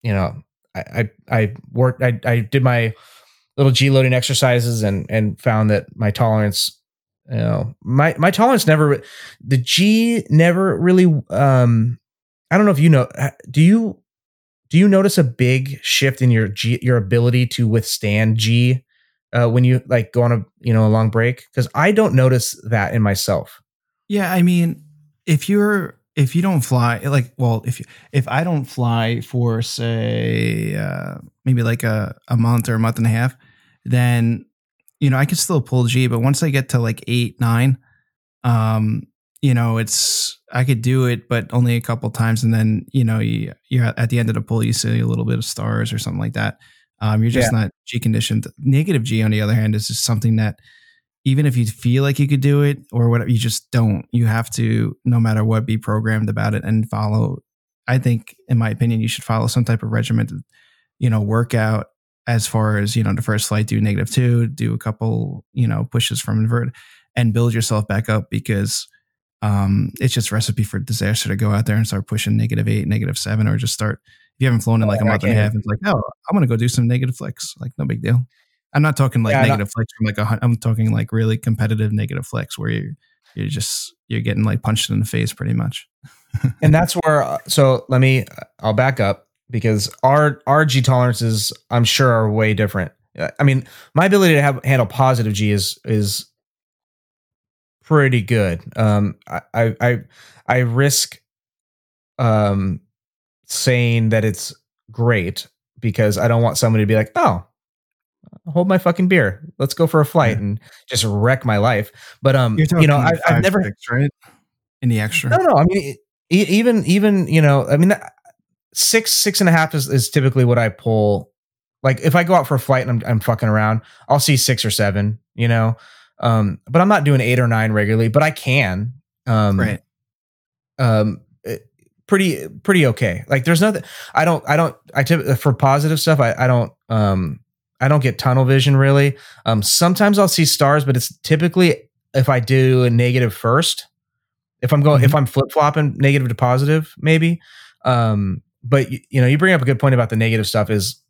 you know, I I, I worked, I I did my little G loading exercises and and found that my tolerance, you know, my my tolerance never, the G never really, um, I don't know if you know. uh, Do you do you notice a big shift in your G, your ability to withstand G uh, when you like go on a you know a long break? Because I don't notice that in myself. Yeah, I mean, if you're if you don't fly, like, well, if you, if I don't fly for say uh, maybe like a a month or a month and a half, then you know I can still pull G. But once I get to like eight nine, um, you know, it's I could do it, but only a couple times, and then you know, you, you're at the end of the pull, you see a little bit of stars or something like that. Um, you're just not G conditioned. Negative G, on the other hand, is just something that even if you feel like you could do it or whatever, you just don't. You have to, no matter what, be programmed about it and follow. I think, in my opinion, you should follow some type of regimented, you know, workout as far as you know the first flight do negative two do a couple you know pushes from invert and build yourself back up because um it's just recipe for disaster to go out there and start pushing negative eight negative seven or just start if you haven't flown in like a Oh, month and a half it's like oh i'm gonna go do some negative flicks like no big deal. I'm not talking like Yeah, negative flicks from like a i'm talking like really competitive negative flicks where you're you're just you're getting like punched in the face pretty much. And that's where uh, so let me i'll back up because our our g tolerances i'm sure are way different. I mean my ability to have handle positive g is is pretty good. Um i i i, risk um saying that it's great because i don't want somebody to be like oh hold my fucking beer. Let's go for a flight Yeah. and just wreck my life. But um you know I, i've never six, right? In the extra. no, no. I mean, even even you know, I mean, six six and a half is, is typically what I pull. Like if I go out for a flight and I'm I'm fucking around, I'll see six or seven. You know, um, but I'm not doing eight or nine regularly. But I can. Um, right um pretty pretty okay like there's nothing i don't i don't i tip for positive stuff i i don't um i don't get tunnel vision really um sometimes i'll see stars but it's typically if i do a negative first if i'm going if i'm flip-flopping negative to positive maybe um but you, you know you bring up a good point about the negative stuff is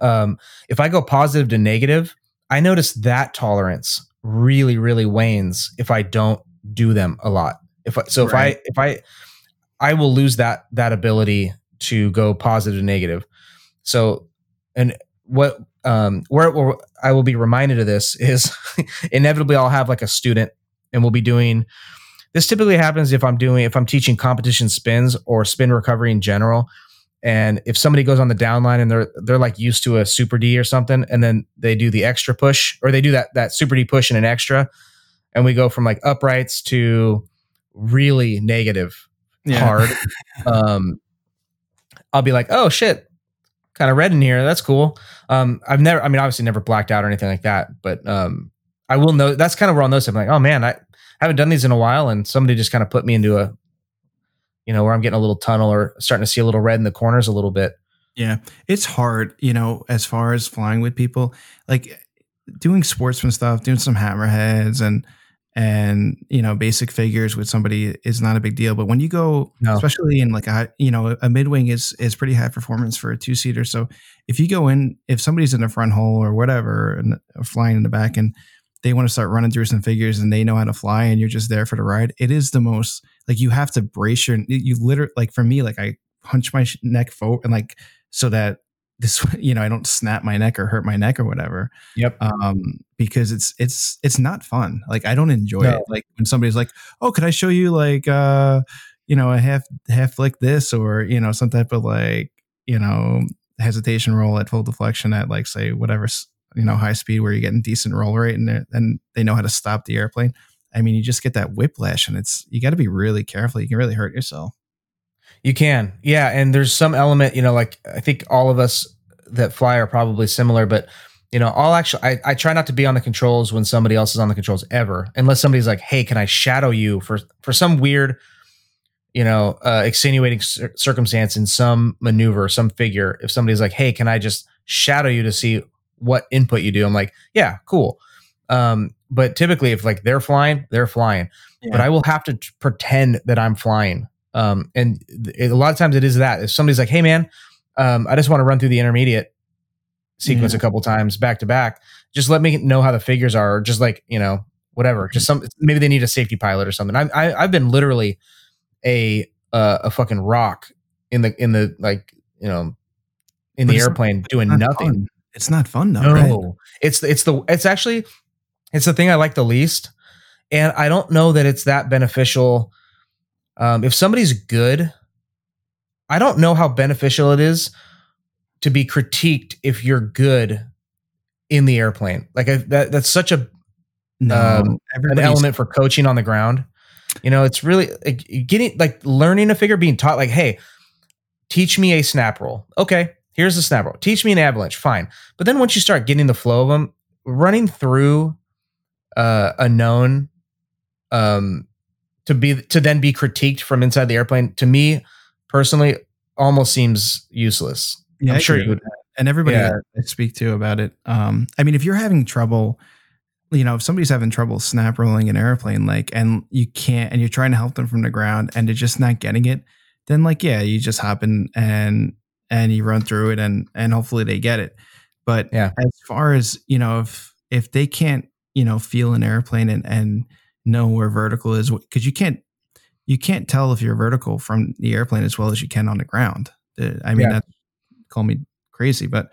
um if i go positive to negative i notice that tolerance really really wanes if i don't do them a lot if I, so Right. if i if i i will lose that that ability to go positive to negative so and what um where, where i will be reminded of this is (laughs) inevitably i'll have like a student and we'll be doing this typically happens if i'm doing if i'm teaching competition spins or spin recovery in general. And if somebody goes on the down line and they're they're like used to a super d or something and then they do the extra push or they do that that super d push and an extra and we go from like uprights to really negative hard (laughs) um i'll be like oh shit. Kind of red in here. That's cool. Um i've never i mean obviously never blacked out or anything like that but um i will know that's kind of where i'll notice i'm like oh man i haven't done these in a while and somebody just kind of put me into a you know where i'm getting a little tunnel or starting to see a little red in the corners a little bit Yeah, it's hard, you know, as far as flying with people, like doing sportsman stuff, doing some hammerheads and and you know basic figures with somebody is not a big deal. But when you go, No. especially in like a you know a mid wing is is pretty high performance for a two seater. So if you go in, if somebody's in the front hole or whatever and or flying in the back and they want to start running through some figures and they know how to fly and you're just there for the ride, it is the most like you have to brace your you literally like for me like I hunch my neck forward and like so that this (laughs) you know I don't snap my neck or hurt my neck or whatever. Yep. Um because it's it's it's not fun. Like I don't enjoy No. it like when somebody's like oh could I show you like uh you know a half half like this or you know some type of like you know hesitation roll at full deflection at like say whatever you know high speed where you're getting decent roll rate and and they know how to stop the airplane I mean you just get that whiplash and it's you got to be really careful you can really hurt yourself You can. Yeah. And there's some element, you know, like I think all of us that fly are probably similar, but you know, I'll actually I, I try not to be on the controls when somebody else is on the controls ever, unless somebody's like, hey, can I shadow you for for some weird, you know, uh extenuating cir- circumstance in some maneuver, some figure. If somebody's like, hey, can I just shadow you to see what input you do? I'm like, yeah, cool. Um, but typically if like they're flying, they're flying but I will have to t- pretend that I'm flying. Um, and th- a lot of times it is that if somebody's like, "Hey, man, um, I just want to run through the intermediate sequence Yeah. a couple times back to back. Just let me know how the figures are, or just like you know, whatever. Just some maybe they need a safety pilot or something. I, I I've been literally a uh, a fucking rock in the in the like you know in the airplane doing nothing. fun. It's not fun though No, right? it's it's the it's actually it's the thing I like the least, and I don't know that it's that beneficial. Um, if somebody's good, I don't know how beneficial it is to be critiqued if you're good in the airplane. Like I, that, that's such a no Um, an element for coaching on the ground. You know, it's really like, getting like learning a figure, being taught like, hey, teach me a snap roll. Okay, here's the snap roll. Teach me an avalanche. Fine. But then once you start getting the flow of them, running through uh, a known um, to be to then be critiqued from inside the airplane to me personally almost seems useless. Yeah, I'm I sure you would. and everybody Yeah. I speak to about it. Um, I mean, if you're having trouble, you know, if somebody's having trouble snap rolling an airplane, like, and you can't, and you're trying to help them from the ground, and they're just not getting it, then like, yeah, you just hop in and and you run through it, and and hopefully they get it. But Yeah. as far as you know, if if they can't, you know, feel an airplane and and know where vertical is, because you can't you can't tell if you're vertical from the airplane as well as you can on the ground. I mean, Yeah. that call me crazy, but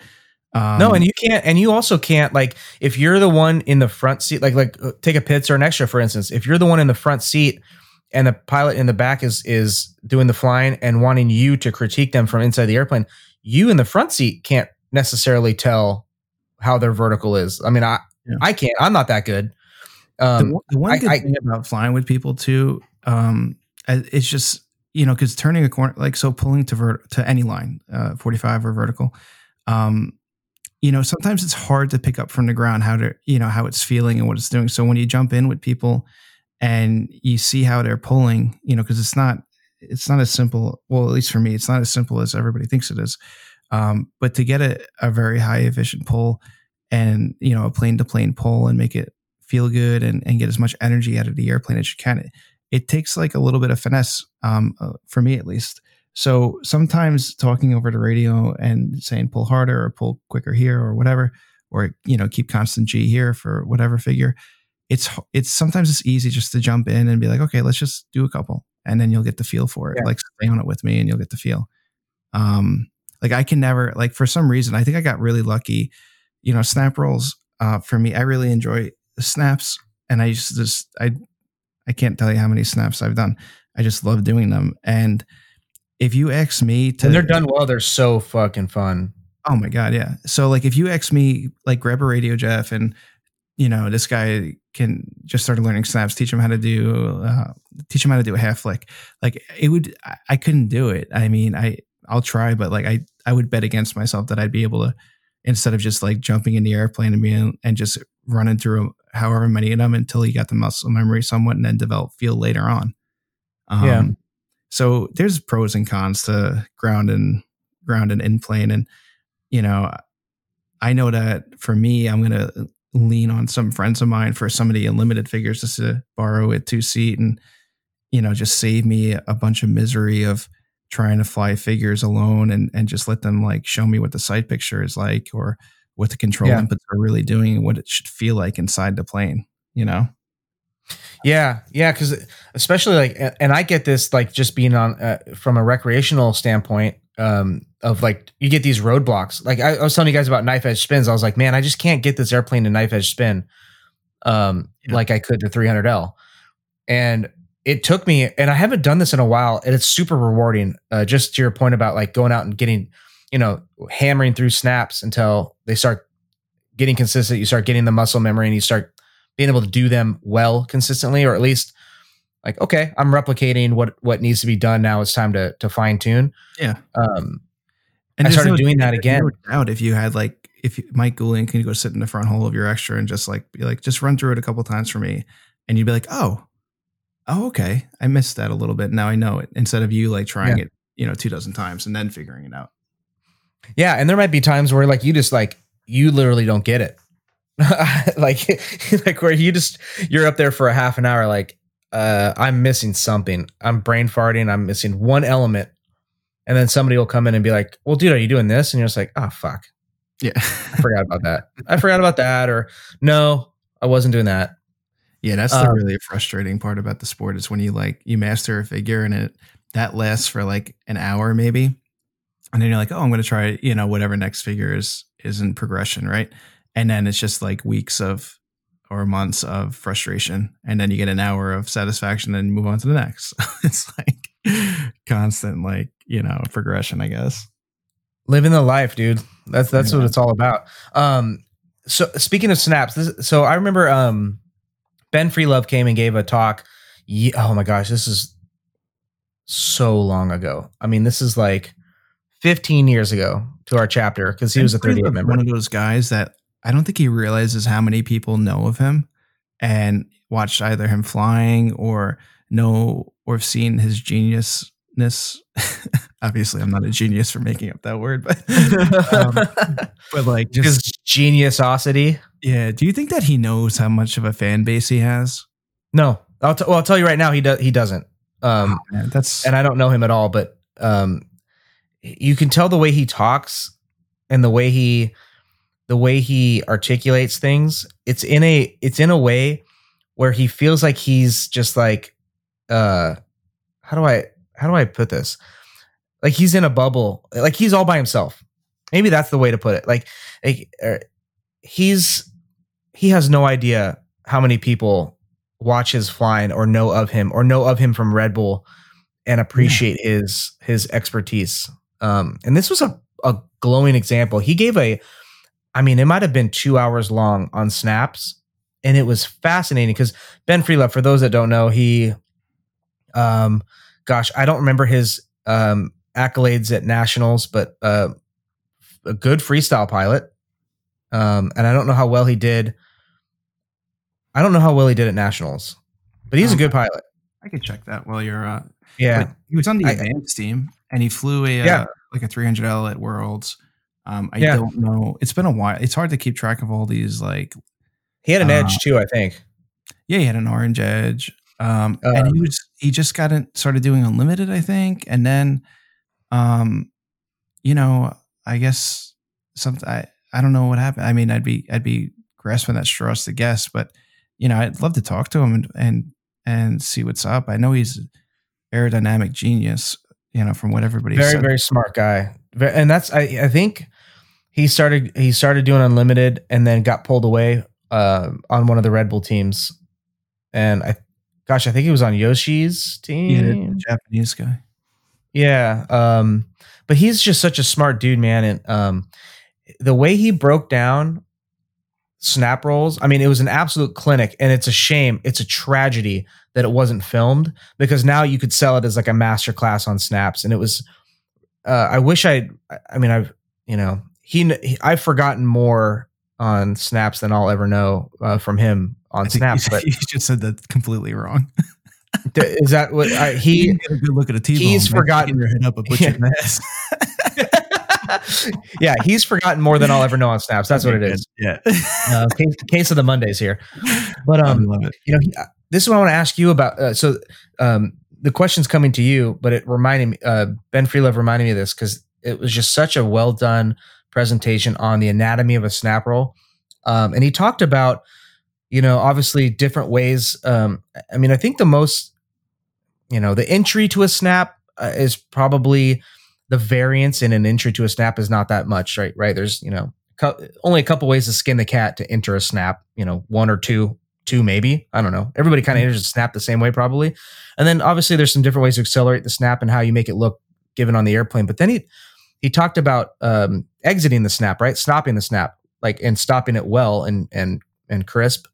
um, no, and you can't, and you also can't like if you're the one in the front seat, like like uh, take a Pitts or an extra for instance. If you're the one in the front seat and the pilot in the back is is doing the flying and wanting you to critique them from inside the airplane, you in the front seat can't necessarily tell how their vertical is. I mean, I Yeah. I can't. I'm not that good. the, Um, one- the one I- good I- thing about flying with people too, um, it's just you know because turning a corner, like so, pulling to vert to any line, uh, forty five or vertical, um, you know, sometimes it's hard to pick up from the ground how to you know how it's feeling and what it's doing. So when you jump in with people and you see how they're pulling, you know, because it's not it's not as simple. Well, at least for me, it's not as simple as everybody thinks it is. Um, but to get a, a very high efficient pull and you know a plane to plane pull and make it feel good and, and get as much energy out of the airplane as you can. It, it takes like a little bit of finesse, um, uh, for me at least. So sometimes talking over the radio and saying pull harder or pull quicker here or whatever, or you know keep constant G here for whatever figure. It's it's sometimes it's easy just to jump in and be like, okay, let's just do a couple, and then you'll get the feel for it. Yeah. Like stay on it with me, and you'll get the feel. Um, like I can never like for some reason I think I got really lucky. You know, snap rolls uh, for me, I really enjoy the snaps, and I used to just I I can't tell you how many snaps I've done. I just love doing them, and if you ask me to, and they're done well. They're so fucking fun. Oh my god, yeah. So like if you ask me like grab a radio Jeff and you know this guy can just start learning snaps, teach them how to do uh, teach him how to do a half flick. Like it would I, I couldn't do it. I mean, I I'll try but like I I would bet against myself that I'd be able to instead of just like jumping in the airplane and being and just running through however many of them until you got the muscle memory somewhat and then develop feel later on. Um, Yeah. So there's pros and cons to ground and ground and in plane and you know, I know that for me, I'm gonna lean on some friends of mine for some of the unlimited figures just to borrow a two seat and you know just save me a bunch of misery of trying to fly figures alone and and just let them like show me what the sight picture is like or what the control Yeah. inputs are really doing and what it should feel like inside the plane. You know, Yeah, yeah, because especially like, and I get this like just being on uh, from a recreational standpoint um, of like you get these roadblocks. Like I, I was telling you guys about knife edge spins. I was like, man, I just can't get this airplane to knife edge spin, um, Yeah. like I could the 300L, and it took me, and I haven't done this in a while, and it's super rewarding. Uh, just to your point about like going out and getting, you know, hammering through snaps until they start getting consistent. You start getting the muscle memory, and you start being able to do them well consistently, or at least like, okay, I'm replicating what what needs to be done. Now it's time to to fine tune. Yeah. Um, and I started doing that again. No doubt if you had like if you, Mike Goulian can you go sit in the front hole of your extra and just like be like just run through it a couple times for me, and you'd be like, oh, oh, okay, I missed that a little bit. Now I know it. Instead of you like trying it, you know, two dozen times and then figuring it out. yeah, and there might be times where like you just like you literally don't get it. (laughs) like (laughs) like where you just you're up there for a half an hour like uh I'm missing something. I'm brain farting, I'm missing one element. And then somebody will come in and be like, "Well, dude, are you doing this?" And you're just like, "Oh, fuck. Yeah, I forgot about that. I forgot about that or no, I wasn't doing that." yeah. That's the Um, really frustrating part about the sport is when you like you master a figure and it that lasts for like an hour maybe, and then you're like, oh, I'm going to try you know whatever next figure is is in progression, right? And then it's just like weeks of or months of frustration, and then you get an hour of satisfaction and move on to the next. (laughs) it's like constant like you know progression, I guess. living the life, dude. That's that's Yeah. what it's all about. Um, so speaking of snaps, this, so I remember um, Ben Freelove came and gave a talk. Oh my gosh, this is so long ago. I mean, this is like 15 years ago to our chapter because he was a And Free's 38 member. One of those guys that I don't think he realizes how many people know of him and watched either him flying or know or have seen his geniusness. (laughs) Obviously, I'm not a genius for making up that word, but um, (laughs) but like His just geniusosity. yeah. Do you think that he knows how much of a fan base he has? No, I'll, t- well, I'll tell you right now, he does. He doesn't. Um, Man, that's and I don't know him at all, but um, you can tell the way he talks and the way he the way he articulates things. It's in a it's in a way where he feels like he's just like uh how do I how do I put this? Like he's in a bubble, like he's all by himself. Maybe that's the way to put it. Like, like uh, he's he has no idea how many people watch his flying or know of him or know of him from Red Bull and appreciate his his expertise. Um, and this was a, a glowing example. He gave a, I mean, it might have been two hours long on snaps, and it was fascinating because Ben Freelove, for those that don't know, he, um, gosh, I don't remember his um accolades at nationals, but uh, a good freestyle pilot. Um, and I don't know how well he did. I don't know how well he did at nationals, but he's a Um, good pilot. I could check that while you're. Uh, Yeah. he was on the I- advanced team and he flew a Yeah. uh, like a 300L at Worlds. Um, I Yeah. don't know. It's been a while. It's hard to keep track of all these. Like, He had an Uh, edge too, I think. yeah, he had an orange edge, um, and Um, he was he just got in, started doing unlimited, I think, and then, um, you know, I guess something. I I don't know what happened. I mean, I'd be I'd be grasping at straws to guess, but you know, I'd love to talk to him and and and see what's up. I know he's aerodynamic genius, you know, from what everybody very said. very smart guy and that's I, I think he started he started doing unlimited and then got pulled away uh, on one of the red bull teams. And i gosh i think he was on yoshi's yeah, team the Japanese guy. yeah um but he's just such a smart dude man. And um the way he broke down snap rolls i mean it was an absolute clinic and it's a shame. It's a tragedy that it wasn't filmed because now you could sell it as like a master class on snaps. And it was uh, i wish i i mean i've you know he, he i've forgotten more on snaps than i'll ever know uh, from him on snaps but (laughs) you just said that completely wrong. (laughs) is that what I, he get a good look at a T-bone. he's by forgotten- your head up a butcher's (laughs) ass. yeah he's forgotten more than i'll ever know on snaps that's what it is Yeah, uh, case, case of the mondays here but um you know he, uh, this is what i want to ask you about uh, so um the question's coming to you but it reminded me uh ben freelove reminded me of this because it was just such a well done presentation on the anatomy of a snap roll. Um and he talked about you know obviously different ways um i mean i think the most you know the entry to a snap uh, is probably the variance in an entry to a snap is not that much right? Right? There's you know cou- only a couple ways to skin the cat to enter a snap you know one or two two maybe i don't know. Everybody kind of enters a snap the same way probably. And then obviously there's some different ways to accelerate the snap and how you make it look given on the airplane. But then he he talked about um exiting the snap right? Stopping the snap like and stopping it well and and and crisp.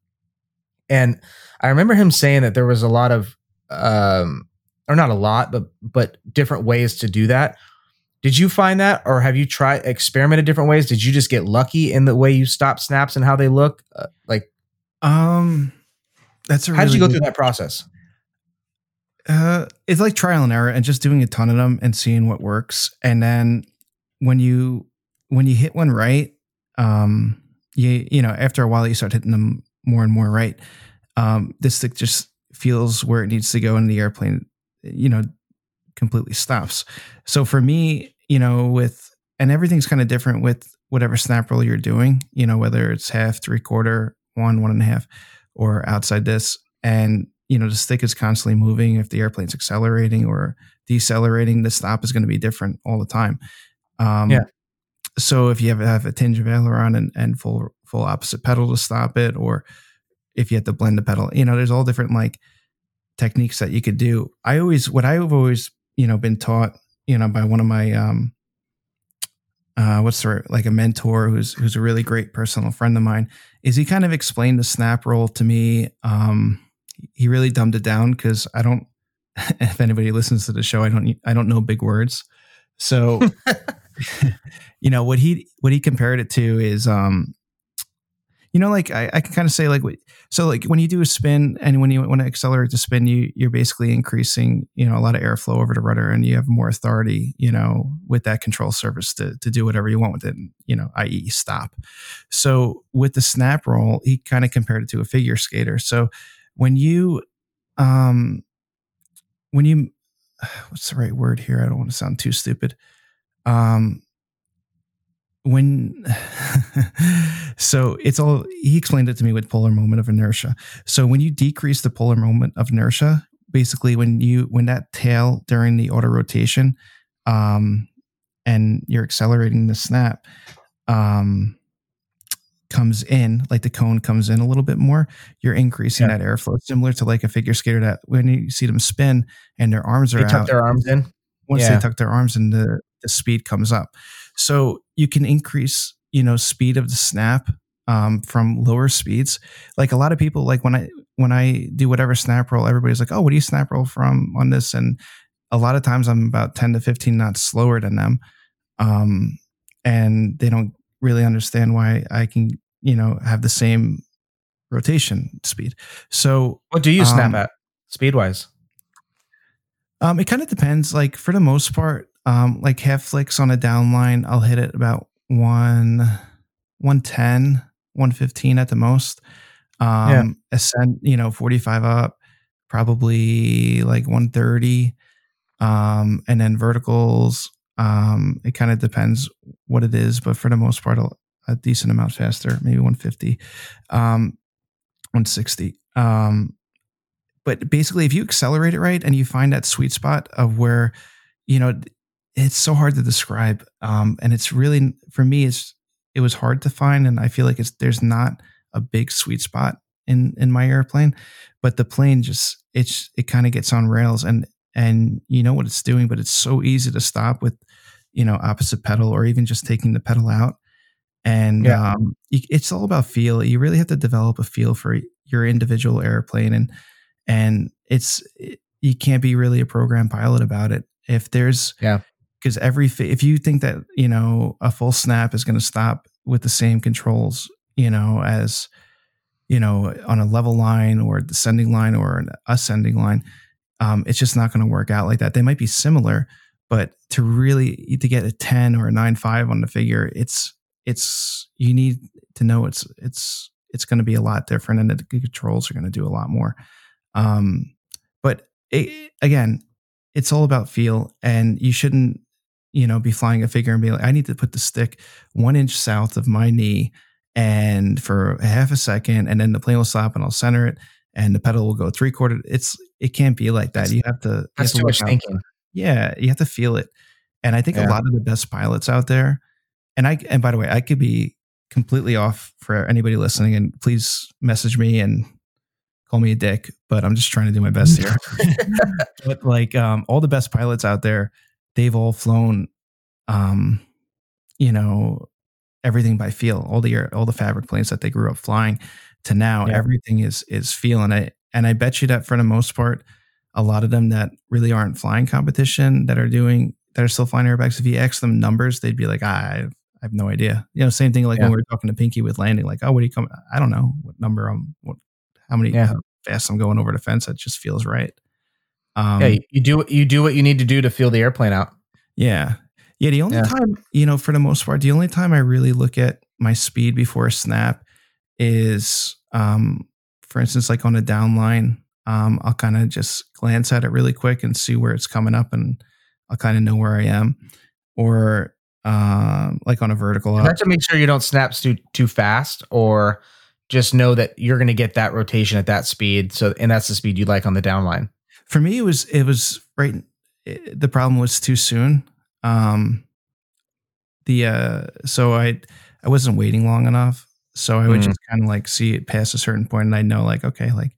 And i remember him saying that there was a lot of um or not a lot but but different ways to do that. Did you find that or have you tried experimented different ways? Did you just get lucky in the way you stop snaps and how they look? Uh, like Um, that's how did you go through that process? Uh, it's like trial and error and just doing a ton of them and seeing what works. And then when you when you hit one right, um, you you know after a while you start hitting them more and more right. Um, this stick just feels where it needs to go, and the airplane, you know, completely stops. So for me, you know, with and everything's kind of different with whatever snap roll you're doing. You know, whether it's half, three quarter, one, one and a half, or outside this, and you know the stick is constantly moving if the airplane's accelerating or decelerating the stop is going to be different all the time um Yeah. so if you have, have a tinge of aileron and, and full full opposite pedal to stop it or if you have to blend the pedal you know there's all different like techniques that you could do i always what i've always you know been taught you know by one of my um uh what's the like a mentor who's who's a really great personal friend of mine is he kind of explained the snap roll to me um he really dumbed it down because I don't. (laughs) If anybody listens to the show, I don't I don't know big words. So, (laughs) (laughs) you know what he what he compared it to is um you know, like I, I can kind of say like, so like when you do a spin and when you want to accelerate the spin, you you're basically increasing, you know, a lot of airflow over the rudder, and you have more authority, you know, with that control surface to to do whatever you want with it, you know, i.e. stop. So with the snap roll, he kind of compared it to a figure skater. So when you, um, when you, (sighs) what's the right word here? I don't want to sound too stupid. Um, when (laughs) so it's all he explained it to me with polar moment of inertia so when you decrease the polar moment of inertia basically when you when that tail during the auto rotation um and you're accelerating the snap um comes in like the cone comes in a little bit more you're increasing yeah. that airflow similar to like a figure skater that when you see them spin and their arms are they out tuck their arms in once yeah. they tuck their arms in the, the speed comes up so you can increase, you know, speed of the snap um, from lower speeds. Like a lot of people, like when I when I do whatever snap roll, everybody's like, "Oh, what do you snap roll from on this?" And a lot of times I'm about ten to fifteen knots slower than them, um, and they don't really understand why I can, you know, have the same rotation speed. So, what do you snap um, at speed wise? Um, it kind of depends. Like for the most part, um, like half flicks on a downline, I'll hit it about one, 110, 115 at the most. Um, yeah. ascend, you know, 45 up, probably like 130. Um, and then verticals, um, it kind of depends what it is, but for the most part, a, a decent amount faster, maybe 150, um, 160. Um, but basically, if you accelerate it right and you find that sweet spot of where, you know, it's so hard to describe. Um, and it's really for me, it's it was hard to find, and I feel like it's there's not a big sweet spot in in my airplane, but the plane just it's it kind of gets on rails, and and you know what it's doing, but it's so easy to stop with you know opposite pedal or even just taking the pedal out. And yeah. um, it's all about feel. You really have to develop a feel for your individual airplane, and and it's you can't be really a program pilot about it. If there's yeah because every if you think that you know a full snap is going to stop with the same controls you know as you know on a level line or a descending line or an ascending line um, it's just not going to work out like that. They might be similar but to really to get a 10 or a 9 5 on the figure it's it's you need to know it's it's it's going to be a lot different and the controls are going to do a lot more. Um, but it, again it's all about feel and you shouldn't you know, be flying a figure and be like, I need to put the stick one inch south of my knee and for a half a second, and then the plane will stop and I'll center it and the pedal will go three quarter. It's it can't be like that. You have to that's have too much thinking. Yeah, you have to feel it. And I think yeah. a lot of the best pilots out there, and I and by the way, I could be completely off for anybody listening, and please message me and call me a dick, but I'm just trying to do my best here. (laughs) (laughs) but like um, all the best pilots out there, they've all flown, um, you know, everything by feel. All the all the fabric planes that they grew up flying to now, yeah. everything is is feel. And I and I bet you that for the most part, a lot of them that really aren't flying competition that are doing that are still flying airbags. If you ask them numbers, they'd be like, ah, I have, I have no idea. You know, same thing like yeah. when we were talking to Pinky with landing, like, oh, what do you come? I don't know what number I'm, what, how many, yeah. how fast I'm going over the fence. That just feels right. Um, yeah, you do you do what you need to do to feel the airplane out. Yeah, yeah. The only yeah. time, you know, for the most part, the only time I really look at my speed before a snap is, um, for instance, like on a down line. Um, I'll kind of just glance at it really quick and see where it's coming up, and I'll kind of know where I am. Or um, like on a vertical. Up. to make sure you don't snap too too fast, or just know that you're going to get that rotation at that speed. So, and that's the speed you like on the downline for me, it was it was right. It, the problem was too soon. Um, the uh, so I I wasn't waiting long enough, so I would mm. just kind of like see it past a certain point, and I know like okay, like,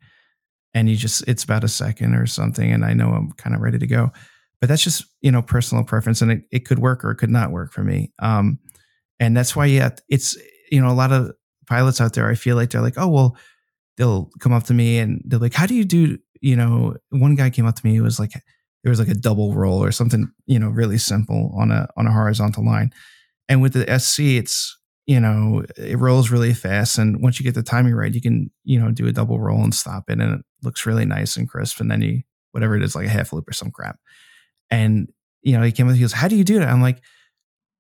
and you just it's about a second or something, and I know I'm kind of ready to go. But that's just you know personal preference, and it, it could work or it could not work for me. Um, and that's why yeah, it's you know a lot of pilots out there. I feel like they're like, oh well, they'll come up to me and they're like, "How do you do?" You know, one guy came up to me. It was like it was like a double roll or something. You know, really simple on a on a horizontal line. And with the SC, it's you know it rolls really fast, and once you get the timing right, you can you know do a double roll and stop it, and it looks really nice and crisp. And then you whatever it is, like a half loop or some crap. And you know, he came with he goes, "How do you do that?" I'm like,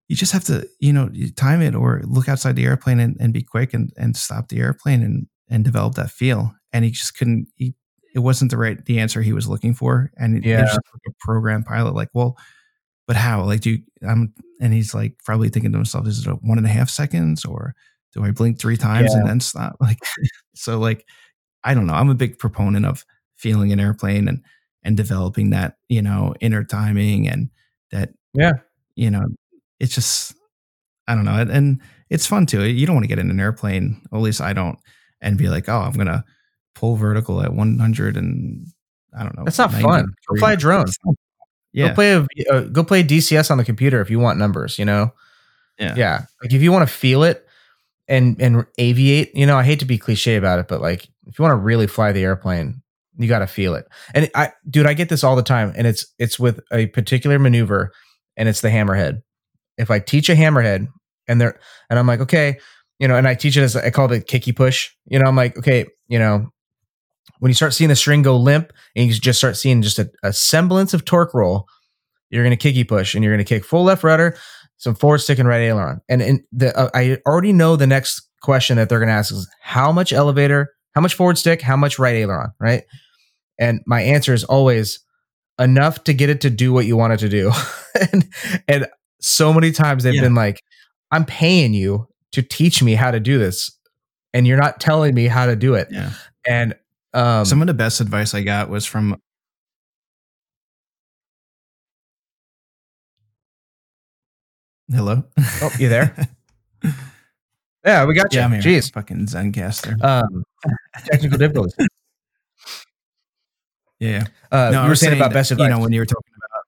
"You just have to you know time it or look outside the airplane and, and be quick and and stop the airplane and and develop that feel." And he just couldn't. He it wasn't the right the answer he was looking for, and it, Yeah. was like a program pilot. Like, well, but how? Like, do you, I'm, and he's like probably thinking to himself, is it a one and a half seconds or do I blink three times and then stop? (laughs) Like, so like, I don't know. I'm a big proponent of feeling an airplane and, and developing that, you know, inner timing and that, Yeah. you know, it's just, I don't know. And, and it's fun too. You don't want to get in an airplane, at least I don't, and be like, oh, I'm going to pull vertical at 100 and I don't know. That's not fun. Go fly a drone. Yeah. Go play a uh, go play DCS on the computer if you want numbers. You know. Yeah. Yeah. Like if you want to feel it and and aviate, you know, I hate to be cliche about it, but like if you want to really fly the airplane, you got to feel it. And I, dude, I get this all the time, and it's it's with a particular maneuver, and it's the hammerhead. If I teach a hammerhead, and they're and I'm like, okay, you know, and I teach it as I call it a kicky push. You know, I'm like, okay, you know, when you start seeing the string go limp, and you just start seeing just a, a semblance of torque roll, you're going to kicky push, and you're going to kick full left rudder, some forward stick and right aileron. And in the uh, I already know the next question that they're going to ask is how much elevator, how much forward stick, how much right aileron, right? And my answer is always enough to get it to do what you want it to do. (laughs) and and so many times they've Yeah. been like, I'm paying you to teach me how to do this, and you're not telling me how to do it. Yeah. And um, Some of the best advice I got was from Hello. Oh, you there? (laughs) yeah, we got you. yeah, I'm here. Jeez. Fucking Zencastr. Um, technical difficulties. yeah. Uh, No, you were was saying, about best advice. You know, when you were talking about.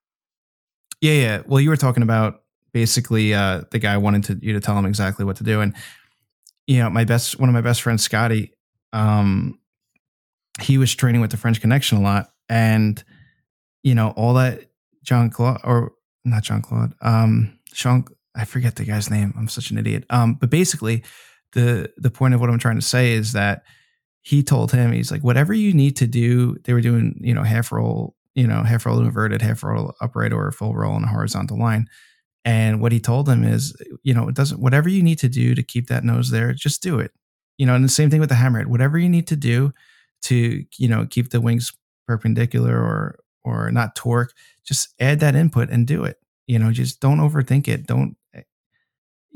Yeah, yeah. Well, you were talking about basically uh, the guy wanted to you to tell him exactly what to do, and you know, my best one of my best friends, Scotty, um, he was training with the French Connection a lot, and you know, all that John Claude or not John Claude, um, Sean. I forget the guy's name. I'm such an idiot. Um, but basically, the the point of what I'm trying to say is that he told him he's like whatever you need to do they were doing you know half roll you know half roll inverted half roll upright or full roll on a horizontal line and what he told him is you know it doesn't whatever you need to do to keep that nose there just do it you know and the same thing with the hammerhead whatever you need to do to you know keep the wings perpendicular or or not torque just add that input and do it. You know just don't overthink it. Don't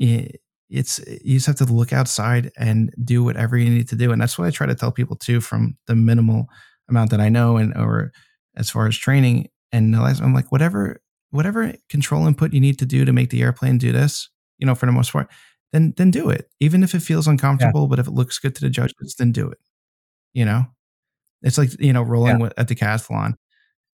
eh, it's you just have to look outside and do whatever you need to do. And that's what i try to tell people too from the minimal amount that i know and or as far as training and i'm like whatever whatever control input you need to do to make the airplane do this you know for the most part then then do it. Even if it feels uncomfortable but if it looks good to the judges then do it you know it's like you know rolling with, at decathlon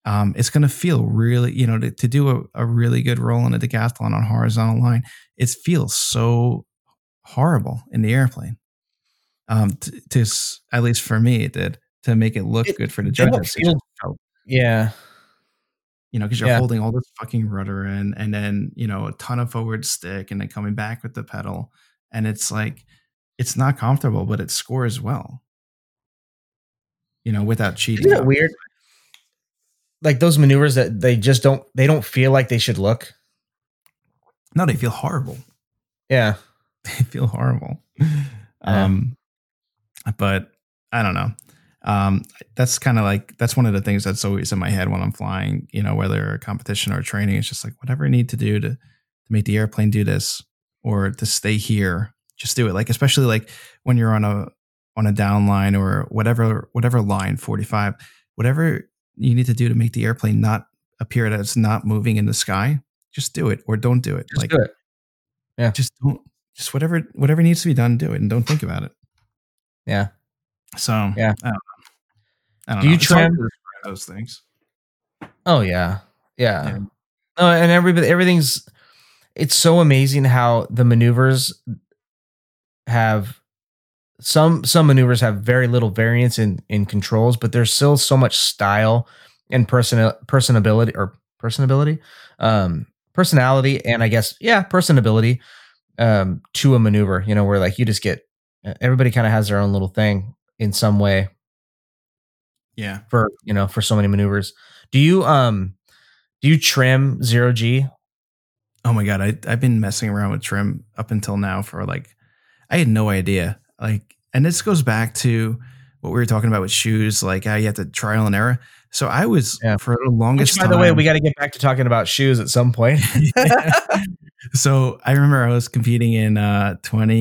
um, it's going to feel really, you know, to, to do a, a really good roll in a decathlon on horizontal line, it feels so horrible in the airplane. Um, to, to at least for me, it did to make it look It- good for the judges. It feel- just felt- yeah, you know, because you're Yeah. holding all this fucking rudder in, and then you know a ton of forward stick and then coming back with the pedal, and it's like it's not comfortable, but it scores well. You know, without cheating. isn't it weird? Like those maneuvers that they just don't they don't feel like they should look. No, they feel horrible. Yeah, (laughs) they feel horrible. Um, but I don't know. Um, that's kind of like that's one of the things that's always in my head when I'm flying. You know, whether a competition or training, it's just like whatever I need to do to to make the airplane do this or to stay here, just do it. Like especially like when you're on a on a down line or whatever whatever line 45, whatever you need to do to make the airplane not appear that it's not moving in the sky, just do it or don't do it. just like do it. Yeah just don't just whatever whatever needs to be done do it and don't think about it Yeah. so Yeah. i don't know i don't Do know you trim- those things Oh yeah, yeah. Yeah. No, and everybody, everything's. It's so amazing how the maneuvers have some some maneuvers have very little variance in in controls, but there's still so much style and person personability or personability, um, personality, and I guess yeah, personability um, to a maneuver. You know, where like you just get everybody kind of has their own little thing in some way Yeah. for you know for so many maneuvers. Do you um do you trim zero G? Oh my god, I I've been messing around with trim up until now for like I had no idea. Like and this goes back to what we were talking about with shoes, like how you have to trial and error. So I was Yeah. for the Which, longest by the way, we got to get back to talking about shoes at some point. (laughs) so I remember I was competing in uh 20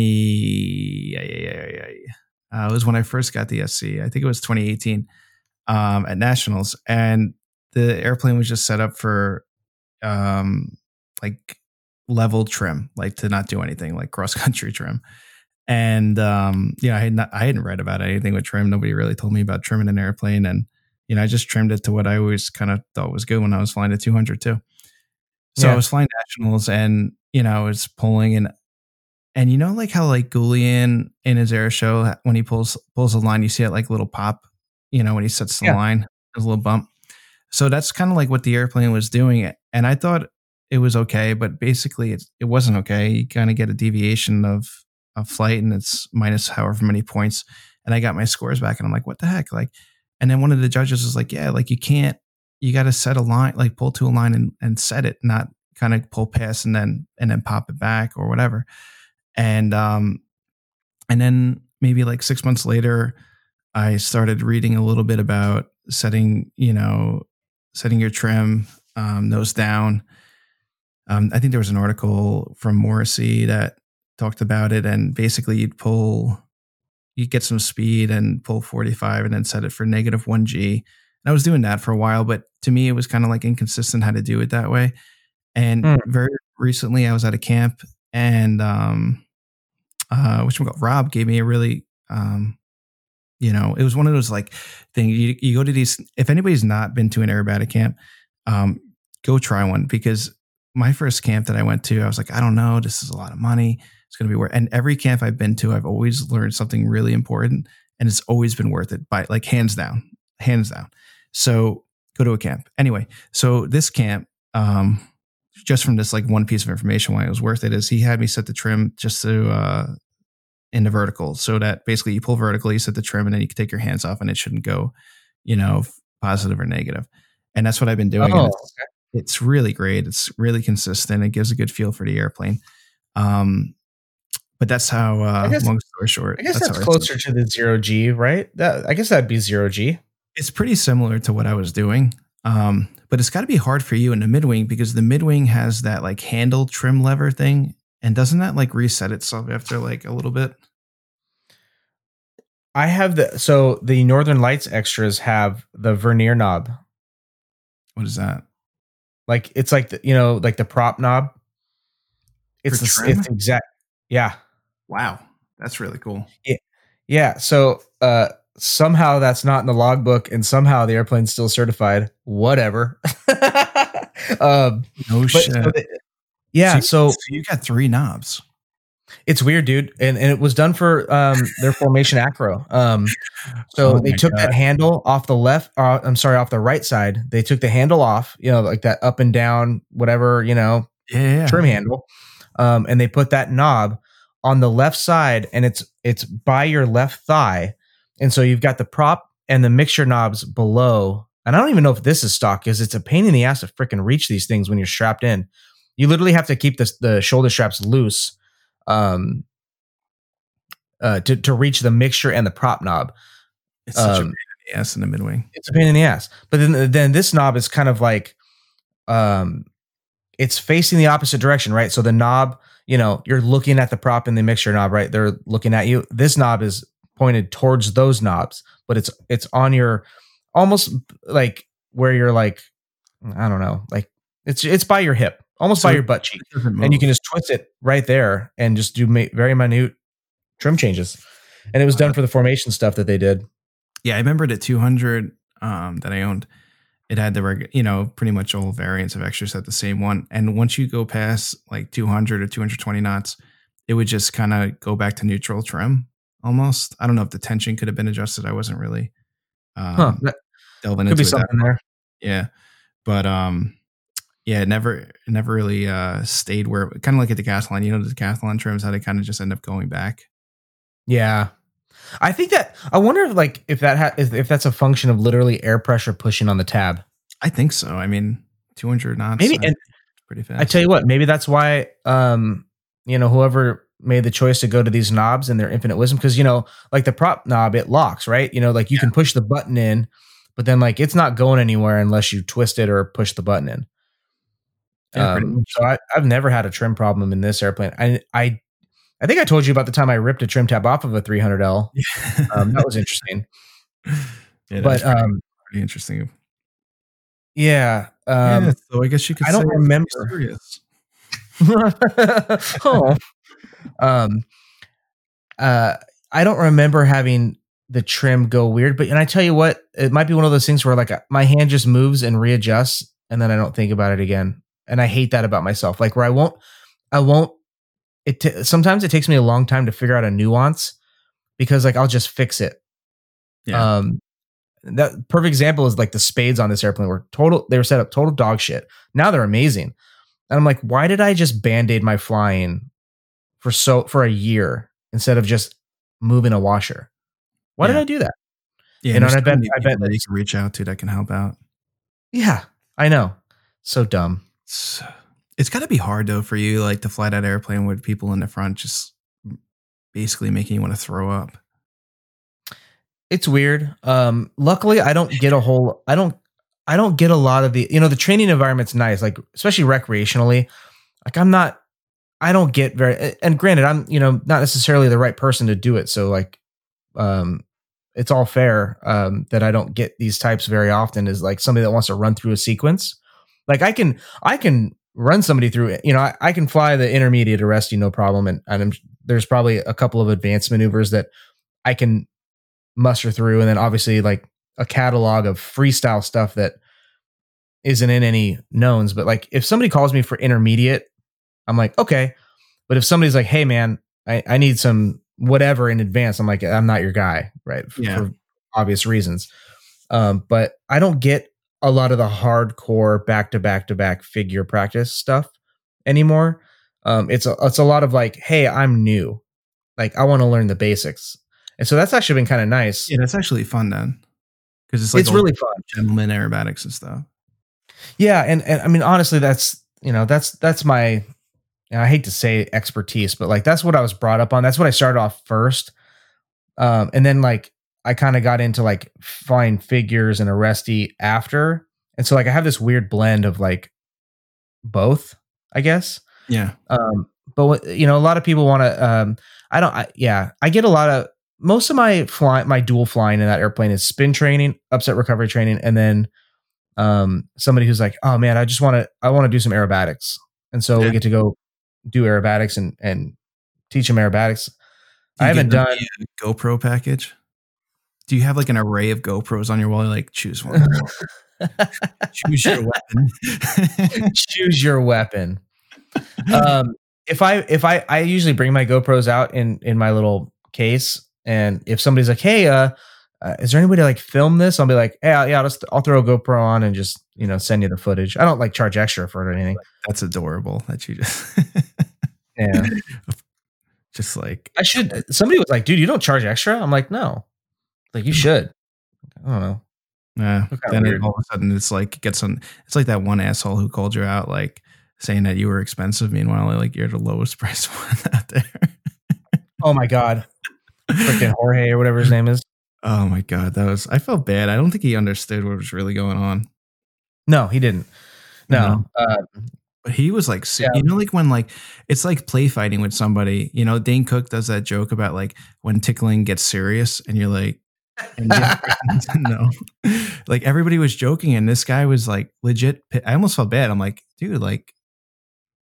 yeah, yeah, yeah, yeah, yeah. Uh, it was when I first got the SC. I think it was 2018 um at Nationals and the airplane was just set up for um like level trim, like to not do anything like cross country trim. And um you know, I had not I hadn't read about anything with trim. Nobody really told me about trimming an airplane and you know, I just trimmed it to what I always kind of thought was good when I was flying at 200 too. So Yeah. I was flying nationals and, you know, I was pulling and, and you know, like how like Goulian in his air show, when he pulls, pulls a line, you see it like little pop, you know, when he sets the Yeah. line, there's a little bump. So that's kind of like what the airplane was doing. And I thought it was okay, but basically it, it wasn't okay. You kind of get a deviation of, of flight and it's minus however many points. And I got my scores back and I'm like, what the heck? Like, and then one of the judges was like, yeah, like you can't, you got to set a line, like pull to a line and, and set it, not kind of pull past and then, and then pop it back or whatever. And, um, and then maybe like six months later, I started reading a little bit about setting, you know, setting your trim, um, nose down. Um, I think there was an article from Morrissey that talked about it, and basically you'd pull, you get some speed and pull 45 and then set it for negative 1G. And I was doing that for a while, but to me, it was kind of like inconsistent how to do it that way. And Hmm. very recently, I was at a camp and, um, uh, which Rob gave me a really, um, you know, it was one of those like things you, you go to these, if anybody's not been to an aerobatic camp, um, go try one because my first camp that I went to, I was like, I don't know, this is a lot of money. It's going to be worth. And every camp I've been to, I've always learned something really important, and it's always been worth it by like hands down, hands down. So go to a camp anyway. So this camp, um, just from this like one piece of information, why it was worth it is he had me set the trim just to uh, in the vertical, so that basically you pull vertically, you set the trim, and then you can take your hands off, and it shouldn't go, you know, positive or negative. And that's what I've been doing. Oh, it's- it's really great. It's really consistent. It gives a good feel for the airplane. Um, but that's how. Uh, guess- long story short, I guess that's, I- closer to the zero G, right? That I guess that'd be zero G. It's pretty similar to what I was doing. Um, but it's got to be hard for you in the mid wing because the mid wing has that like handle trim lever thing, and doesn't that like reset itself after like a little bit? I have the so the Northern Lights extras have the vernier knob. What is that? Like it's like the, you know like the prop knob. It's For the, trim? it's exact. Yeah, Wow, that's really cool. yeah. yeah. So uh somehow that's not in the logbook, and somehow the airplane's still certified. Whatever. (laughs) um, No but shit. so the- yeah. So so you got three knobs. It's weird, dude, and and it was done for um their formation acro. Um, so Oh they took God. that handle off the left. Uh, I'm sorry, off the right side. They took the handle off. You know, like that up and down, whatever you know, Yeah, yeah. trim handle. Um, and they put that knob on the left side, and it's it's by your left thigh, and so you've got the prop and the mixture knobs below. And I don't even know if this is stock, because it's a pain in the ass to freaking reach these things when you're strapped in. You literally have to keep the the shoulder straps loose um uh to, to reach the mixture and the prop knob It's such a um, pain in the ass in the mid wing. it's a pain in the ass but then then this knob is kind of like um it's facing the opposite direction right so the knob you know you're looking at the prop and the mixture knob right they're looking at you this knob is pointed towards those knobs but it's it's on your almost like where you're like i don't know like it's it's by your hip almost So by your butt cheek and you can just twist it right there and just do ma- very minute trim changes. And it was done for the formation stuff that they did. yeah, I remember the 200 um, that I owned. It had the reg- you know pretty much all variants of extras at the same one. And once you go past like 200 or 220 knots, it would just kind of go back to neutral trim. almost. I don't know if the tension could have been adjusted. I wasn't really um, Huh. That delving could into be something there. yeah but um yeah it never it never really uh stayed where kind of like at the decathlon you know the decathlon trims how they kind of just end up going back Yeah. I think that I wonder if like if that ha- if, if that's a function of literally air pressure pushing on the tab. i think so. I mean 200 knots Maybe and pretty fast. I tell you what, maybe that's why um you know whoever made the choice to go to these knobs and their infinite wisdom because you know like the prop knob it locks right? You know like you can push the button in but then like it's not going anywhere unless you twist it or push the button in. Yeah, um, so I, i've never had a trim problem in this airplane. I i i think i told you about the time i ripped a trim tab off of a 300l (laughs) um, that was interesting (laughs) yeah, but um pretty interesting yeah um yeah, so i guess you could I don't remember. serious. (laughs) oh. Um uh I don't remember having the trim go weird, but and I tell you what, it might be one of those things where like my hand just moves and readjusts and then I don't think about it again. And I hate that about myself. Like where I won't I won't it t- sometimes it takes me a long time to figure out a nuance because like I'll just fix it. Yeah. Um that perfect example is like the spades on this airplane were total they were set up total dog shit. Now they're amazing. And I'm like, why did I just band-aid my flying for so for a year instead of just moving a washer? Why did I do that? yeah you know, and I bet- I bet that you can reach out to that can help out Yeah, I know. So dumb. it's, it's got to be hard though for you like to fly that airplane with people in the front just basically making you want to throw up It's weird. Um, luckily, I don't get a whole. I don't. I don't get a lot of the. You know, the training environment's nice, like especially recreationally. Like I'm not. I don't get very. And granted, I'm you know not necessarily the right person to do it. So like, um, it's all fair. Um, that I don't get these types very often is like somebody that wants to run through a sequence. Like I can. I can run somebody through it. You know, I, I can fly the intermediate arresting no problem, and and I'm, there's probably a couple of advanced maneuvers that I can muster through and then obviously like a catalog of freestyle stuff that isn't in any knowns but like if somebody calls me for intermediate i'm like okay but if somebody's like hey man i, I need some whatever in advance i'm like i'm not your guy right f- Yeah. for obvious reasons um but i don't get a lot of the hardcore back to back to back figure practice stuff anymore. Um it's a, it's a lot of like hey i'm new. Like i want to learn the basics. And so that's actually been kind of nice. Yeah that's actually fun then. Because it's like it's really fun. gentleman aerobatics and stuff. Yeah and, and i mean honestly that's you know that's that's my and i hate to say expertise but like that's what i was brought up on. That's what i started off first. Um and then like i kind of got into like fine figures and Aresti after. And so like i have this weird blend of like both i guess. Yeah. Um but you know a lot of people want to um i don't I, yeah i get a lot of most of my fly my dual flying in that airplane is spin training upset recovery training and then um somebody who's like oh man i just want to i want to do some aerobatics. And so Yeah. we get to go do aerobatics and and teach them aerobatics. Do i haven't done GoPro package. Do you have like an array of GoPros on your wall? You're like, choose one. choose your weapon. (laughs) choose your weapon um if i if i i usually bring my gopros out in in my little case and if somebody's like hey uh, uh is there anybody to like film this i'll be like hey I'll- yeah I'll, just, I'll throw a gopro on and just you know send you the footage i don't like charge extra for it or anything That's adorable. That you just yeah (laughs) just like i should somebody was like dude you don't charge extra i'm like no like you should i don't know yeah. Kinda Then it, all of a sudden it's like gets on. It's like that one asshole who called you out, like saying that you were expensive. Meanwhile, like you're the lowest (laughs) price one out there. oh my god freaking jorge or whatever his name is Oh my god, that was. I felt bad. I don't think he understood what was really going on. no he didn't no uh, But he was like, Yeah. you know, like when like it's like play fighting with somebody. You know, Dane Cook does that joke about like when tickling gets serious, and you're like, and the other person doesn't know. Like everybody was joking, and this guy was like legit. I almost felt bad. I'm like, dude, like,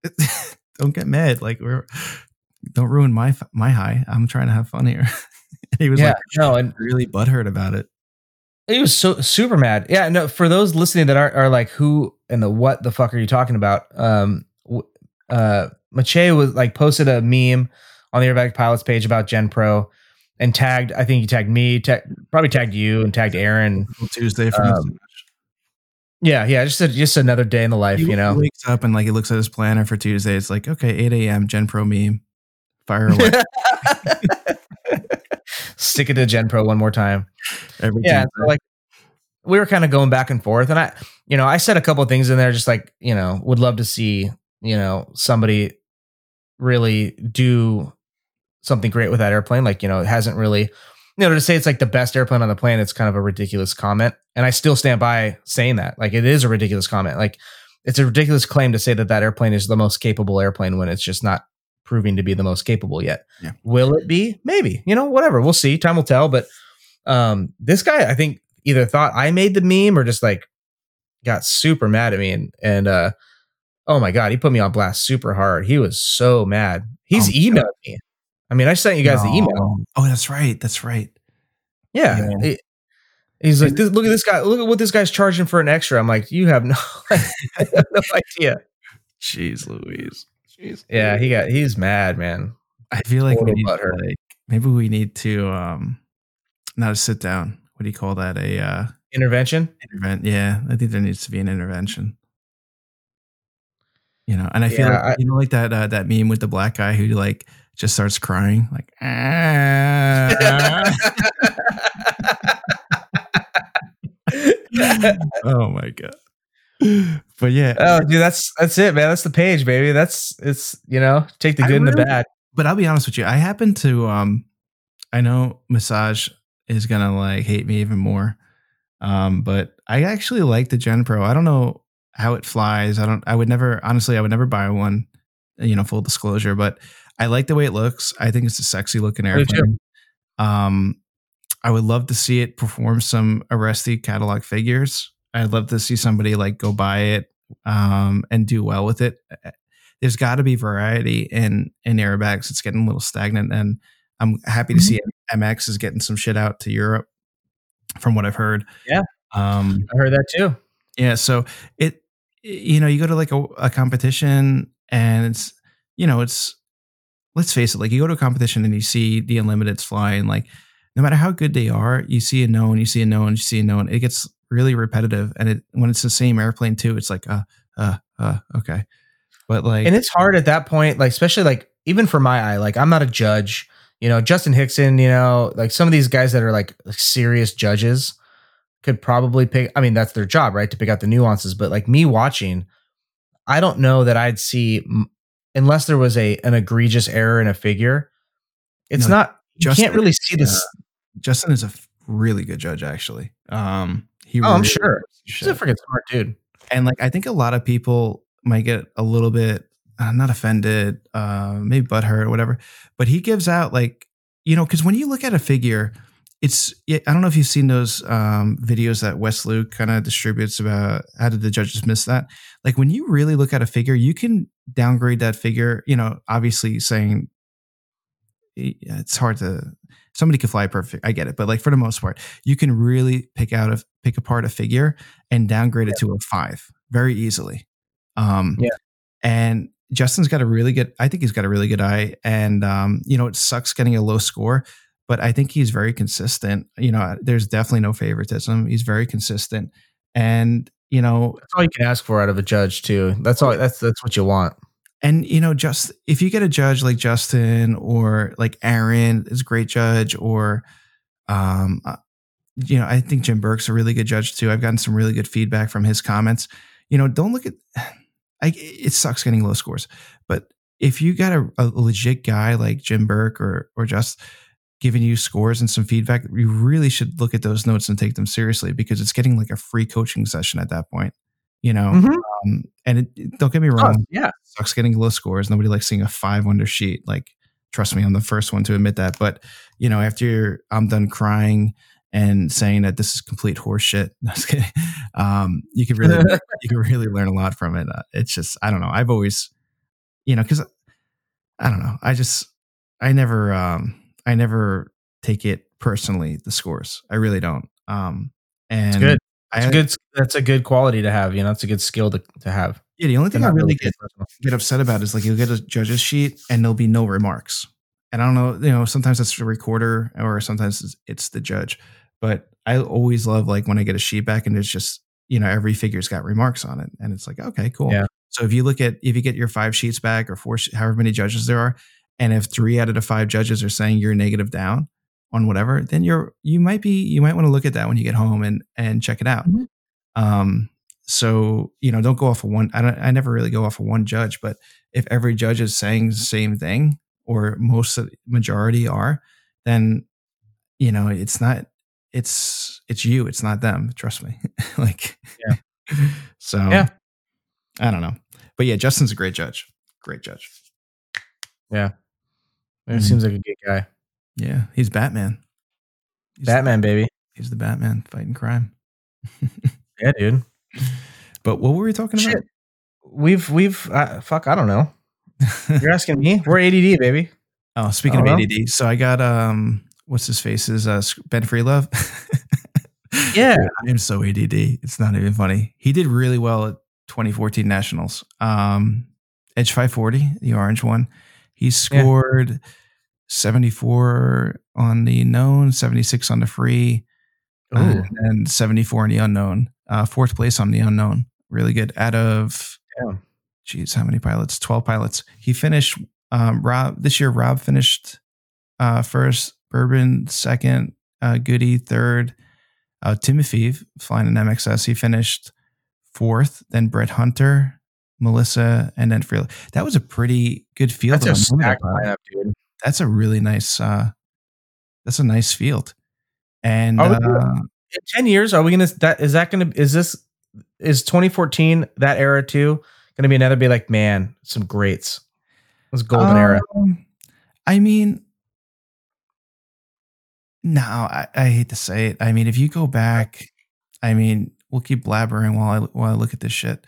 (laughs) don't get mad. Like we're don't ruin my my high. I'm trying to have fun here. (laughs) And he was yeah like no and really butthurt about it. He was so super mad. Yeah, no. For those listening that are are like, who and the what the fuck are you talking about? Um, uh, Mache was like posted a meme on the Airbag Pilots page about Gen Pro, and tagged. I think he tagged me, ta- probably tagged you, and tagged Aaron. Tuesday for Um, Yeah, yeah, just a, just another day in the life, he you know. wakes up and like he looks at his planner for Tuesday. It's like okay, eight a.m. Gen Pro meme, fire away (laughs) (laughs) Stick it to Gen Pro one more time. every yeah so like we were kind of going back and forth and i you know i said a couple of things in there just like you know would love to see you know somebody really do something great with that airplane like you know it hasn't really you know to say it's like the best airplane on the planet it's kind of a ridiculous comment. And i still stand by saying that. Like it is a ridiculous comment. Like it's a ridiculous claim to say that that airplane is the most capable airplane when it's just not proving to be the most capable yet. Yeah. will it be? Maybe. You know whatever. We'll see. Time will tell. But um this guy i think either thought i made the meme or just like got super mad at me and and uh oh my god he put me on blast super hard. He was so mad. He's Oh, emailed me i mean i sent you guys the email Oh, that's right. That's right. yeah, Yeah. He- he's like "This- look at this guy look at what this guy's charging for an extra i'm like you have no, (laughs) have no idea Jeez, Louise. Jeez. yeah he got he's mad man I feel like we need like maybe we need to um not a sit down. What do you call that? A uh intervention intervent. Yeah, I think there needs to be an intervention. You know, and I feel Yeah, like I- you know, like that uh, that meme with the black guy who like just starts crying, like ah. (laughs) oh my god. But yeah, oh dude that's that's it man that's the page baby that's it's you know take the good and the bad but I'll be honest with you. I happen to um I know massage is gonna like hate me even more. Um, but I actually like the Gen Pro. I don't know how it flies. I don't I would never honestly I would never buy one, you know, full disclosure, but I like the way it looks. I think it's a sexy looking airplane. Um I would love to see it perform some Aresti catalog figures. I'd love to see somebody like go buy it um, and do well with it. There's got to be variety in in airbags. It's getting a little stagnant, and I'm happy to see MX is getting some shit out to Europe, from what I've heard. Yeah. Um, i heard that too yeah. So it, you know, you go to like a, a competition, and it's, you know, it's. Let's face it. Like you go to a competition and you see the unlimiteds flying. Like no matter how good they are, you see a known, you see a known, you see a known. It gets really repetitive, and it when it's the same airplane too, it's like uh uh uh okay, but like and it's hard at that point like especially like even for my eye like i'm not a judge you know justin hickson you know like some of these guys that are like serious judges could probably pick i mean that's their job right to pick out the nuances but like me watching i don't know that i'd see unless there was a an egregious error in a figure it's No, not you Justin can't really is, see this uh, Justin is a really good judge, actually. Um, he Oh, I'm sure. he's a freaking smart dude and like I think a lot of people might get a little bit uh, not offended, uh, maybe butthurt or whatever. But he gives out like you know because when you look at a figure, it's yeah, I don't know if you've seen those um, videos that Wes Luke kind of distributes about how did the judges miss that. Like when you really look at a figure, you can downgrade that figure. You know, obviously saying yeah, it's hard to somebody could fly perfect. I get it, but like for the most part, you can really pick out of pick apart a figure and downgrade it to a five very easily. Um, Yeah. and Justin's got a really good. I think he's got a really good eye, and um, you know, it sucks getting a low score, but I think he's very consistent. You know, there's definitely no favoritism. He's very consistent, and you know, that's all you can ask for out of a judge too that's all that's that's what you want and you know just if you get a judge like justin or like aaron is a great judge or um uh, you know i think jim burke's a really good judge too i've gotten some really good feedback from his comments you know don't look at (sighs) I, it sucks getting low scores but if you got a, a legit guy like jim burke or or just giving you scores and some feedback you really should look at those notes and take them seriously because it's getting like a free coaching session at that point you know Mhm. um, and it, don't get me Oh, wrong yeah sucks getting low scores. Nobody likes seeing a five under sheet. Like, trust me, I'm the first one to admit that. But you know, after I'm done crying and saying that this is complete horseshit, (laughs) no, I kidding. Um, you can really, (laughs) you can really learn a lot from it. Uh, it's just, I don't know. I've always, you know, because I don't know. I just, I never, um, I never take it personally. The scores, I really don't. Um, and good. I, It's a good that's a good quality to have you know it's a good skill to, to have yeah, the only thing I really get personal. get upset about is like you'll get a judge's sheet and there'll be no remarks. and I don't know, you know, sometimes it's the recorder or sometimes it's, it's the judge. But I always love like when I get a sheet back and it's just you know every figure's got remarks on it, and it's like okay, cool. Yeah. So if you look at if you get your five sheets back or four, however many judges there are, and if three out of the five judges are saying you're negative down on whatever, then you're you might be you might want to look at that when you get home and and check it out. Mhm. Um, so you know, don't go off of one. I don't. I never really go off of one judge, but if every judge is saying the same thing, or most of the majority are, then you know it's not. It's it's you. It's not them. Trust me. (laughs) like Yeah. (laughs) So Yeah. I don't know, but yeah, Justin's a great judge. Great judge. It Mhm. seems like a good guy. Yeah, he's Batman. He's Batman, baby. He's the Batman fighting crime. (laughs) Yeah, dude. But what were we talking Shit. We've we've uh, fuck. I don't know. (laughs) You're asking me. We're ADD, baby. oh, speaking of know. ADD, so I got um, what's his face is uh Ben Freelove. (laughs) Yeah. I'm so ADD. It's not even funny. He did really well at 2014 Nationals. Um, Edge 540, the orange one. He scored 74 on the known, 76 on the free, uh, and 74 in the unknown. Uh, fourth place on the unknown. Really good. Out of, Damn. geez, how many pilots? 12 pilots. He finished, um, Rob, this year, Rob finished uh, first, Boerboon second, uh, Goody third. Uh, Timothy flying an MXS, he finished fourth. Then Brett Hunter, Melissa, and then Freelove. That was a pretty good field. That's a stacked lineup, dude. That's a really nice. uh That's a nice field. And uh, In ten years, are we gonna? That is that gonna? Is this? Is 2014 that era too? Gonna be another? Be like, man, some greats. It was golden era. Um, I mean, no, I, I hate to say it. I mean, if you go back, I mean, we'll keep blabbering while I while I look at this shit.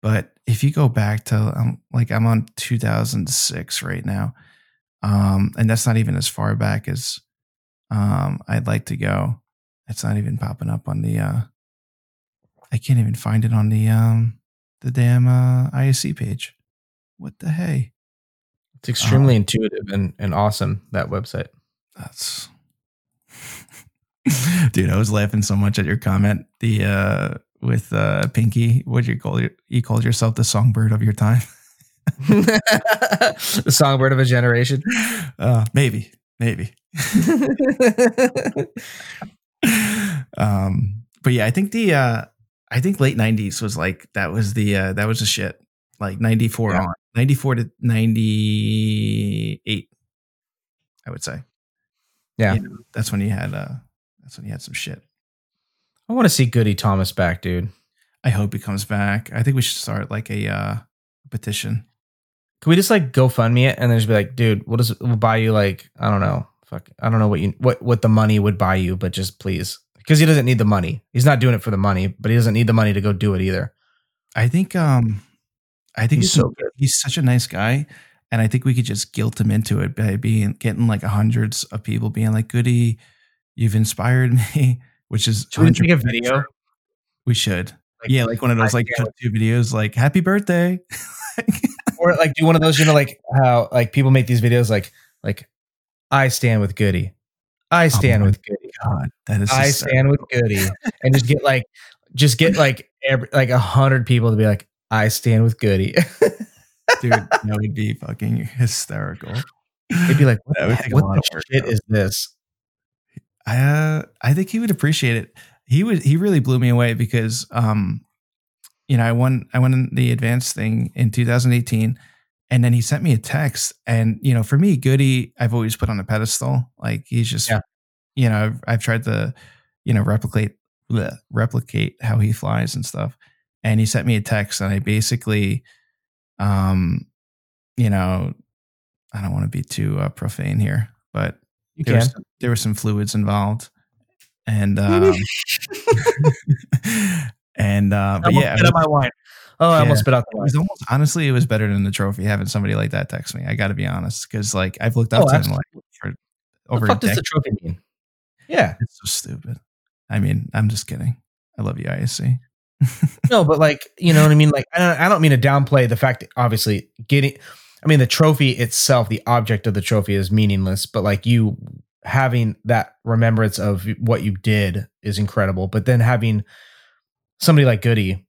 But if you go back to um, like I'm on 2006 right now, um, and that's not even as far back as um I'd like to go. It's not even popping up on the. uh I can't even find it on the um the damn uh ISC page. What the hey? It's extremely Uh-huh. intuitive and, and awesome. That website. That's (laughs) dude. I was laughing so much at your comment. The uh with uh Pinky, what you call it? You called yourself the songbird of your time. (laughs) the songbird of a generation. Uh maybe, maybe. (laughs) um, but yeah, I think the uh I think late nineties was like that was the uh that was the shit. Like ninety four Yeah. on ninety four to ninety eight, I would say. Yeah. You know, that's when you had uh that's when you had some shit. I want to see Goody Thomas back, dude. I hope he comes back. I think we should start like a uh petition. Can we just like GoFundMe it and then just be like, dude, what does we'll buy you like I don't know, fuck, I don't know what you what what the money would buy you, but just please, because he doesn't need the money. He's not doing it for the money, but he doesn't need the money to go do it either. I think um I think He's we so can- he's such a nice guy. And I think we could just guilt him into it by being getting like hundreds of people being like, Goody, you've inspired (laughs) me, which is Should we just make a video? We should. Like, yeah, like one of those like cut to videos like happy birthday. (laughs) or like do one of those, you know, like how like people make these videos like like I stand with Goody, I oh stand my with Goody, God, that is I stand with Goody, and just get like just get like every, like a hundred people to be like I stand with Goody. (laughs) dude. That would be (laughs) fucking hysterical. They'd be like, what, That the, take what the shit though. is this? I uh, I think he would appreciate it. He would he really blew me away because um you know, I won I won the advanced thing in 2018 and then he sent me a text and you know, for me Goody I've always put on a pedestal. Like he's just Yeah. you know, I've, I've tried to you know, replicate bleh, replicate how he flies and stuff. And he sent me a text and I basically um you know, I don't want to be too uh, profane here, but You there, can. was, there were some fluids involved and um (laughs) and uh but yeah spit out my wine. Oh, I Yeah. almost spit out the it wine. was almost honestly it was better than the trophy having somebody like that text me i gotta be honest because like i've looked up Oh, to him like for over the a does decade the trophy mean? Yeah, it's so stupid i mean i'm just kidding i love you isc no, but like you know what I mean. Like I don't, I don't mean to downplay the fact that obviously getting. I mean, the trophy itself, the object of the trophy is meaningless, but like you having that remembrance of what you did is incredible. But then having somebody like Goody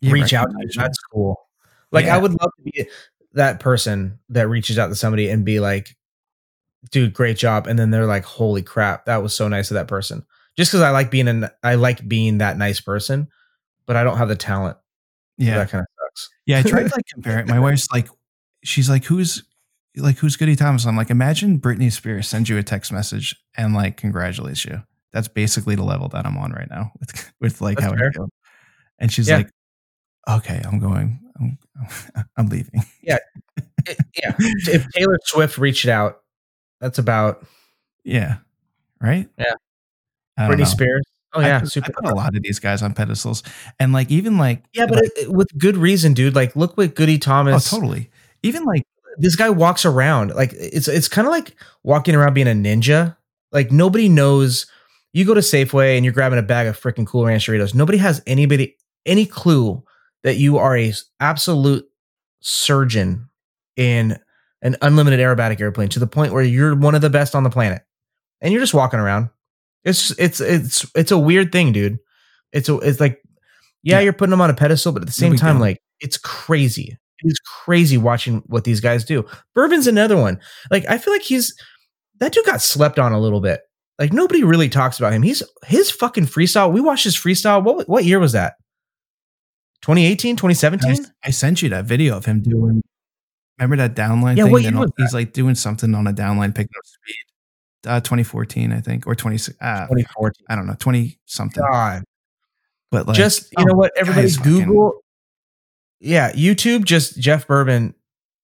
Yeah, reach out, to you, that's cool. Like Yeah. I would love to be that person that reaches out to somebody and be like, dude, great job. And then they're like, holy crap, that was so nice of that person. Just because I like being an I like being that nice person, but I don't have the talent. Yeah, that kind of sucks. yeah. I tried to like compare it. My wife's like, she's like, who's like who's Goody Thomas? I'm like, imagine Britney Spears sends you a text message and like congratulates you. That's basically the level that I'm on right now with (laughs) with like That's how fair. I feel. And she's Yeah. like, okay, I'm going. I'm, (laughs) I'm leaving. It- yeah. if Taylor Swift reached out, that's about Yeah. Right. Yeah. Britney know. Spears. Oh I yeah, put, super. I put a lot of these guys on pedestals, and like even like Yeah, but it, it- with good reason, dude. Like, look what Goody Thomas. oh, Thomas. totally. Even like This guy walks around like it's it's kind of like walking around being a ninja. Like nobody knows. You go to Safeway and you're grabbing a bag of freaking Cool Ranch Doritos. Nobody has anybody any clue that you are a absolute surgeon in an unlimited aerobatic airplane to the point where you're one of the best on the planet, and you're just walking around. It's it's it's it's a weird thing, dude. It's a, it's like yeah, Yeah. you're putting them on a pedestal, but at the same time, like it's crazy. It is crazy watching what these guys do. Boerboon's another one. Like I feel like he's that dude got slept on a little bit. Like nobody really talks about him. He's his fucking freestyle. We watched his freestyle. What what year was that? 2018, I, 2017? I sent you that video of him doing. Remember that downline Yeah, thing? what year was he's like doing something on a downline, picking up speed. Uh, 2014, I think, or 20. Uh, 2014. I don't know, 20 something. God. But like, just you oh, know what everybody google yeah youtube just jeff Boerboon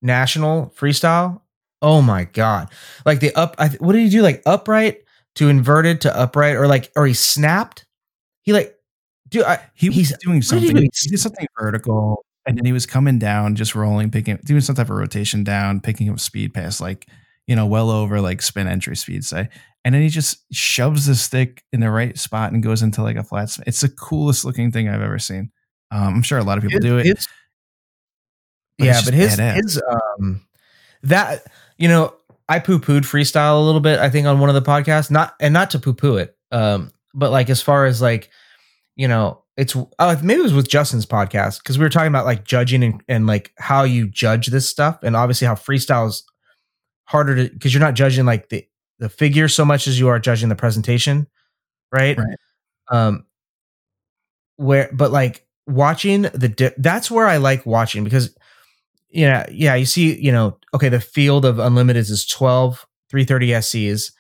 national freestyle oh my god like the up I, th- what did he do like upright to inverted to upright or like or he snapped he like dude I, he was he's doing did he something. do? He did something vertical, and then he was coming down, just rolling, picking, doing some type of rotation down, picking up speed past like you know, well over like spin entry speed, say. And then he just shoves the stick in the right spot and goes into like a flat. Spin. It's the coolest looking thing I've ever seen. Um, I'm sure a lot of people His- do it. his- but yeah but his badass. his um that you know i poo-pooed freestyle a little bit i think on one of the podcasts not and not to poo-poo it um but like as far as like you know it's uh, maybe it was with justin's podcast because we were talking about like judging and, and like how you judge this stuff and obviously how freestyle is harder to because you're not judging like the the figure so much as you are judging the presentation right Right. um where but like watching the di- that's where i like watching because yeah yeah you see you know okay the field of unlimited is 12 330 scs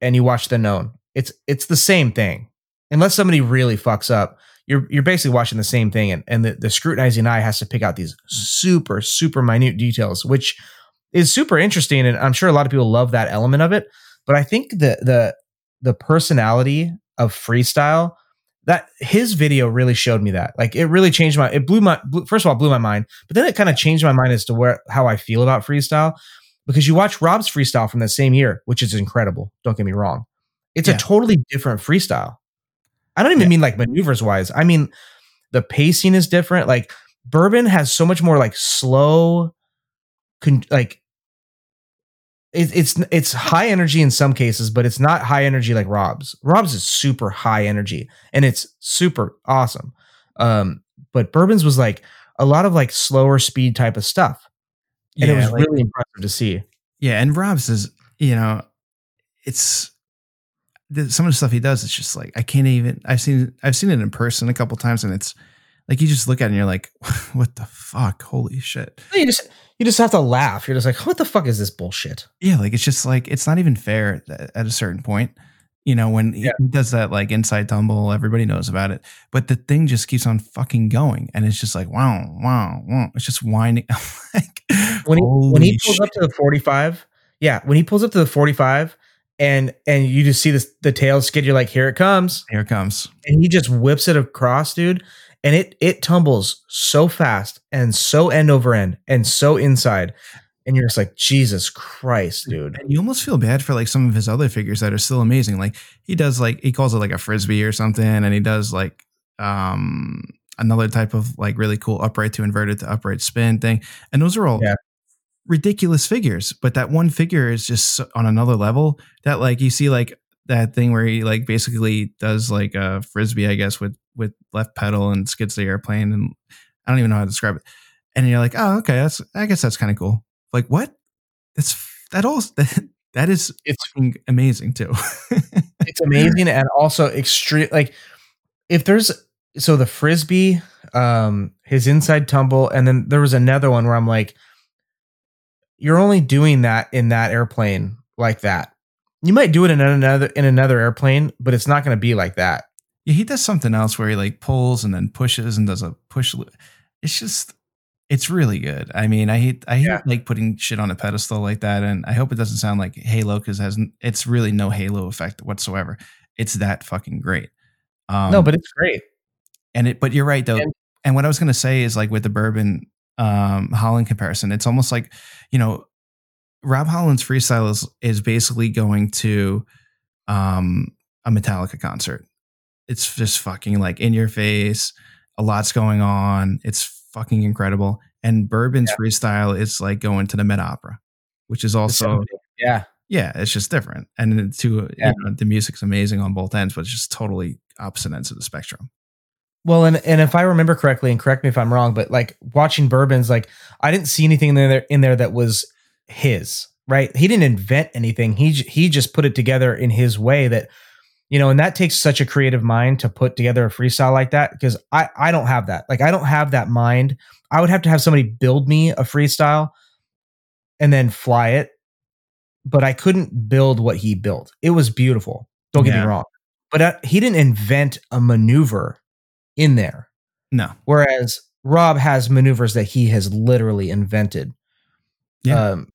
and you watch the known. It's it's the same thing. Unless somebody really fucks up you're you're basically watching the same thing and, and the, the scrutinizing eye has to pick out these super super minute details which is super interesting and i'm sure a lot of people love that element of it but i think the the the personality of freestyle that his video really showed me that like it really changed my it blew my blew, first of all blew my mind but then it kind of changed my mind as to where how i feel about freestyle because you watch rob's freestyle from that same year which is incredible don't get me wrong it's Yeah. a totally different freestyle i don't even Yeah. mean like maneuvers wise i mean the pacing is different like Boerboon has so much more like slow con- like it, it's it's high energy in some cases, but it's not high energy like Rob's. Rob's is super high energy and it's super awesome. Um, but Boerboon's was like a lot of like slower speed type of stuff, and it was like- really impressive to see. Yeah, and Rob's is you know, it's some of the stuff he does. It's just like I can't even. I've seen I've seen it in person a couple times, and it's like you just look at it and you're like, (laughs) what the fuck? Holy shit! You just you just have to laugh. You're just like, what the fuck is this bullshit? Yeah, like it's just like it's not even fair at a certain point. You know, when he does that like inside tumble, everybody knows about it. But the thing just keeps on fucking going, and it's just like wow, wow, wow. It's just whining. (laughs) like When he when he pulls shit. up to the 45, yeah, when he pulls up to the 45 and and you just see this the tail skid, you're like, here it comes. here it comes. and he just whips it across, dude. And it it tumbles so fast and so end over end and so inside. And you're just like, Jesus Christ, dude. And you almost feel bad for like some of his other figures that are still amazing. Like he does like he calls it like a frisbee or something, and he does like um another type of like really cool upright to inverted to upright spin thing. And those are all Yeah. ridiculous figures, but that one figure is just on another level. That like you see like that thing where he like basically does like a frisbee, I guess, with with left pedal and skids the airplane, and I don't even know how to describe it. And you're like, oh, okay, that's I guess that's kind of cool. Like what? That's that all (laughs) that, that is It's amazing too. (laughs) it's amazing and also extreme like if there's so the frisbee um his inside tumble and then there was another one where i'm like you're only doing that in that airplane like that you might do it in another in another airplane but it's not going to be like that yeah, he does something else where he like pulls and then pushes and does a push. It's just, it's really good. I mean, I hate, I hate Yeah. like putting shit on a pedestal like that, and I hope it doesn't sound like Halo because has it's really no Halo effect whatsoever. It's that fucking great. Um, no but it's great and it, but you're right though. And- And, what I was gonna say is like with the Boerboon um, Holland comparison, it's almost like you know, Rob Holland's freestyle is is basically going to um, a Metallica concert. It's just fucking like in your face. A lot's going on. It's fucking incredible. And Boerboon's freestyle is like going to the Met Opera, which is also yeah yeah, it's just different. And too, Yeah. you know, the music's amazing on both ends, but it's just totally opposite ends of the spectrum. Well, and and if I remember correctly, and correct me if I'm wrong, but like watching Boerboon's, like I didn't see anything in there in there that was his. Right? He didn't invent anything. He he just put it together in his way that, you know, and that takes such a creative mind to put together a freestyle like that because I I don't have that. Like I don't have that mind. I would have to have somebody build me a freestyle and then fly it, but I couldn't build what he built. It was beautiful. Don't get Yeah. me wrong, but uh, he didn't invent a maneuver in there. No. Whereas Rob has maneuvers that he has literally invented. Yeah. Um,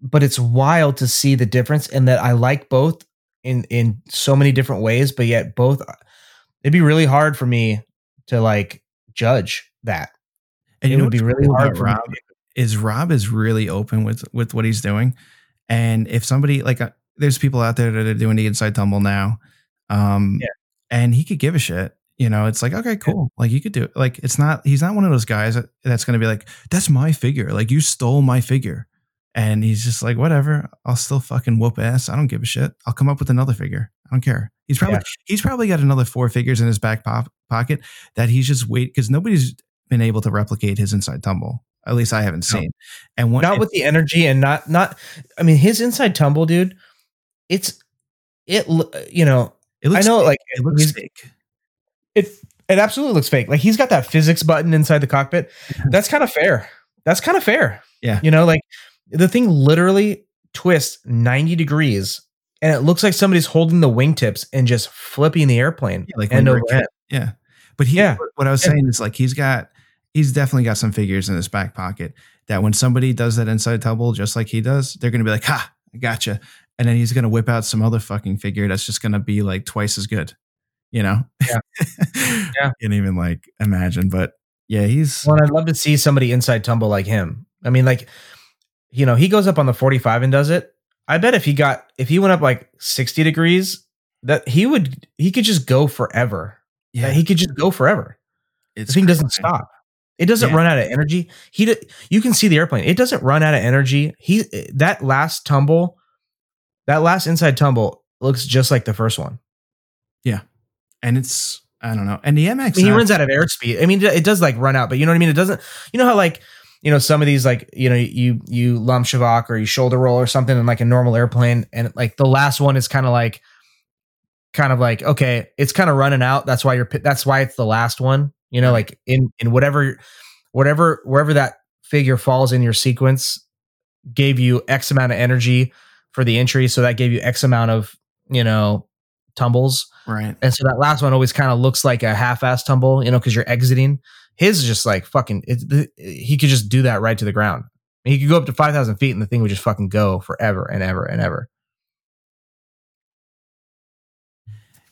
but it's wild to see the difference and that I like both in in so many different ways, but yet both it'd be really hard for me to like judge that. And it you know would be really cool hard for me. Rob is Rob is really open with with what he's doing, and if somebody like uh, there's people out there that are doing the inside tumble now, um, Yeah. and he could give a shit. You know, it's like okay, cool. Like you could do it. Like it's not. He's not one of those guys that, that's going to be like, "That's my figure." Like you stole my figure, and he's just like, "Whatever. I'll still fucking whoop ass. I don't give a shit. I'll come up with another figure. I don't care." He's probably Yeah. he's probably got another four figures in his back pop, pocket that he's just wait because nobody's been able to replicate his inside tumble. At least I haven't No. seen. And not with the energy and not not I mean his inside tumble, dude. It's it you know, it looks I know fake. like it looks fake. it it absolutely looks fake. Like he's got that physics button inside the cockpit. (laughs) That's kind of fair. That's kind of fair. Yeah. You know, like the thing literally twists 90 degrees and it looks like somebody's holding the wingtips and just flipping the airplane Yeah, like end over end. Yeah, but he. Yeah. What I was Yeah. saying is like he's got he's definitely got some figures in his back pocket that when somebody does that inside tumble just like he does, they're gonna be like, "Ha, I gotcha," and then he's gonna whip out some other fucking figure that's just gonna be like twice as good. You know? Yeah. (laughs) Yeah. Can't even like imagine, but yeah, he's Well, I'd love to see somebody inside tumble like him. I mean, like, you know, he goes up on the 45 and does it. I bet if he got if he went up like 60 degrees, that he would he could just go forever. yeah, He could just go forever. it's the thing doesn't stop. It doesn't Yeah. run out of energy. He you can see the airplane. It doesn't run out of energy. He that last tumble, that last inside tumble looks just like the first one. Yeah. And it's I don't know, and the MX I mean, he runs out of airspeed. I mean, it does like run out, but you know what I mean. It doesn't. You know how like you know some of these like you know you you lomcevak or you shoulder roll or something in like a normal airplane, and like the last one is kind of like kind of like okay, it's kind of running out. That's why you're that's why it's the last one. You know, like in in whatever whatever wherever that figure falls in your sequence gave you X amount of energy for the entry, so that gave you X amount of you know tumbles. right. And so that last one always kind of looks like a half-ass tumble, you know, because you're exiting. His just like fucking. It, the, he could just do that right to the ground. He could go up to five thousand feet, and the thing would just fucking go forever and ever and ever.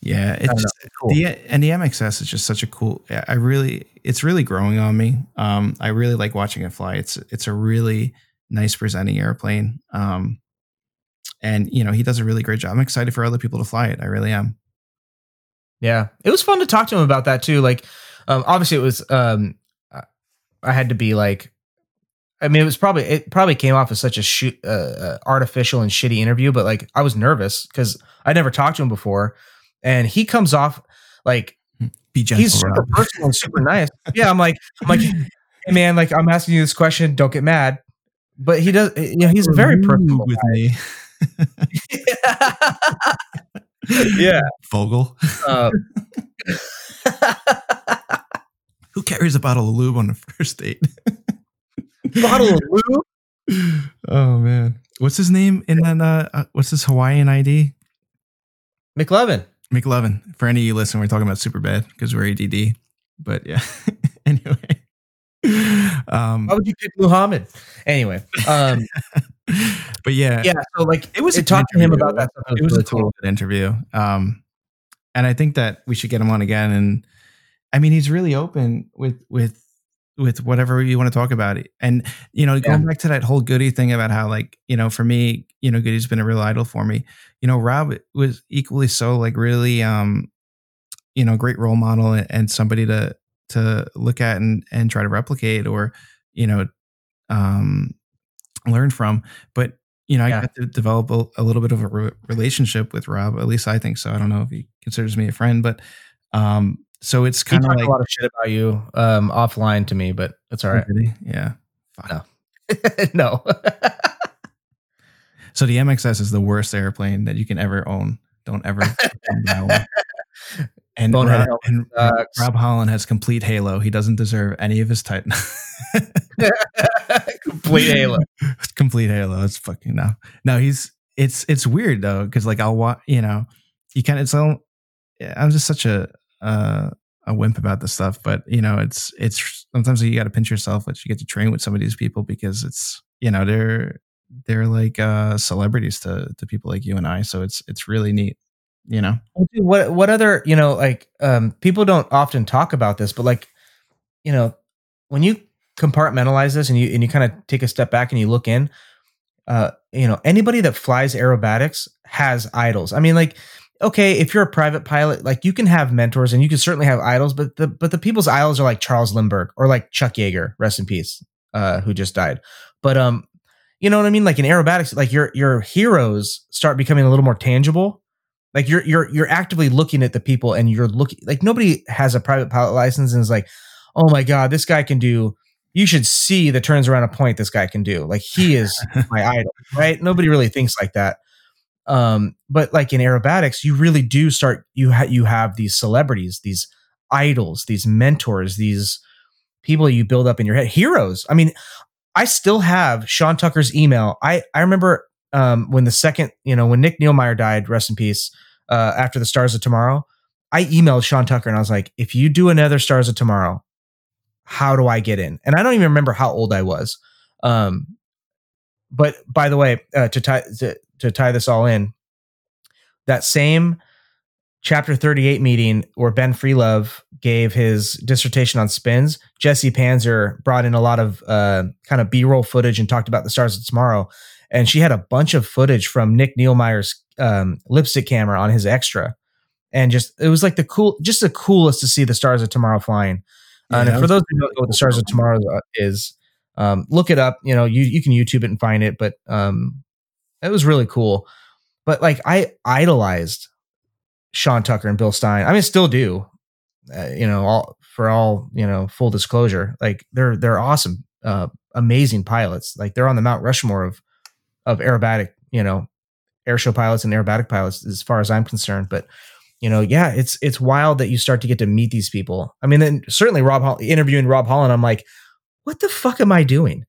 Yeah, it's just, Cool. the and the MXS is just such a cool. I really, it's really growing on me. Um, I really like watching it fly. It's it's a really nice presenting airplane. Um, and you know he does a really great job. I'm excited for other people to fly it. I really am. Yeah, it was fun to talk to him about that too. Like, um, obviously, it was. Um, I- had to be like, I mean, it was probably it probably came off as such a shoot, uh, uh, artificial and shitty interview, but like I was nervous because I never talked to him before, and he comes off like Be gentle. he's super Rob. personal and super (laughs) nice. Yeah, I'm like, I'm like, hey man, like I'm asking you this question, don't get mad. But he does, you know, he's very personal. with me. (laughs) yeah. Vogel. Uh, (laughs) (laughs) Who carries a bottle of lube on a first date? (laughs) bottle of lube. oh man. What's his name in that uh, uh what's his Hawaiian ID? McLovin. McLovin. For any of you listening, we're talking about Superbad because we're ADD. But yeah. (laughs) anyway. Um Why would you pick Muhammad? Anyway, um, but yeah, yeah. So like, It was a it talked to him about that. Stuff. it was really a total good interview. Um, and I think that we should get him on again. And I mean, he's really open with with with whatever you want to talk about. And you know, going back to that whole Goody thing about how, like, you know, for me, you know, Goody's been a real idol for me. You know, Rob was equally so, like, really, um, you know, great role model and- and somebody to to look at and and try to replicate or you know um learn from but you know i Yeah. got to develop a, a little bit of a re- relationship with rob at least i think so i don't know if he considers me a friend but um so it's kind of like a lot of shit about you um, offline to me, but it's all right. Yeah Fuck. No. (laughs) no. so the mxs is the worst airplane that you can ever own don't ever. (laughs) and rob, and rob holland has complete halo. He doesn't deserve any of his title (laughs) Complete halo. (laughs) complete halo. It's fucking no. No he's it's it's weird though because like i'll watch you know you kind of it's all i'm just such a uh a wimp about this stuff but you know it's it's sometimes you got to pinch yourself that you get to train with some of these people because it's you know they're they're like uh celebrities to to people like you and i so it's it's really neat you know? What what other you know like um people don't often talk about this but like you know when you compartmentalize this and you and you kind of take a step back and you look in uh you know anybody that flies aerobatics has idols. I mean like okay if you're a private pilot like you can have mentors and you can certainly have idols but the but the people's idols are like charles lindbergh or like chuck yeager rest in peace uh who just died. But um you know what i mean? Like in aerobatics like your your heroes start becoming a little more tangible like you're you're you're actively looking at the people and you're looking like nobody has a private pilot license and is like, oh my god, this guy can do. You should see the turns around a point this guy can do. Like he is (laughs) my idol, right? Nobody really thinks like that. Um, but like in aerobatics, you really do start. You ha- you have these celebrities, these idols, these mentors, these people you build up in your head, heroes. I mean, I still have Sean Tucker's email. I I remember um, when the second, you know, when Nick Nilmeier died, rest in peace uh, after the Stars of Tomorrow, I emailed Sean Tucker and I was like, if you do another Stars of Tomorrow, how do I get in? And I don't even remember how old I was. Um, but by the way, uh, to tie to, to tie this all in, that same chapter 38 meeting where Ben Freelove gave his dissertation on spins, Jesse Panzer brought in a lot of uh, kind of B-roll footage and talked about the stars of tomorrow. And she had a bunch of footage from Nick Nilmeier's um, lipstick camera on his extra. And just it was like the cool, just the coolest to see the stars of tomorrow flying. Yeah, and for those who don't know what the stars of tomorrow uh, is, um, look it up. You know, you you can YouTube it and find it. But um, it was really cool. But like I idolized Sean Tucker and Bill Stein. I mean, still do. Uh, you know, all for all you know, full disclosure, like they're they're awesome, uh, amazing pilots. Like they're on the Mount Rushmore of of aerobatic, you know, airshow pilots and aerobatic pilots, as far as I'm concerned. But you know, yeah, it's it's wild that you start to get to meet these people. I mean, then certainly Rob Hall- interviewing Rob Holland, I'm like, what the fuck am I doing?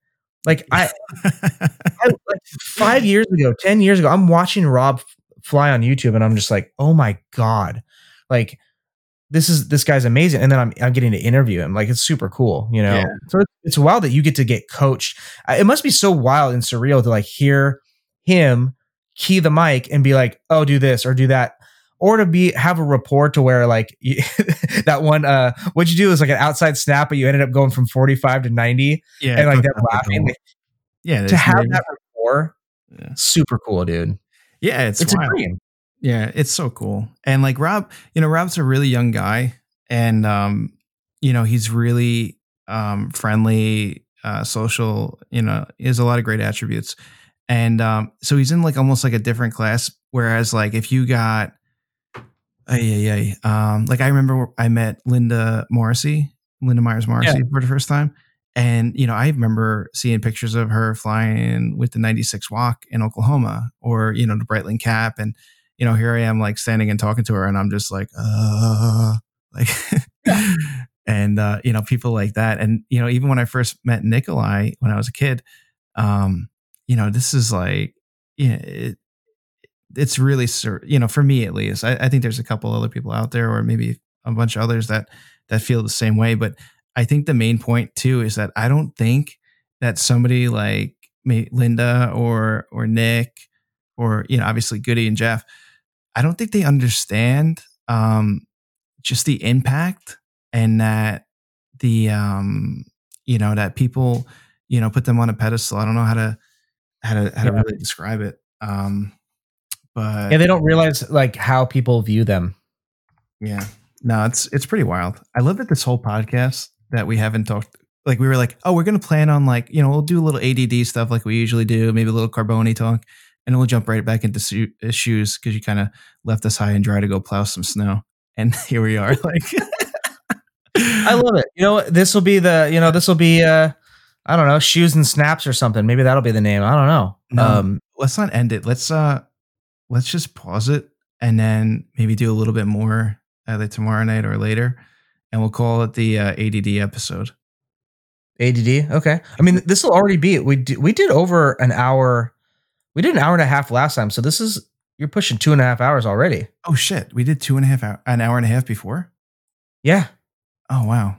Like I, (laughs) I like five years ago, ten years ago, I'm watching Rob fly on YouTube, and I'm just like, oh my god, like this is this guy's amazing. And then I'm I'm getting to interview him, like it's super cool, you know. Yeah. So it's, it's wild that you get to get coached. It must be so wild and surreal to like hear him key the mic and be like, oh, do this or do that. Or to be have a report to where like you, (laughs) that one uh what'd you do is like an outside snap, but you ended up going from 45 to 90 yeah, and like that, laughing. Like, yeah, to have that rapport, Yeah. super cool, dude. yeah, it's, It's, a wild. dream. Yeah, it's so cool. And like Rob, you know, Rob's a really young guy and um, you know, he's really um friendly, uh, social. You know, he has a lot of great attributes, and um, so he's in like almost like a different class. Whereas like if you got, yeah, yeah, um, like I remember I met Linda Morrissey, Linda Myers Morrissey for the first time. And you know, I remember seeing pictures of her flying with the 96 WAC in Oklahoma or, you know, the Breitling cap. And, you know, here I am like standing and talking to her and I'm just like, uh (laughs) like and uh, you know, people like that. And, you know, even when I first met Nikolai when I was a kid, um, you know, this is like, yeah, it, it's really, sur- you know, for me at least, I, I think there's a couple other people out there, or maybe a bunch of others that that feel the same way. But I think the main point too is that I don't think that somebody like Linda or or Nick or you know obviously Goody and Jeff, I don't think they understand um, just the impact and that the um, you know that people you know put them on a pedestal. I don't know how to how to how to really describe it. Um, but Yeah, they don't realize like how people view them. Yeah. No, it's it's pretty wild. I love that this whole podcast that we haven't talked like we were like, oh, we're gonna plan on like, you know, we'll do a little ADD stuff like we usually do, maybe a little Carboni talk, and we'll jump right back into su- uh, shoes because you kind of left us high and dry to go plow some snow. And (laughs) here we are. (laughs) Like I love it. You know, what? this will be the, you know, this will be uh I don't know, shoes and snaps or something. Maybe that'll be the name. I don't know. No. Um let's not end it. Let's uh let's just pause it and then maybe do a little bit more either tomorrow night or later. And we'll call it the uh, ADD episode. ADD. Okay. I mean, this will already be it. we did, we did over an hour. We did an hour and a half last time, so this is you're pushing two and a half hours already. Oh shit. We did two and a half hour an hour and a half before. Yeah, Oh wow.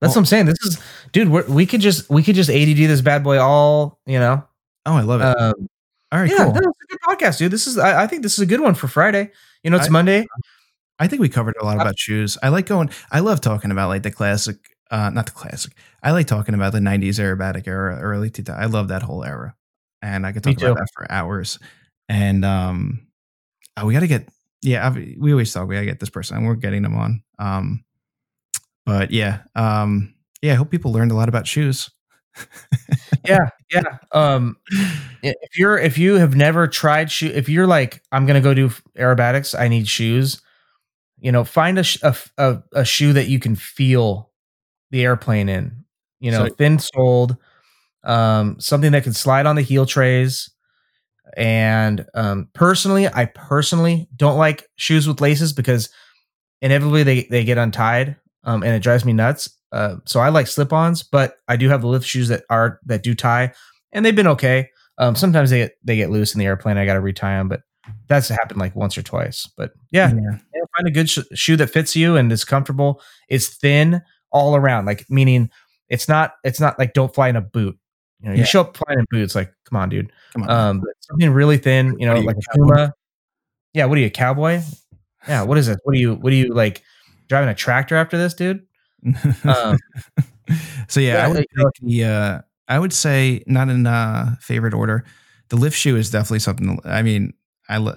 that's Well- what I'm saying. This is, dude. We're, we could just we could just ADD this bad boy all. You know. Oh, I love it. Um, All right, yeah, cool. no, it's a good podcast, dude. This is I, I think this is a good one for Friday. You know, it's I- Monday. I think we covered a lot about shoes. I like going. I love talking about like the classic, uh, not the classic. I like talking about the '90s aerobatic era, early 2000. I love that whole era, and I could Me talk about too. that for hours. And um, oh, we got to get. Yeah, I've, we always talk. We got to get this person, and we're getting them on. Um, but yeah, um, yeah. I hope people learned a lot about shoes. yeah yeah um if you're if you have never tried shoe if you're like i'm gonna go do aerobatics i need shoes you know find a, sh- a, a, a shoe that you can feel the airplane in you know So- thin soled um something that can slide on the heel trays and um personally i personally don't like shoes with laces because inevitably they, they get untied um and it drives me nuts uh, so I like slip-ons, but I do have the lift shoes that are that do tie, and they've been okay. Um, sometimes they get they get loose in the airplane. I got to retie them, but that's happened like once or twice. But yeah, yeah, find a good sh- shoe that fits you and is comfortable. It's thin all around, like meaning it's not it's not like don't fly in a boot. You know, you Yeah. show up flying in boots, like come on, dude. Come on. Um, something really thin, you know, you, like a? Puma. Yeah, what are you, a cowboy? Yeah, what is this? What are you? What are you like? Driving a tractor after this, dude? Um, (laughs) so yeah, yeah, I would know- the. Uh, I would say not in uh, favorite order. The lift shoe is definitely something. I mean, I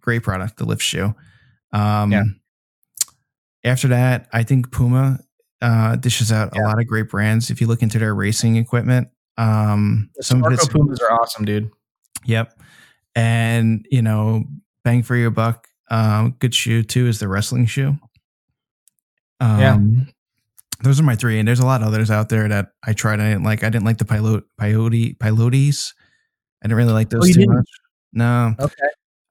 great product. The lift shoe. Um, Yeah. After that, I think Puma uh, dishes out a lot of great brands. If you look into their racing equipment, um, The some of it's Pumas are awesome, dude. Yep. And, you know, bang for your buck. Um, good shoe too is the wrestling shoe. Um, Yeah. Those are my three. And there's a lot of others out there that I tried. I didn't like. I didn't like the pilot, peyote, pilotes. I didn't really like those Oh, too didn't? much. No, Okay.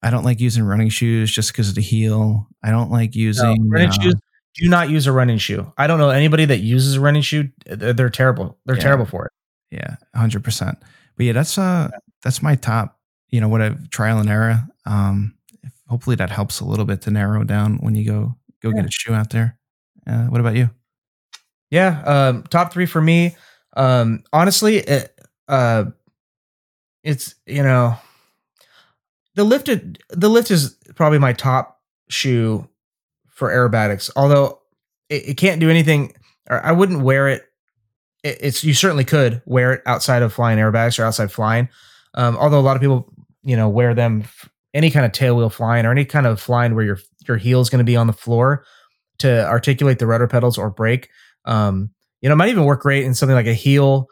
I don't like using running shoes just because of the heel. I don't like No, using running uh, shoes. Do not use a running shoe. I don't know anybody that uses a running shoe. They're, they're terrible. They're Yeah. terrible for it. Yeah, hundred percent. But yeah, that's uh that's my top. You know what I've trial and error. Um, hopefully that helps a little bit to narrow down when you go go get a shoe out there. Uh, what about you? Yeah. Um, top three for me. Um, honestly, it, uh, it's you know, the lifted the lift is probably my top shoe for aerobatics. Although it, it can't do anything, or I wouldn't wear it. It. It's you certainly could wear it outside of flying airbags or outside flying. Um, although a lot of people, you know, wear them any kind of tail wheel flying or any kind of flying where your your heel is going to be on the floor to articulate the rudder pedals or brake. Um, you know, it might even work great in something like a heel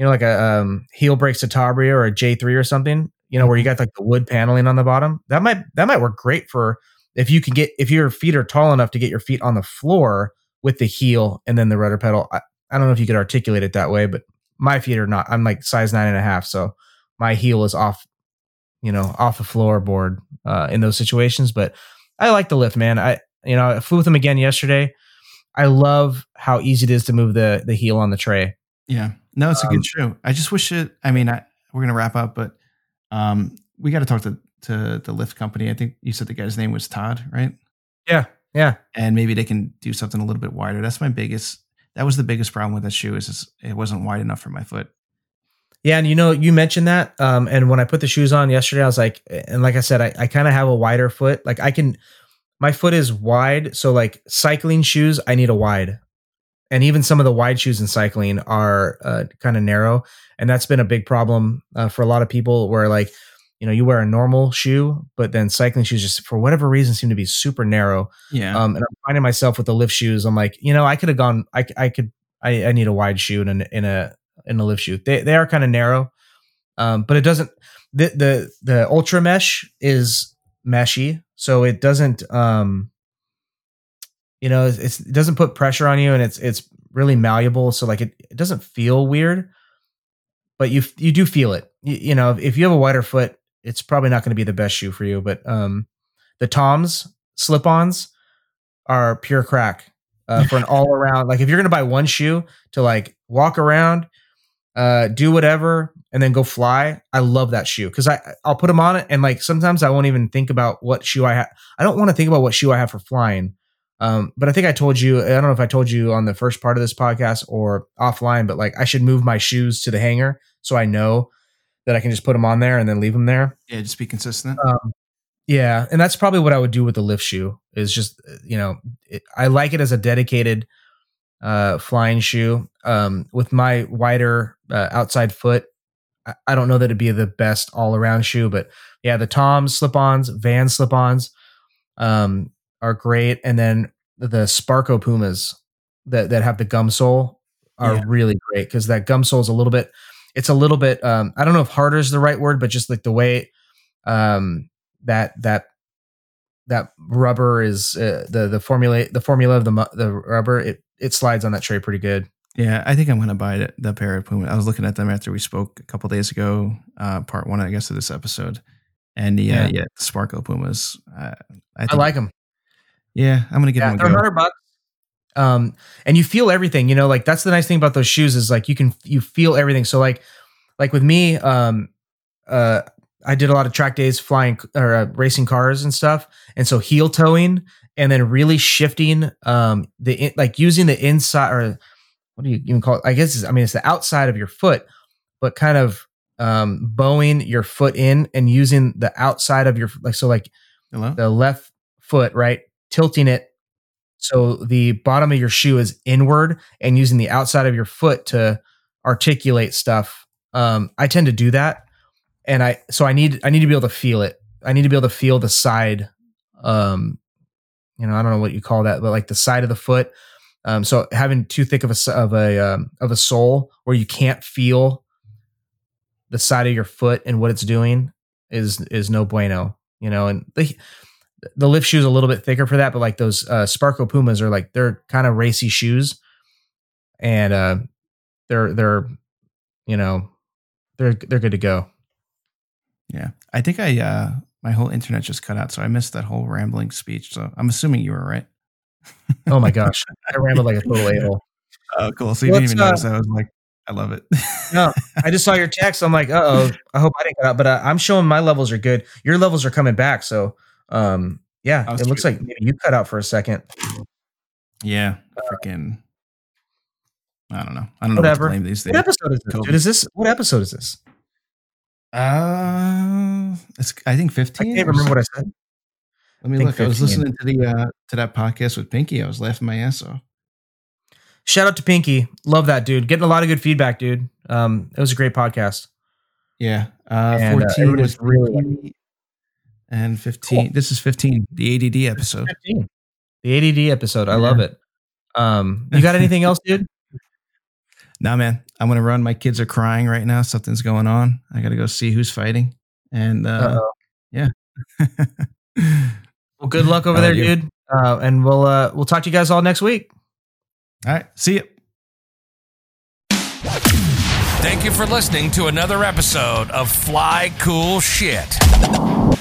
you know, like a um, heel brake Citabria or a J3 or something, you know, where you got like the wood paneling on the bottom. That might that might work great for if you can get if your feet are tall enough to get your feet on the floor with the heel and then the rudder pedal. I, I don't know if you could articulate it that way, but my feet are not. I'm like size nine and a half, so my heel is off, you know, off the floorboard uh, in those situations. But I like the lift, man. I you know I flew with them again yesterday. I love how easy it is to move the the heel on the tray. Yeah. No, it's a Um, good show. I just wish it. I mean, I, we're gonna wrap up, but um, we got to talk to to the lift company. I think you said the guy's name was Todd, right? Yeah, yeah. And maybe they can do something a little bit wider. That's my biggest. That was the biggest problem with that shoe is, is it wasn't wide enough for my foot. Yeah, and you know, you mentioned that. Um, and when I put the shoes on yesterday, I was like, and like I said, I, I kind of have a wider foot. Like I can, my foot is wide. So like cycling shoes, I need a wide. And even some of the wide shoes in cycling are uh, kind of narrow. And that's been a big problem uh, for a lot of people where like, you know, you wear a normal shoe, but then cycling shoes just for whatever reason seem to be super narrow. Yeah. Um, and I'm finding myself with the lift shoes. I'm like, you know, I could have gone. I I could. I, I need a wide shoe in a in a in a lift shoe. They they are kind of narrow, um, but it doesn't. The the the ultra mesh is meshy, so it doesn't. Um, you know, it's, it doesn't put pressure on you, and it's it's really malleable. So like it, it doesn't feel weird, but you you do feel it. You, you know, if you have a wider foot, it's probably not going to be the best shoe for you. But um, the Toms slip-ons are pure crack uh, for an (laughs) all-around. Like if you're going to buy one shoe to like walk around, uh, do whatever, and then go fly, I love that shoe because I I'll put them on it and like sometimes I won't even think about what shoe I have. I don't want to think about what shoe I have for flying. Um, but I think I told you, I don't know if I told you on the first part of this podcast or offline, but like I should move my shoes to the hanger so I know that I can just put them on there and then leave them there. yeah. Just be consistent. Um, yeah, and that's probably what I would do with the lift shoe. Is just uh, you know, it, I like it as a dedicated uh, flying shoe. Um, with my wider uh, outside foot, I, I don't know that it'd be the best all around shoe, but yeah, the Toms slip-ons, Van slip-ons, um, are great, and then the Sparco Pumas that that have the gum sole are Yeah. really great because that gum sole is a little bit. It's a little bit. Um, I don't know if harder is the right word, but just like the way um, that that that rubber is uh, the the formula the formula of the the rubber it it slides on that tray pretty good. Yeah, I think I'm gonna buy the pair of Puma. I was looking at them after we spoke a couple days ago, uh, part one, I guess, of this episode. And the, Yeah. yeah, yeah, the Sparco Pumas. Uh, I, I like them. Yeah, I'm gonna give Yeah, them they're go. hundred bucks. Um, and you feel everything. You know, like that's the nice thing about those shoes is like you can you feel everything. So like like with me, um, uh, I did a lot of track days flying or uh, racing cars and stuff, and so heel toeing and then really shifting um the in- like using the inside or what do you even call it? I guess it's, I mean it's the outside of your foot, but kind of um bowing your foot in and using the outside of your like so like Hello. the left foot, right? Tilting it so the bottom of your shoe is inward and using the outside of your foot to articulate stuff. Um, I tend to do that. And I so I need I need to be able to feel it. I need to be able to feel the side um you know, I don't know what you call that, but like the side of the foot. Um, so having too thick of a, of a um, of a sole where you can't feel the side of your foot and what it's doing is is no bueno. You know, and the the lift shoe is a little bit thicker for that, but like those uh, Sparco Pumas are like they're kind of racy shoes, and uh, they're they're you know they're they're good to go. Yeah, I think I uh my whole internet just cut out, so I missed that whole rambling speech. So I'm assuming you were right. Oh my gosh, I rambled like a total (laughs) a hole. Oh, cool. So you didn't even uh, notice. I was like, I love it. No, I just saw (laughs) your text. I'm like, uh oh. I hope I didn't cut out, but uh, I'm showing my levels are good. Your levels are coming back. So, um, yeah, it looks like maybe you cut out for a second. yeah, freaking. I don't know. I don't know Whatever. what to blame these days. What episode is this? Dude, is this what episode is this? Uh, it's I think fifteen. I 15. can't remember what I said. Let me think look. I was listening to the uh to that podcast with Pinky. I was laughing my ass off. Shout out to Pinky. Love that dude. Getting a lot of good feedback, dude. Um, it was a great podcast. Yeah. Uh And, uh, 14 everyone was really and 15. This is 15, the ADD episode. 15. The ADD episode. I love it. Um, you got anything else, dude? (laughs) Nah, man. I'm gonna run. My kids are crying right now. Something's going on. I gotta go see who's fighting. And uh, Uh-oh. yeah. Well, good luck over How there, you? dude. Uh, and we'll uh, we'll talk to you guys all next week. All right. See you. Thank you for listening to another episode of Fly Cool Shit.